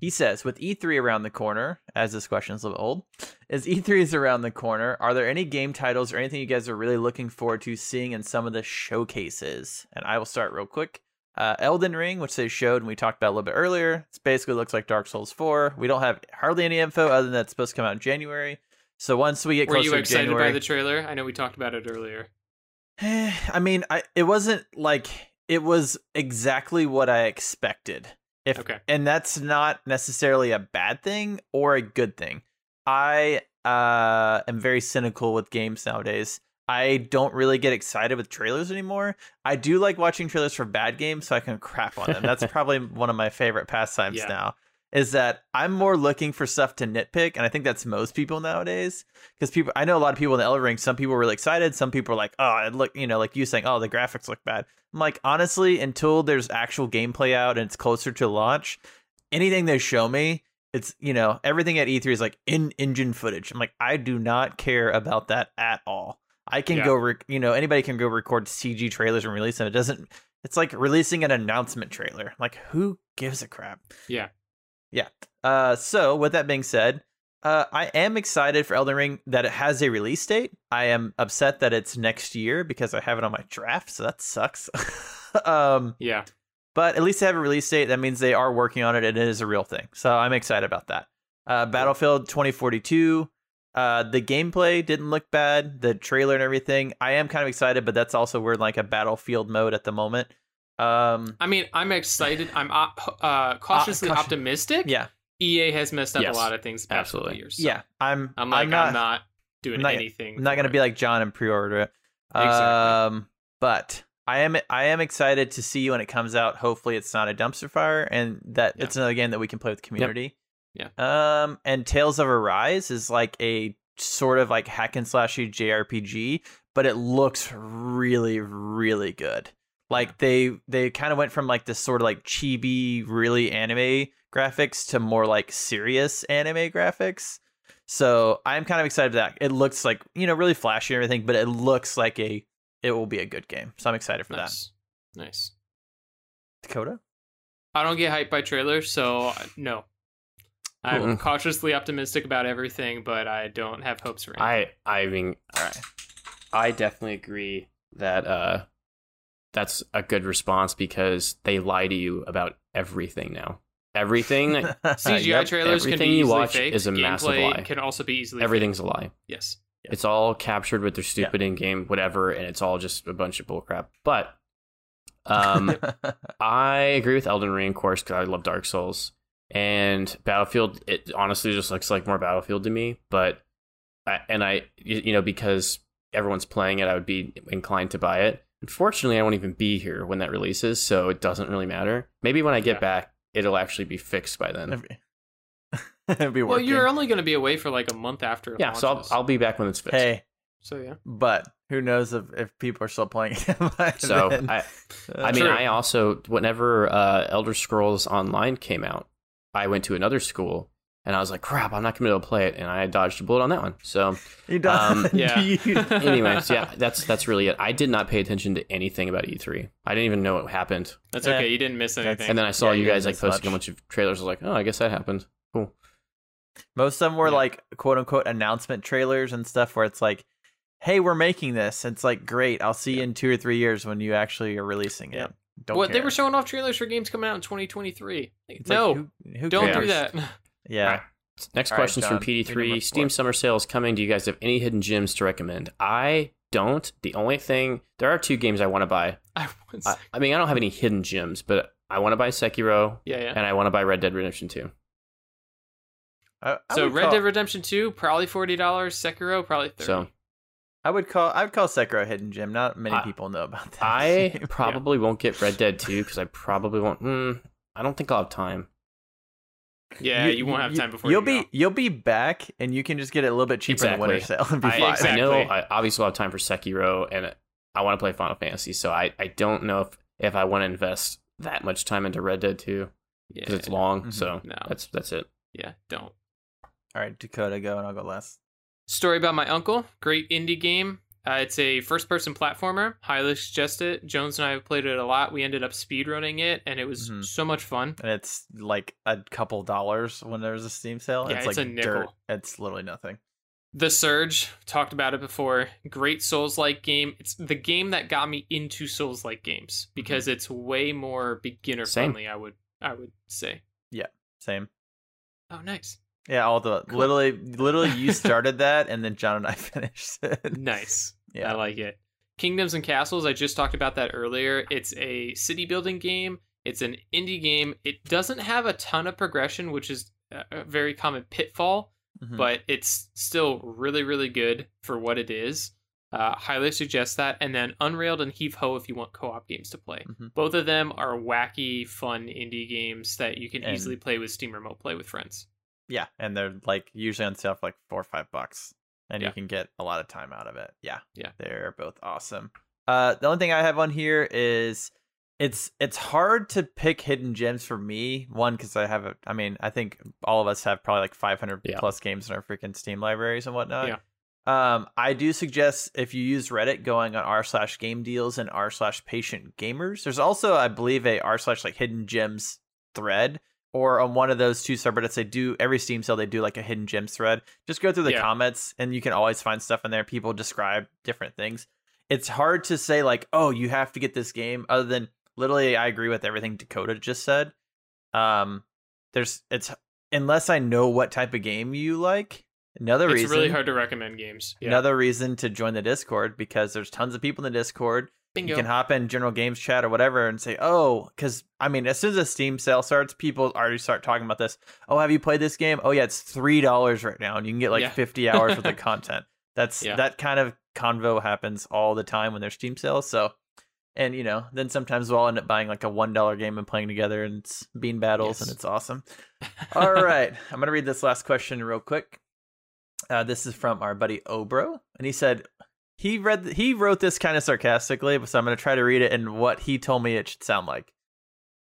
B: He says, with E3 around the corner, as this question is a little old, as E3 is around the corner, are there any game titles or anything you guys are really looking forward to seeing in some of the showcases? And I will start real quick. Uh, Elden Ring, which they showed and we talked about a little bit earlier, it basically looks like Dark Souls 4. We don't have hardly any info other than that it's supposed to come out in January. So once we get
A: Were you excited
B: January,
A: by the trailer? I know we talked about it earlier.
B: I mean, I it wasn't like it was exactly what I expected. If
A: Okay.
B: and that's not necessarily a bad thing or a good thing. I uh am very cynical with games nowadays. I don't really get excited with trailers anymore. I do like watching trailers for bad games so I can crap on them. That's probably one of my favorite pastimes
A: Yeah.
B: now. Is that I'm more looking for stuff to nitpick, and I think that's most people nowadays. Because people, I know a lot of people in the Elden Ring. Some people were really excited. Some people are like, "Oh, it look," you know, like you saying, "Oh, the graphics look bad." I'm like, honestly, until there's actual gameplay out and it's closer to launch, anything they show me, it's you know, everything at E3 is like in engine footage. I'm like, I do not care about that at all. I can
A: Yeah.
B: go, rec- you know, anybody can go record CG trailers and release them. It doesn't. It's like releasing an announcement trailer. Like, who gives a crap?
A: Yeah.
B: Yeah. Uh, so with that being said, uh, I am excited for Elden Ring that it has a release date. I am upset that it's next year because I have it on my draft, so that sucks. um,
A: Yeah.
B: but at least they have a release date. That means they are working on it and it is a real thing. So I'm excited about that. Uh, Battlefield 2042. Uh, the gameplay didn't look bad. The trailer and everything. I am kind of excited, but that's also we're in like a battlefield mode at the moment. Um,
A: I mean, I'm excited. I'm op- uh, cautiously
B: caution-
A: optimistic.
B: yeah,
A: EA has messed up
C: Yes.
A: a lot of things the past
C: Absolutely.
A: years. so
B: yeah. I'm.
A: I'm like, I'm
B: not.
A: not, doing
B: I'm not-
A: anything.
B: I'm not gonna
A: it.
B: be like John and pre-order it.
A: Exactly.
B: Um, but I am I am excited to see when it comes out. Hopefully, it's not a dumpster fire, and that
A: Yeah.
B: it's another game that we can play with the community.
A: Yeah.
B: Um, and Tales of Arise is like a sort of like hack and slashy JRPG, but it looks really really good. Like they they kind of went from like this sort of like chibi, really anime graphics to more like serious anime graphics. So I'm kind of excited for that. It looks like you know really flashy and everything, but it looks like a it will be a good game. So I'm excited for
A: nice. Nice.
B: Dakota.
A: I don't get hyped by trailers, so uh, no. I'm
C: Cool.
A: cautiously optimistic about everything, but I don't have hopes for anything.
C: I I mean,
B: All right.
C: I definitely agree that uh, that's a good response because they lie to you about everything now. Everything,
A: CGI
B: Yep.
A: trailers can be
C: you
A: easily
C: watch
A: faked.
C: is a massive
A: Gameplay
C: lie.
A: can also be easily
C: everything's a lie.
A: Yes.
C: It's all captured with their stupid in-game whatever, and it's all just a bunch of bullcrap. But um, I agree with Elden Ring, of course, because I love Dark Souls and Battlefield. It honestly just looks like more Battlefield to me. But I, and I you know, because everyone's playing it, I would be inclined to buy it. Unfortunately, I won't even be here when that releases, so it doesn't really matter. Maybe when I get
A: Yeah.
C: back, it'll actually be fixed by then.
B: It'd be
A: Well, you're only going to be away for like a month after. it
C: Yeah, so I'll. I'll be back when it's fixed.
B: hey,
A: So yeah.
B: but who knows if, if people are still playing it?
C: so
B: then.
C: I,
B: Uh,
C: I mean,
A: True.
C: I also whenever uh, Elder Scrolls Online came out, I went to another school and I was like, "Crap, I'm not gonna be able to play it," and I dodged a bullet on that one. So,
B: you don't.
C: um,
A: Yeah.
C: anyways, yeah, that's that's really it. I did not pay attention to anything about E3. I didn't even know what happened,
A: That's
B: Yeah.
A: okay. You didn't miss anything.
C: and then I saw
B: Yeah,
C: you
B: you
C: guys like
B: miss
C: posting a bunch of trailers. I was like, "Oh, I guess that happened." Cool.
B: Most of them were
A: Yeah.
B: like quote unquote announcement trailers and stuff where it's like, hey, we're making this. It's like, great. I'll see you in two or three years when you actually are releasing it.
A: Yeah.
B: Don't
A: what they were showing off trailers for games coming out in 2023.
B: It's like,
A: no,
B: who, who
A: don't
B: cares?
A: do that.
B: Yeah.
C: Alright. Next
B: All right,
C: question's
B: John,
C: from PD3. Steam. Summer Sale is coming. Do you guys have any hidden gems to recommend? I don't. The only thing there are two games I want to buy.
A: I would
C: I, I mean, I don't have any hidden gems, but I want to buy Sekiro
A: yeah, yeah.
C: and I want to buy Red Dead Redemption 2.
B: I, I
A: So Red
B: call,
A: Dead Redemption 2 probably $40, Sekiro probably 30.
C: So
B: I would call I would call Sekiro a hidden gem. Not many
C: I-
B: people know about that.
C: I
B: game.
C: probably won't get Red Dead 2 because I probably won't. Mm, I don't think I'll have time.
A: Yeah, you, won't have time before
B: you'll
A: you
B: be
A: go.
B: you'll be back and you can just get it a little bit cheaper in the winter sale be
C: I,
B: fine.
A: exactly.
C: I know I obviously will have time for Sekiro and I want to play Final Fantasy, so I, I don't know if, if I want to invest that much time into Red Dead 2
A: Yeah,
C: because it's long.
B: Mhm.
C: So
A: No.
C: that's that's it.
A: yeah, don't.
B: All right, Dakota, go and I'll go last.
A: Story about my uncle. Great indie game. Uh, it's a first-person platformer. Highly suggest it. Jones and I have played it a lot. We ended up speedrunning it, and it was
B: Mhm.
A: so much fun.
B: And it's like a couple dollars when there's a Steam sale.
A: Yeah,
B: it's,
A: it's
B: like
A: a nickel.
B: dirt. It's literally nothing.
A: The Surge, talked about it before. Great Souls like game. It's the game that got me into Souls like games because it's way more beginner friendly, I would I would say.
B: Yeah, same.
A: Oh nice.
B: Yeah, all the
A: Cool.
B: literally, literally, you started that, and then John and I finished it.
A: Nice.
B: Yeah,
A: I like it. Kingdoms and Castles, I just talked about that earlier. It's a city building game. It's an indie game. It doesn't have a ton of progression, which is a very common pitfall,
B: Mhm.
A: but it's still really, really good for what it is. Uh, highly suggest that. And then Unrailed and Heave Ho if you want co op games to play.
B: Mhm.
A: Both of them are wacky, fun indie games that you can
B: And-
A: easily play with Steam Remote Play with friends.
B: Yeah, and they're like usually on sale for like four or five bucks, and
A: Yeah.
B: you can get a lot of time out of it. Yeah,
A: Yeah.
B: they're both awesome. Uh, the only thing I have on here is it's it's hard to pick hidden gems for me. One because I have a, I mean, I think all of us have probably like 500
C: Yeah.
B: plus games in our freaking Steam libraries and whatnot.
A: Yeah.
B: Um, I do suggest if you use Reddit, going on r slash game deals and r slash patient gamers. There's also, I believe, a r slash like hidden gems thread, or on one of those two subreddits, they do every Steam sale they do like a hidden gems thread. Just go through the
A: Yeah.
B: comments, and you can always find stuff in there. People describe different things. It's hard to say like, oh, you have to get this game. Other than literally, I agree with everything Dakota just said. Um, there's it's unless I know what type of game you like. Another
A: It's
B: reason,
A: really hard to recommend games. Yeah.
B: another reason to join the Discord because there's tons of people in the Discord.
A: Bingo.
B: You can hop in general games chat or whatever and say, oh, because I mean, as soon as a Steam sale starts, people already start talking about this. Oh, have you played this game? Oh, yeah, it's three dollars right now, and you can get like
A: Yeah.
B: 50 hours worth of content. That's
A: Yeah.
B: that kind of convo happens all the time when there's Steam sales. So, and you know, then sometimes we'll all end up buying like a one dollar game and playing together, and it's bean battles,
A: Yes.
B: and it's awesome. All right, I'm gonna read this last question real quick. Uh, this is from our buddy Obro, and he said he read he wrote this kind of sarcastically, so I'm gonna try to read it and what he told me it should sound like.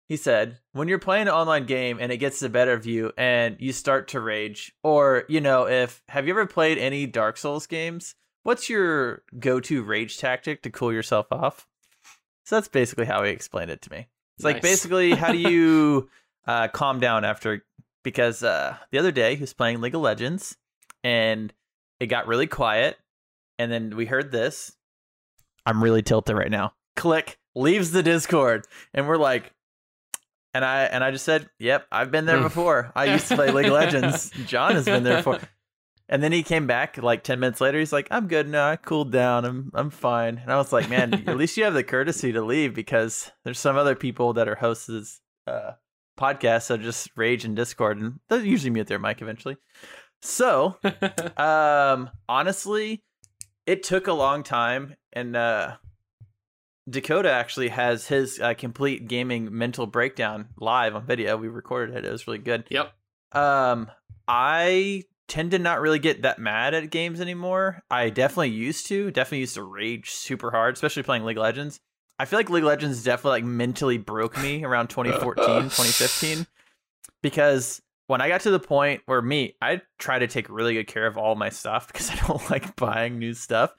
B: He said, "When you're playing an online game and it gets the better of you, and you start to rage, or you know, if have you ever played any Dark Souls games? What's your go-to rage tactic to cool yourself off?" So that's basically how he explained it to me. It's like basically how do you uh, calm down after because uh, the other day he was playing League of Legends and it got really quiet and then we heard this. I'm really tilted right now. Click leaves the Discord and we're like and I and I just said, "Yep, I've been there
C: Hmm.
B: before. I used to play League of Legends. John has been there before." And then he came back like 10 minutes later. He's like, I'm good now. I cooled down. I'm I'm fine. And I was like, man, at least you have the courtesy to leave because there's some other people that are hosts of this uh, podcast that just rage in Discord and they'll usually mute their mic eventually. So, um, honestly, it took a long time. And uh, Dakota actually has his uh, complete gaming mental breakdown live on video. We recorded it. It was really good.
A: yep.
B: Um, I tend to not really get that mad at games anymore. I definitely used to. Definitely used to rage super hard, especially playing League of Legends. I feel like League of Legends definitely like mentally broke me around 2014, 2015 because when I got to the point where me, I try to take really good care of all my stuff because I don't like buying new stuff.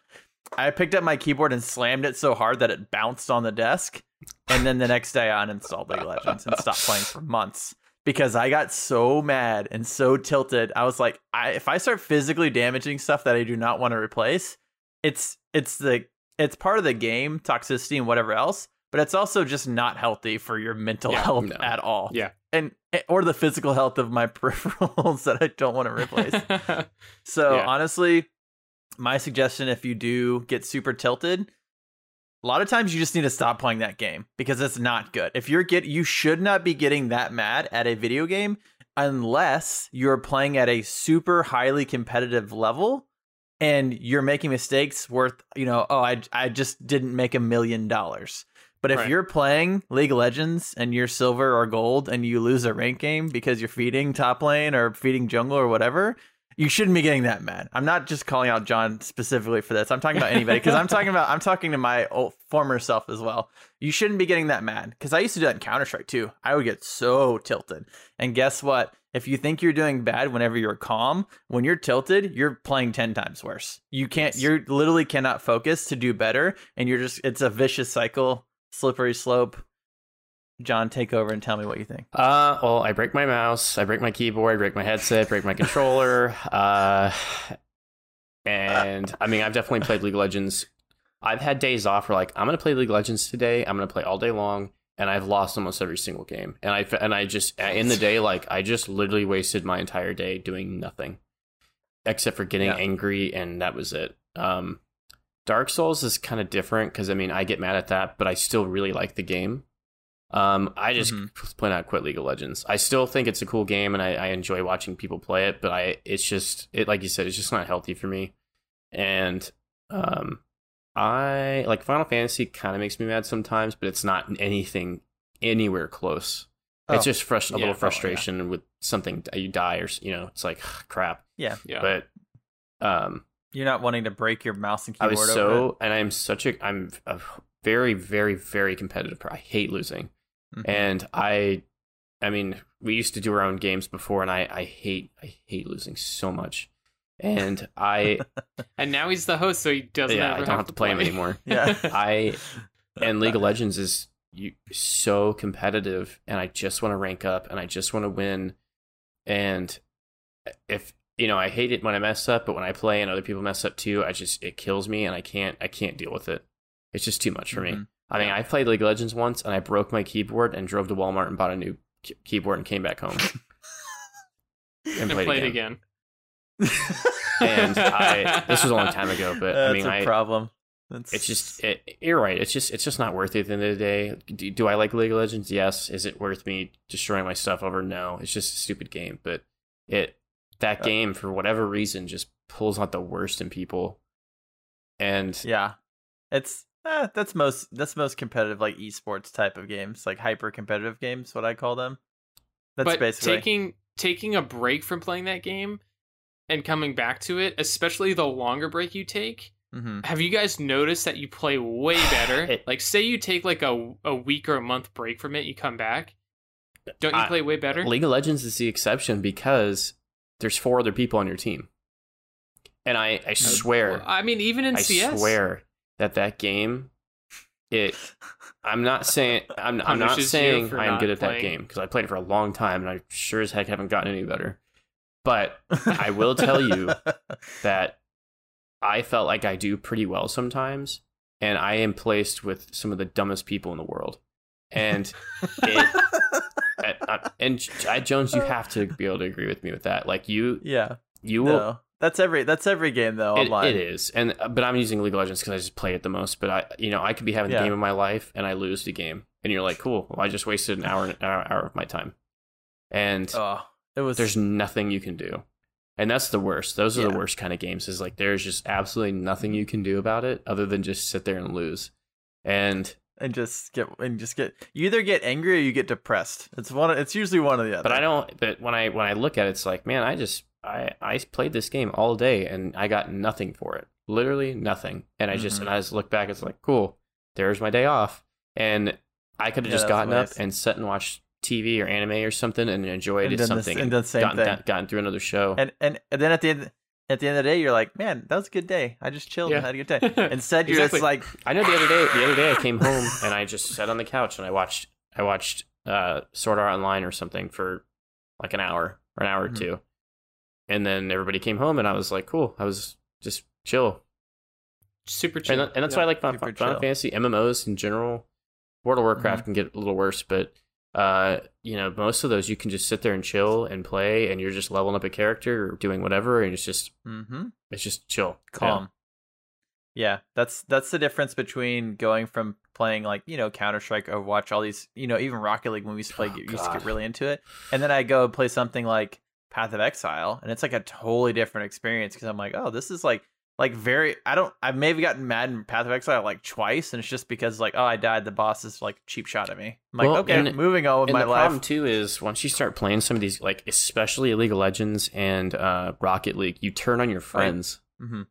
B: I picked up my keyboard and slammed it so hard that it bounced on the desk. And then the next day I uninstalled League Legends and stopped playing for months because I got so mad and so tilted. I was like, I, if I start physically damaging stuff that I do not want to replace, it's it's the it's part of the game, toxicity and whatever else, but it's also just not healthy for your mental
A: Yeah,
B: health
C: no.
B: at all.
A: Yeah.
B: And eh, or the physical health of my peripherals that I don't want to replace. So
A: Yeah.
B: honestly, my suggestion if you do get super tilted, a lot of times you just need to stop playing that game because it's not good. If you're get you should not be getting that mad at a video game unless you're playing at a super highly competitive level and you're making mistakes worth, you know, oh, I I just didn't make a million dollars. But if
A: Right.
B: you're playing League of Legends and you're silver or gold and you lose a rank game because you're feeding top lane or feeding jungle or whatever, you shouldn't be getting that mad. I'm not just calling out John specifically for this. I'm talking about anybody because I'm talking about I'm talking to my old, former self as well. You shouldn't be getting that mad because I used to do that in Counter Strike too. I would get so tilted, and guess what? If you think you're doing bad whenever you're calm, when you're tilted, you're playing 10 times worse. You can't you're literally cannot focus to do better and you're just it's a vicious cycle, slippery slope. John, take over and tell me what you think.
C: Uh, well, I break my mouse, I break my keyboard, I break my headset, break my controller. Uh, and I mean, I've definitely played League of Legends. I've had days off where like I'm gonna play League of Legends today. I'm gonna play all day long, and I've lost almost every single game. And I and I just in the day like I just literally wasted my entire day doing nothing, except for getting
B: Yeah.
C: angry, and that was it. Um, Dark Souls is kind of different because I mean I get mad at that, but I still really like the game. Um, I just
B: Mhm.
C: plain out quit League of Legends. I still think it's a cool game, and I, I enjoy watching people play it. But I, it's just it like you said, it's just not healthy for me. And um, I like Final Fantasy kind of makes me mad sometimes, but it's not anything anywhere close. it's
B: Oh,
C: just frust- a
A: yeah. Oh,
C: little
A: yeah.
C: frustration with something you die or you know, it's like crap.
A: Yeah, Yeah.
C: But um,
B: You're not wanting to break your mouse and keyboard.
C: I
B: keyboard
C: was
B: over it?
C: so, and I'm such a, I'm a very, very, very competitive. I hate losing,
B: Mhm.
C: and I, I mean, we used to do our own games before, and I, I hate, I hate losing so much, and I,
A: And now he's the host, so he doesn't
C: yeah,
A: ever
C: I don't have to play him anymore.
B: Yeah.
C: I, and League of Legends is you so competitive, and I just want to rank up, and I just want to win, and if you know, I hate it when I mess up, but when I play and other people mess up too, I just it kills me, and I can't, I can't deal with it. It's just too much for me.
B: Mhm.
C: I mean, I played League of Legends once, and I broke my keyboard and drove to Walmart and bought a new key- keyboard and came back home and,
A: and
C: played,
A: played
C: again.
A: again.
C: And I, this was a long time ago, but
B: That's
C: I mean,
B: a
C: I,
B: problem. That's
C: it's just it, you're right. It's just it's just not worth it at the end of the day. Do, do I like League of Legends? Yes. Is it worth me destroying my stuff over? No. It's just a stupid game. But it that
B: Uh,
C: game for whatever reason just pulls out the worst in people. And
B: yeah. It's eh, that's most that's most competitive like esports type of games, like hyper competitive games, what I call them. That's
A: but
B: basically
A: taking taking a break from playing that game and coming back to it, especially the longer break you take.
B: Mhm.
A: Have you guys noticed that you play way better?
C: It-
A: like, say you take like a a week or a month break from it, you come back. Don't you
C: I-
A: play way better?
C: League of Legends is the exception because there's four other people on your team. And I, I swear,
A: I mean, even in
C: I
A: CS, I
C: swear that that game, it. I'm not saying I'm, I'm not saying I'm
A: not
C: good at that game because I played it for a long time and I sure as heck haven't gotten any better. But I will tell you that I felt like I do pretty well sometimes, and I am placed with some of the dumbest people in the world. And it, I- I- and Jones, you have to be able to agree with me with that. Like you,
B: yeah.
C: you will.
B: No. That's every that's every game though
C: It,
B: online.
C: it is, and uh, but I'm using League of Legends because I just play it the most. But I, you know, I could be having
B: Yeah.
C: the game of my life and I lose the game, and you're like, cool, well, I just wasted an hour, an hour, hour of my time, and
B: Oh, it was
C: there's nothing you can do, and that's the worst. Those are the worst kind of games. Is like there's just absolutely nothing you can do about it other than just sit there and lose, and
B: and just get and just get you either get angry or you get depressed. It's one it's usually one or the other.
C: But I don't. But when I when I look at it, it's like, man, I just I I played this game all day and I got nothing for it. Literally nothing. And I just
B: Mhm.
C: and I just look back. It's like, cool. There's my day off, and I could have
B: Yeah,
C: just gotten up and sat and watched TV or anime or something and enjoyed
B: And the-
C: something
B: and done the same
C: gotten,
B: thing.
C: gotten through another show.
B: and, and and then at the end at the end of the day you're like, man, that was a good day. I just chilled
C: Yeah.
B: and had a good day. Instead you're
A: Exactly.
B: just like
C: I know the other day. The other day, I came home and I just sat on the couch and I watched. I watched uh, Sword Art Online or something for like an hour or an hour
B: Mhm.
C: or two, and then everybody came home and I was like, cool. I was just chill,
A: super chill.
C: and, and that's
A: Yeah.
C: why I like Final,
B: super
C: Final.
B: Mm-hmm.
C: Fantasy MMOs in general. World of Warcraft can get a little worse, but uh, you know, most of those you can just sit there and chill and play, and you're just leveling up a character or doing whatever, and it's just
B: mm-hmm.
C: it's just chill,
B: calm. Yeah. that's that's the difference between going from playing like you know Counter Strike, Overwatch, all these you know even Rocket League when we used to play,
C: Oh,
B: used to get really into it, and then I go play something like Path of Exile, and it's like a totally different experience because I'm like, oh, this is like like very. I don't. I've maybe gotten mad in Path of Exile like twice, and it's just because like oh I died, the boss is like cheap shot at me. I'm like
C: Well,
B: okay,
C: and-
B: moving on with
C: and
B: my
C: the
B: life.
C: problem too is once you start playing some of these, like especially League of Legends and uh, Rocket League, you turn on your friends.
B: Mhm.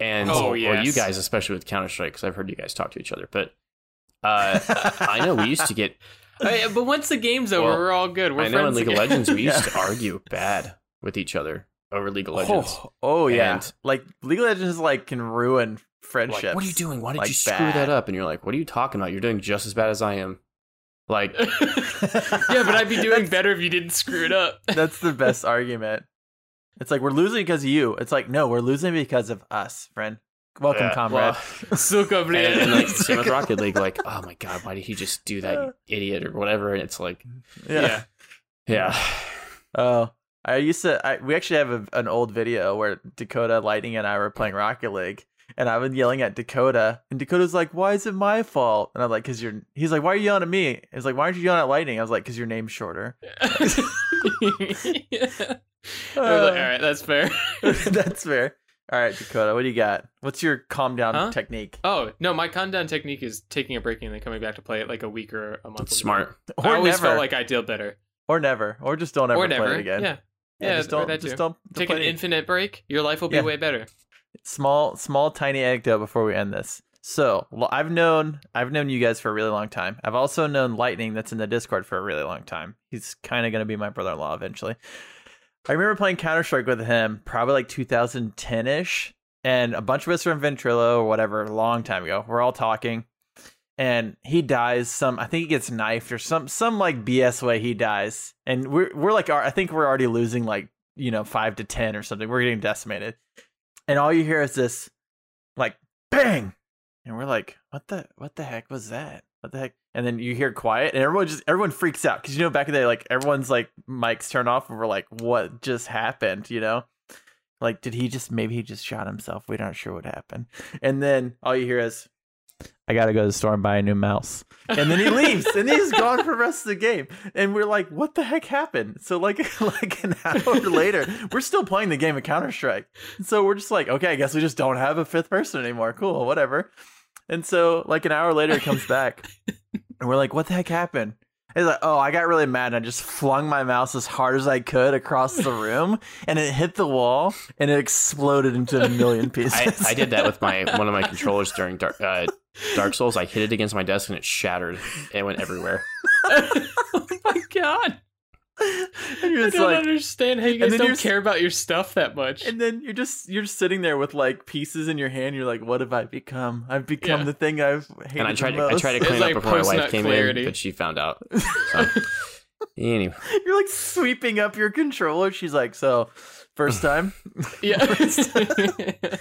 C: And
A: Oh,
C: well, you guys, especially with Counter Strike, because I've heard you guys talk to each other. But uh, I know we used to get
A: but once the game's over,
C: Well,
A: we're all good. We're
C: I know in
A: friends
C: League of. Legends we used
B: Yeah.
C: to argue bad with each other over League of oh, Legends.
B: Oh, oh yeah.
C: And-
B: like League of Legends like can ruin
C: Like,
B: friendships.
C: what are you doing? Why did
B: like,
C: you screw
B: bad.
C: that up? And you're like, what are you talking about? You're doing just as bad as I am. Like,
A: yeah, but I'd be doing better if you didn't screw it up.
B: That's the best argument. It's like we're losing because of you. It's like no, we're losing because of us, friend. Welcome,
C: Yeah,
B: comrade.
A: Suka,
C: and, and like same with Rocket League. Like, oh my god, why did he just do that, you idiot, or whatever? And it's like,
A: yeah.
C: yeah,
B: Oh, I used to. I, we actually have a, an old video where Dakota, Lightning, and I were playing Rocket League, and I was yelling at Dakota, and Dakota's like, "Why is it my fault?" And I'm like, "Cause you're." He's like, "Why are you yelling at me?" He's like, "Why aren't you yelling at Lightning?" I was like, "Cause your name's shorter."
A: yeah. I was like, uh. all right, that's fair.
B: That's fair. All right, Dakota, what do you got? What's your calm down
A: Huh?
B: technique?
A: Oh no, my calm down technique is taking a break and then coming back to play it like a week or a month.
C: it's
A: later.
C: smart.
A: I
B: Or
A: always
B: never,
A: felt like I did better.
B: or never, or just don't ever
A: or
B: play it again.
A: Yeah. Yeah,
B: just don't.
A: that
B: Just don't
A: Take an infinite break. Your life will be
B: Yeah.
A: way better.
B: small small tiny anecdote before we end this so I've known i've known you guys for a really long time i've also known lightning that's in the discord for a really long time he's kind of going to be my brother-in-law eventually i remember playing counter-strike with him probably like 2010ish and a bunch of us from ventrilo or whatever a long time ago we're all talking and he dies some i think he gets knifed or some some like bs way he dies. And we're we're like i think we're already losing like you know 5 to 10 or something. We're getting decimated. And all you hear is this like bang! And we're like what the what the heck was that? What the heck? And then you hear quiet and everyone just everyone freaks out. Because you know back in the day like everyone's like mics turn off and we're like what just happened? You know? Like did he just maybe he just shot himself. We're not sure what happened. And then all you hear is i gotta go to the store and buy a new mouse. And then he leaves and he's gone for the rest of the game. And we're like what the heck happened? So like like an hour later we're still playing the game of counter-strike. So we're just like okay i guess we just don't have a fifth person anymore. Cool whatever. And so like an hour later it comes back. And we're like what the heck happened He's like, oh, I got really mad and I just flung my mouse as hard as I could across the room and it hit the wall and it exploded into a million pieces.
C: I, I did that with my one of my controllers during Dark, uh, Dark Souls. I hit it against my desk and it shattered. It went everywhere.
A: oh my god.
B: and you're
A: I don't
B: like,
A: understand how you guys
B: then
A: don't care about your stuff that much.
B: And then you're just you're just sitting there with like pieces in your hand. You're like, what have I become? I've become
A: Yeah.
B: the thing I've hated
C: And I tried
B: the
C: to, I tried to
A: It's
C: clean
A: like
C: up before my wife came
A: clarity.
C: in, but she found out. So, anyway,
B: You're like sweeping up your controller. She's like, so first time.
A: yeah.
C: all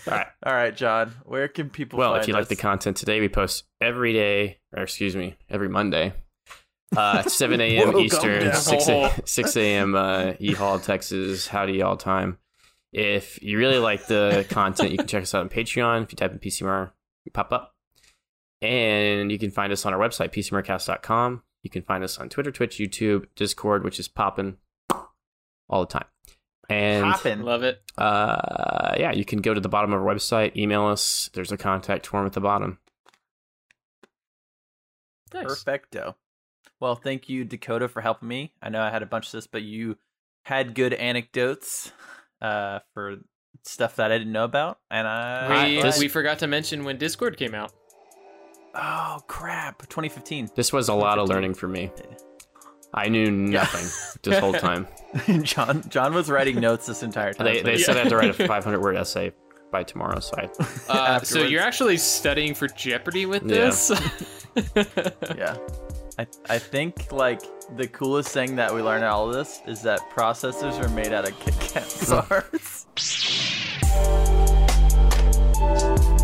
C: right.
B: All right, John. Where can people?
C: Well,
B: find
C: if you like the content today, we post every day, or excuse me, every Monday, uh, 7 a.m. Eastern, 6 a, 6 a.m. Uh, E Hall, Texas. Howdy, y'all time. If you really like the content, you can check us out on Patreon. If you type in PCMR, we pop up. And you can find us on our website, PCMRcast.com. You can find us on Twitter, Twitch, YouTube, Discord, which is popping all the time. And
B: Poppin'.
A: Love it.
C: uh, yeah, you can go to the bottom of our website, email us. There's a contact form at the bottom.
A: Nice.
B: Perfecto. Well, thank you, Dakota, for helping me. I know I had a bunch of this, but you had good anecdotes uh, for stuff that I didn't know about, and I.
A: We,
C: this-
A: we forgot to mention when Discord came out.
B: oh crap! 2015.
C: This was a lot of learning for me. I knew nothing this whole time.
B: John John was writing notes this entire time.
C: They, they
B: he-
C: said I had to write a 500 word essay by tomorrow, so I,
A: Uh, so you're actually studying for Jeopardy with
C: Yeah.
A: this?
B: yeah. I, I think like the coolest thing that we learned all of this is that processors are made out of Kit Kat bars.